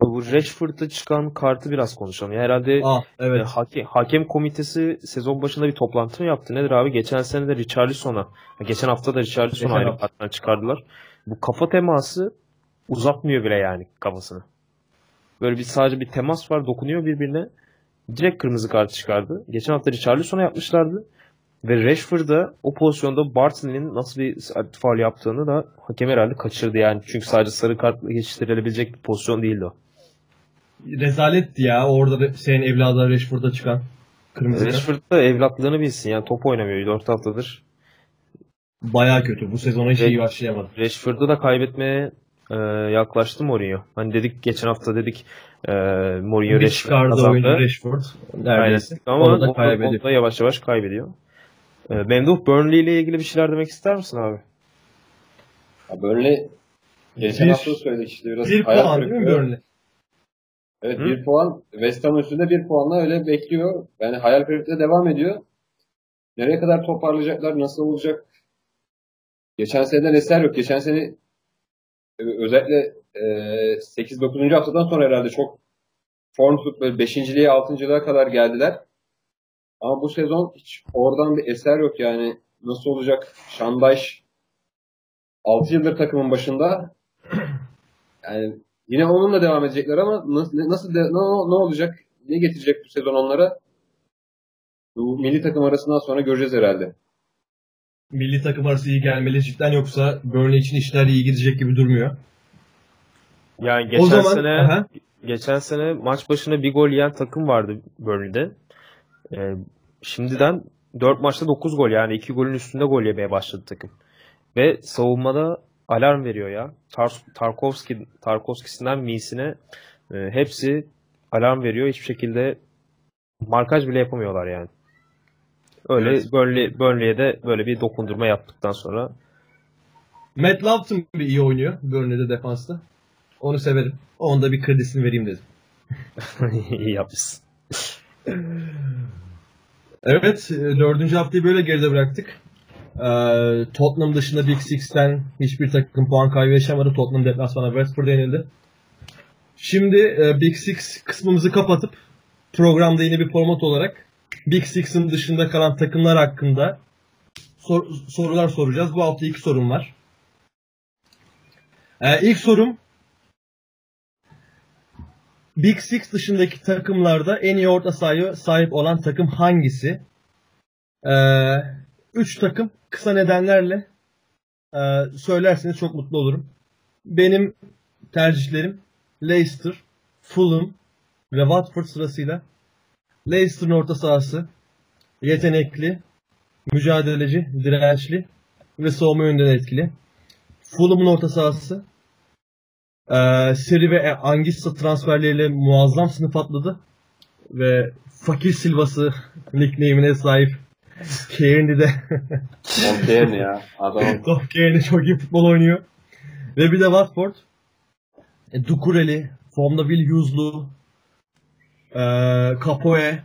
Speaker 2: Bu Rashford'a çıkan kartı biraz konuşalım. Ya herhalde
Speaker 1: Aa
Speaker 2: e,
Speaker 1: evet.
Speaker 2: hakem, hakem komitesi sezon başında bir toplantı mı yaptı? Nedir abi? Geçen sene de Richarlison'a, geçen hafta da Richarlison'u
Speaker 1: Geçen
Speaker 2: ayrı karttan çıkardılar. Bu kafa teması uzatmıyor bile yani kafasını. Böyle bir sadece bir temas var dokunuyor birbirine. Direkt kırmızı kart çıkardı. Geçen hafta Richarlison'a yapmışlardı. Ve Rashford'da o pozisyonda Barton'in nasıl bir faul yaptığını da hakem herhalde kaçırdı yani. Çünkü sadece sarı kartla geçiştirilebilecek bir pozisyon değildi o.
Speaker 1: Rezaletti ya orada da senin evladı Rashford'a çıkan kırmızı.
Speaker 2: Rashford da evlatlığını bilsin yani top oynamıyor 4 haftadır.
Speaker 1: Baya kötü. Bu sezona hiç
Speaker 2: Ve-
Speaker 1: iyi başlayamadı.
Speaker 2: Rashford'u da kaybetmeye e, yaklaştı Mourinho. Hani dedik geçen hafta dedik e, Mourinho Rashford kazandı.
Speaker 1: oyunu Rashford. Neredeyse.
Speaker 2: Aynen. Ama
Speaker 1: Onu da
Speaker 2: onu onu da yavaş yavaş kaybediyor. E, Memduh Burnley ile ilgili bir şeyler demek ister misin abi?
Speaker 3: Ya Burnley geçen
Speaker 1: Bir-
Speaker 3: hafta söyledik işte biraz
Speaker 1: Bir
Speaker 3: hayal
Speaker 1: puan değil mi
Speaker 3: kırıklığı.
Speaker 1: Burnley?
Speaker 3: Evet
Speaker 2: Hı?
Speaker 3: bir puan. West Ham üstünde bir puanla öyle bekliyor. Yani hayal kırıklığı devam ediyor. Nereye kadar toparlayacaklar? Nasıl olacak? Geçen seneden eser yok. Geçen sene e, özellikle e, 8-9. haftadan sonra herhalde çok form tutup böyle 5.liğe 6.lığa kadar geldiler. Ama bu sezon hiç oradan bir eser yok yani. Nasıl olacak? Şandaş 6 yıldır takımın başında. Yani Yine onunla devam edecekler ama nasıl nasıl de- ne, ne olacak? Ne getirecek bu sezon onlara? Bu milli takım arasından sonra göreceğiz herhalde.
Speaker 1: Milli takım arası iyi gelmeli cidden yoksa Burnley için işler iyi gidecek gibi durmuyor.
Speaker 2: Yani geçen
Speaker 1: o zaman
Speaker 2: sene
Speaker 1: aha,
Speaker 2: geçen sene maç başına bir gol yiyen takım vardı Burnley'de. E, şimdiden 4 maçta 9 gol yani 2 golün üstünde gol yemeye başladı takım. Ve savunmada alarm veriyor ya. Tar Tarkovski Tarkovski'sinden Mi'sine e, hepsi alarm veriyor. Hiçbir şekilde markaj bile yapamıyorlar yani. Öyle
Speaker 1: Evet.
Speaker 2: Burnley, Burnley'e de böyle bir dokundurma yaptıktan sonra
Speaker 1: Matt Lofton bir iyi oynuyor Burnley'de defansta. Onu severim. Onda bir kredisini vereyim dedim.
Speaker 2: iyi yapmışsın.
Speaker 1: Evet, e, dördüncü haftayı böyle geride bıraktık. Ee, Tottenham dışında Big Six'ten hiçbir takım puan kaybı yaşamadı. Tottenham deplasmana Westford'a yenildi. Şimdi e, Big Six kısmımızı kapatıp programda yine bir format olarak Big Six'in dışında kalan takımlar hakkında sor- sorular soracağız. Bu hafta iki sorum var. Ee, ilk sorum Big Six dışındaki takımlarda en iyi orta sahaya sahip olan takım hangisi? Ee, üç takım kısa nedenlerle e, söylerseniz çok mutlu olurum. Benim tercihlerim Leicester, Fulham ve Watford sırasıyla. Leicester'ın orta sahası yetenekli, mücadeleci, dirençli ve savunma yönden etkili. Fulham'ın orta sahası ee, Seri ve Angissa transferleriyle muazzam sınıf atladı. Ve fakir Silva'sı nickname'ine sahip Kearney de
Speaker 3: Montaigne ne ya? Adam
Speaker 1: Top Kearney çok iyi futbol oynuyor. Ve bir de Watford e, Dukureli, formda Will Hughes'lu e, Capoe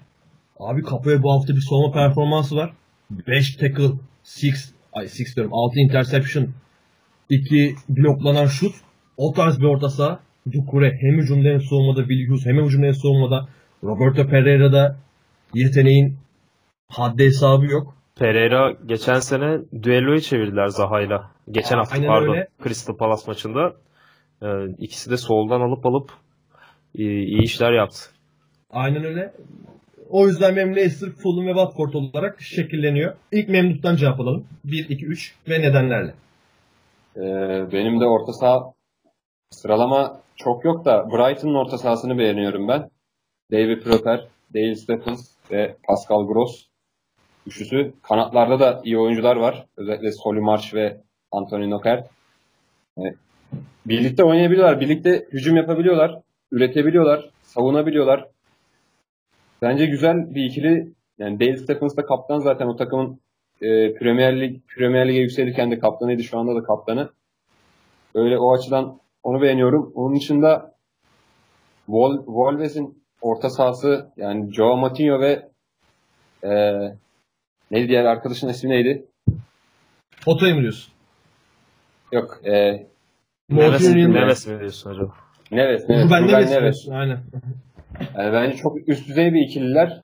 Speaker 1: Abi Capoe bu hafta bir savunma performansı var. 5 tackle, 6 ay 6 diyorum 6 interception 2 bloklanan şut o tarz bir orta saha. Dukure hem hücumda hem savunmada Hughes hem hücumda hem savunmada Roberto Pereira'da yeteneğin haddi hesabı yok.
Speaker 2: Pereira geçen sene düelloyu çevirdiler Zaha'yla. Geçen hafta
Speaker 1: Aynen
Speaker 2: pardon.
Speaker 1: öyle.
Speaker 2: Crystal Palace maçında. Ee, ikisi de soldan alıp alıp iyi, iyi işler yaptı.
Speaker 1: Aynen öyle. O yüzden benim Leicester, Fulham ve Watford olarak şekilleniyor. İlk Memduh'tan cevap alalım. 1, 2, 3 ve nedenlerle.
Speaker 3: Ee, benim de orta saha sıralama çok yok da Brighton'ın orta sahasını beğeniyorum ben. David Proper, Dale Stephens ve Pascal Gross üçlüsü. Kanatlarda da iyi oyuncular var. Özellikle Solly March ve Anthony Nocker. Yani birlikte oynayabiliyorlar. Birlikte hücum yapabiliyorlar. Üretebiliyorlar. Savunabiliyorlar. Bence güzel bir ikili. Yani Dale Stephens da kaptan zaten o takımın e, Premier Lig Premier Lig'e yükselirken de kaptanıydı. Şu anda da kaptanı. Öyle o açıdan onu beğeniyorum. Onun dışında Wol Wolves'in orta sahası yani Joao Matinho ve e, neydi diğer arkadaşın ismi neydi?
Speaker 1: Oto'yu mu diyorsun?
Speaker 3: Yok. E,
Speaker 2: Neves, Neves mi diyorsun acaba?
Speaker 3: Neves. Neves.
Speaker 1: Ben
Speaker 3: Ruben
Speaker 1: ne
Speaker 3: Neves.
Speaker 1: Neves. Aynen.
Speaker 3: Yani bence çok üst düzey bir ikililer.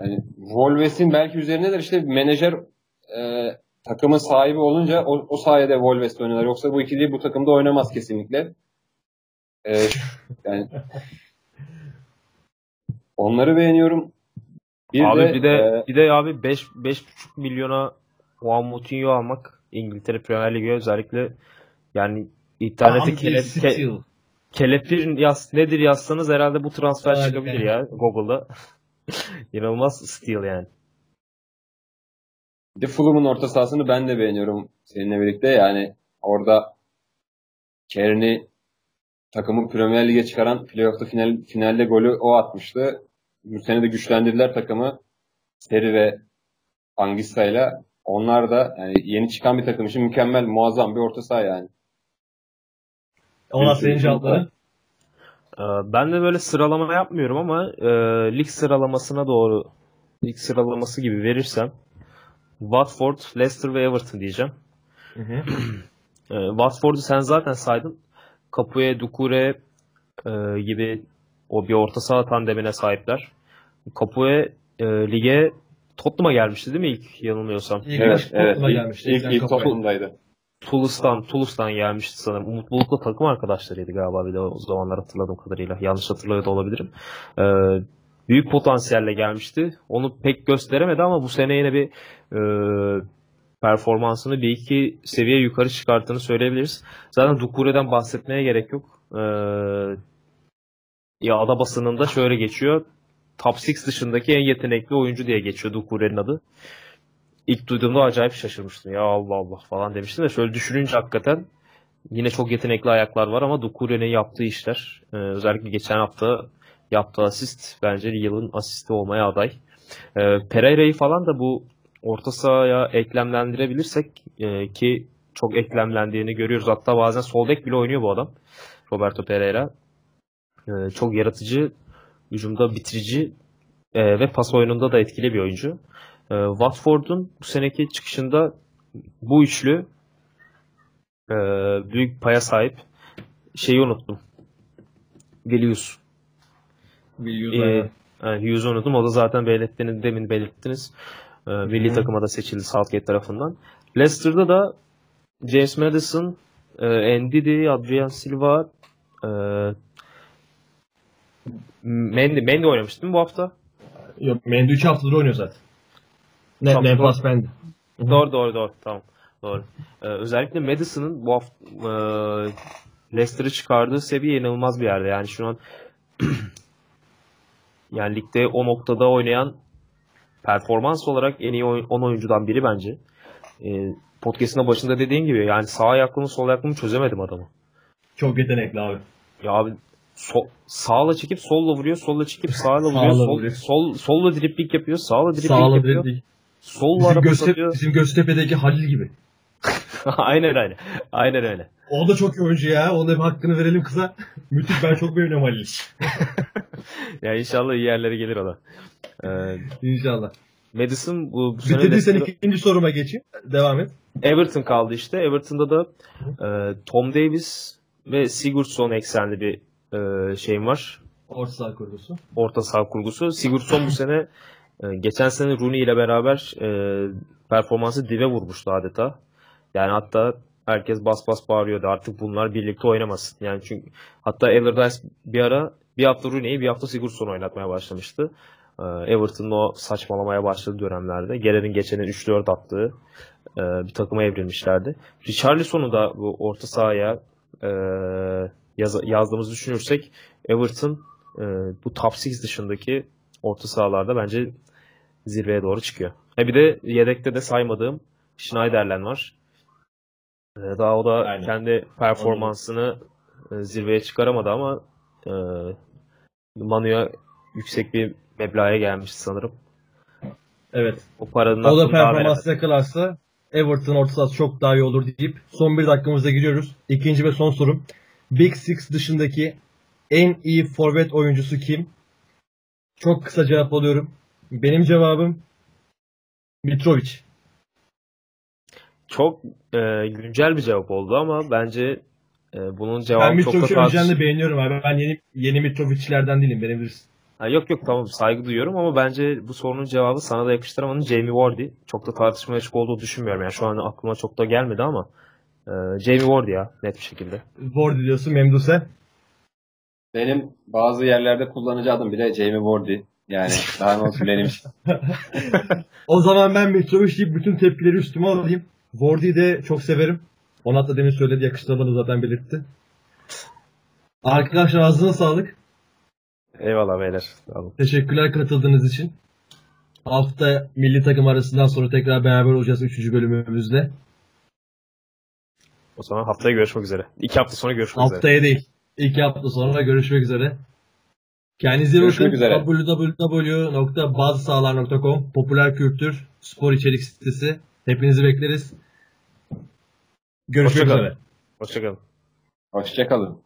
Speaker 3: Yani Wolves'in belki üzerindedir işte menajer e, takımın sahibi olunca o, o sayede Wolves'te oynuyorlar. Yoksa bu ikili bu takımda oynamaz kesinlikle. Ee, yani onları beğeniyorum. Bir
Speaker 2: abi
Speaker 3: de,
Speaker 2: bir de
Speaker 3: e,
Speaker 2: bir de abi 5 5,5 milyona Juan Moutinho almak İngiltere Premier Lig'e özellikle yani internette kele, ke- kelepir yaz, nedir yazsanız herhalde bu transfer çıkabilir ya Google'da. İnanılmaz steal yani.
Speaker 3: Bir de Fulham'ın orta sahasını ben de beğeniyorum seninle birlikte. Yani orada Kearney takımı Premier Lig'e çıkaran playoff'ta final, finalde golü o atmıştı. Bu sene de güçlendirdiler takımı. Seri ve Angista'yla. Onlar da yani yeni çıkan bir takım için mükemmel, muazzam bir orta saha yani.
Speaker 1: Ona senin cevapları.
Speaker 2: Ee, Ben de böyle sıralama yapmıyorum ama e, lig sıralamasına doğru lig sıralaması gibi verirsem Watford, Leicester ve Everton diyeceğim.
Speaker 1: Hı hı.
Speaker 2: E, Watford'u sen zaten saydın. Capué, Doucouré e, gibi o bir orta saha tandemine sahipler. Capué e, lige Tottenham'a gelmişti değil mi ilk yanılmıyorsam?
Speaker 1: İlk
Speaker 3: Evet, evet. İlk,
Speaker 1: gelmişti.
Speaker 3: ilk, ilk. Tottenham'daydı.
Speaker 2: Toulouse'dan, Toulouse'dan gelmişti sanırım. Umutlulukla takım arkadaşlarıydı galiba bir de o zamanlar hatırladığım kadarıyla. Yanlış hatırlıyor da olabilirim. Ee, büyük potansiyelle gelmişti. Onu pek gösteremedi ama bu sene yine bir e, performansını bir iki seviye yukarı çıkarttığını söyleyebiliriz. Zaten Dukure'den bahsetmeye gerek yok. Ee, ya ada basınında şöyle geçiyor. Top 6 dışındaki en yetenekli oyuncu diye geçiyor Dukure'nin adı. İlk duyduğumda acayip şaşırmıştım. Ya Allah Allah falan demiştim de şöyle düşününce hakikaten yine çok yetenekli ayaklar var ama Dukure'nin yaptığı işler e, özellikle geçen hafta yaptığı asist bence yılın asisti olmaya aday. E, Pereira'yı falan da bu orta sahaya eklemlendirebilirsek e, ki çok eklemlendiğini görüyoruz. Hatta bazen sol bek bile oynuyor bu adam. Roberto Pereira. E, çok yaratıcı, hücumda bitirici e, ve pas oyununda da etkili bir oyuncu. E, Watford'un bu seneki çıkışında bu üçlü e, büyük paya sahip. Şeyi unuttum. Gelius.
Speaker 1: Aynen.
Speaker 2: yani Hughes'u unuttum. O da zaten belirttiniz, demin belirttiniz. Ee, milli
Speaker 1: Hı.
Speaker 2: takıma da seçildi Southgate tarafından. Leicester'da da James Madison, e, Ndidi, Adrian Silva, e, Mendy, Mendy oynamış değil mi bu hafta?
Speaker 1: Yok Mendy 3 haftadır oynuyor zaten. Ne,
Speaker 2: Tamam,
Speaker 1: ne
Speaker 2: doğru.
Speaker 1: pas Mendy.
Speaker 2: Doğru doğru doğru. Tamam. Doğru. Ee, özellikle Madison'ın bu hafta e, Leicester'ı çıkardığı seviye inanılmaz bir yerde. Yani şu an yani ligde o noktada oynayan performans olarak en iyi 10 oyuncudan biri bence. Ee, podcast'ın başında dediğin gibi yani sağ ayaklımı sol ayaklımı çözemedim adamı.
Speaker 1: Çok yetenekli abi.
Speaker 2: Ya abi so- sağla çekip solla vuruyor, solla çekip sağla vuruyor,
Speaker 1: Sağla
Speaker 2: sol,
Speaker 1: vuruyor.
Speaker 2: sol, solla dripling yapıyor, sağla dripling
Speaker 1: Sağlı
Speaker 2: yapıyor,
Speaker 1: dedik.
Speaker 2: solla
Speaker 1: Bizim,
Speaker 2: araba
Speaker 1: Göztep,
Speaker 2: satıyor.
Speaker 1: bizim Göztepe'deki Halil gibi.
Speaker 2: aynen öyle. Aynen öyle.
Speaker 1: O da çok iyi oyuncu ya. Onun bir hakkını verelim kıza. Müthiş ben çok beğeniyorum Halil'i.
Speaker 2: Ya inşallah iyi yerlere gelir o da. Ee,
Speaker 1: İnşallah.
Speaker 2: Madison bu, bu sene
Speaker 1: Bitirdiysen
Speaker 2: Leicester'da-
Speaker 1: ikinci soruma geçeyim. Devam et.
Speaker 2: Everton kaldı işte. Everton'da da e, Tom Davis ve Sigurdsson eksenli bir e, şeyim var.
Speaker 1: Orta saha kurgusu.
Speaker 2: Orta saha kurgusu. Sigurdsson bu sene e, geçen sene Rooney ile beraber e, performansı dibe vurmuştu adeta. Yani hatta herkes bas bas bağırıyordu artık bunlar birlikte oynamasın. Yani çünkü hatta Allardyce bir ara bir hafta Rooney'i bir hafta Sigurdsson oynatmaya başlamıştı. Ee, Everton'ın o saçmalamaya başladığı dönemlerde gelenin geçenin 3-4 attığı e, bir takıma evrilmişlerdi. Richarlison'u da bu orta sahaya e, yaz- yazdığımızı düşünürsek Everton e, bu top 6 dışındaki orta sahalarda bence zirveye doğru çıkıyor. Ha bir de yedekte de saymadığım Schneiderlin var. E, daha o da
Speaker 1: Aynen.
Speaker 2: kendi performansını e, zirveye çıkaramadı ama e, Manu'ya yüksek bir meblağa gelmişti sanırım.
Speaker 1: Evet.
Speaker 2: O paranın
Speaker 1: O da performans yakalarsa Everton orta sahası çok daha iyi olur deyip son bir dakikamızda giriyoruz. İkinci ve son sorum. Big Six dışındaki en iyi forvet oyuncusu kim? Çok kısa cevap alıyorum. Benim cevabım Mitrovic.
Speaker 2: Çok e, güncel bir cevap oldu ama bence e, bunun
Speaker 1: Ben
Speaker 2: cevabı çok da
Speaker 1: Mitrovic'i
Speaker 2: tartış-
Speaker 1: önceden de beğeniyorum abi. Ben yeni, yeni Mitrovic'lerden değilim. Beni bilirsin.
Speaker 2: Ha, yok yok tamam saygı duyuyorum ama bence bu sorunun cevabı sana da yakıştıramanın Jamie Vardy. Çok da tartışmaya açık olduğu düşünmüyorum. Yani şu an aklıma çok da gelmedi ama e, Jamie Vardy ya net bir şekilde.
Speaker 1: Ward diyorsun Memdu sen.
Speaker 3: Benim bazı yerlerde kullanıcı adım bile Jamie Wardy. Yani daha ne olsun benim için.
Speaker 1: O zaman ben Mitrovic deyip bütün tepkileri üstüme alayım. Wardy'yi de çok severim. Onat da demin söyledi yakıştıramadığını zaten belirtti. Arkadaşlar ağzına sağlık.
Speaker 2: Eyvallah beyler.
Speaker 1: Teşekkürler katıldığınız için. Hafta milli takım arasından sonra tekrar beraber olacağız 3. bölümümüzde.
Speaker 2: O zaman haftaya görüşmek üzere. İki hafta sonra görüşmek üzere.
Speaker 1: Haftaya değil. İki hafta sonra görüşmek üzere. Kendinize
Speaker 3: Görüşmek
Speaker 1: bakın.
Speaker 3: üzere.
Speaker 1: Popüler kültür, spor içerik sitesi. Hepinizi bekleriz. Görüşmek
Speaker 2: Hoşça kalın.
Speaker 1: üzere.
Speaker 2: Hoşçakalın.
Speaker 3: Hoşçakalın.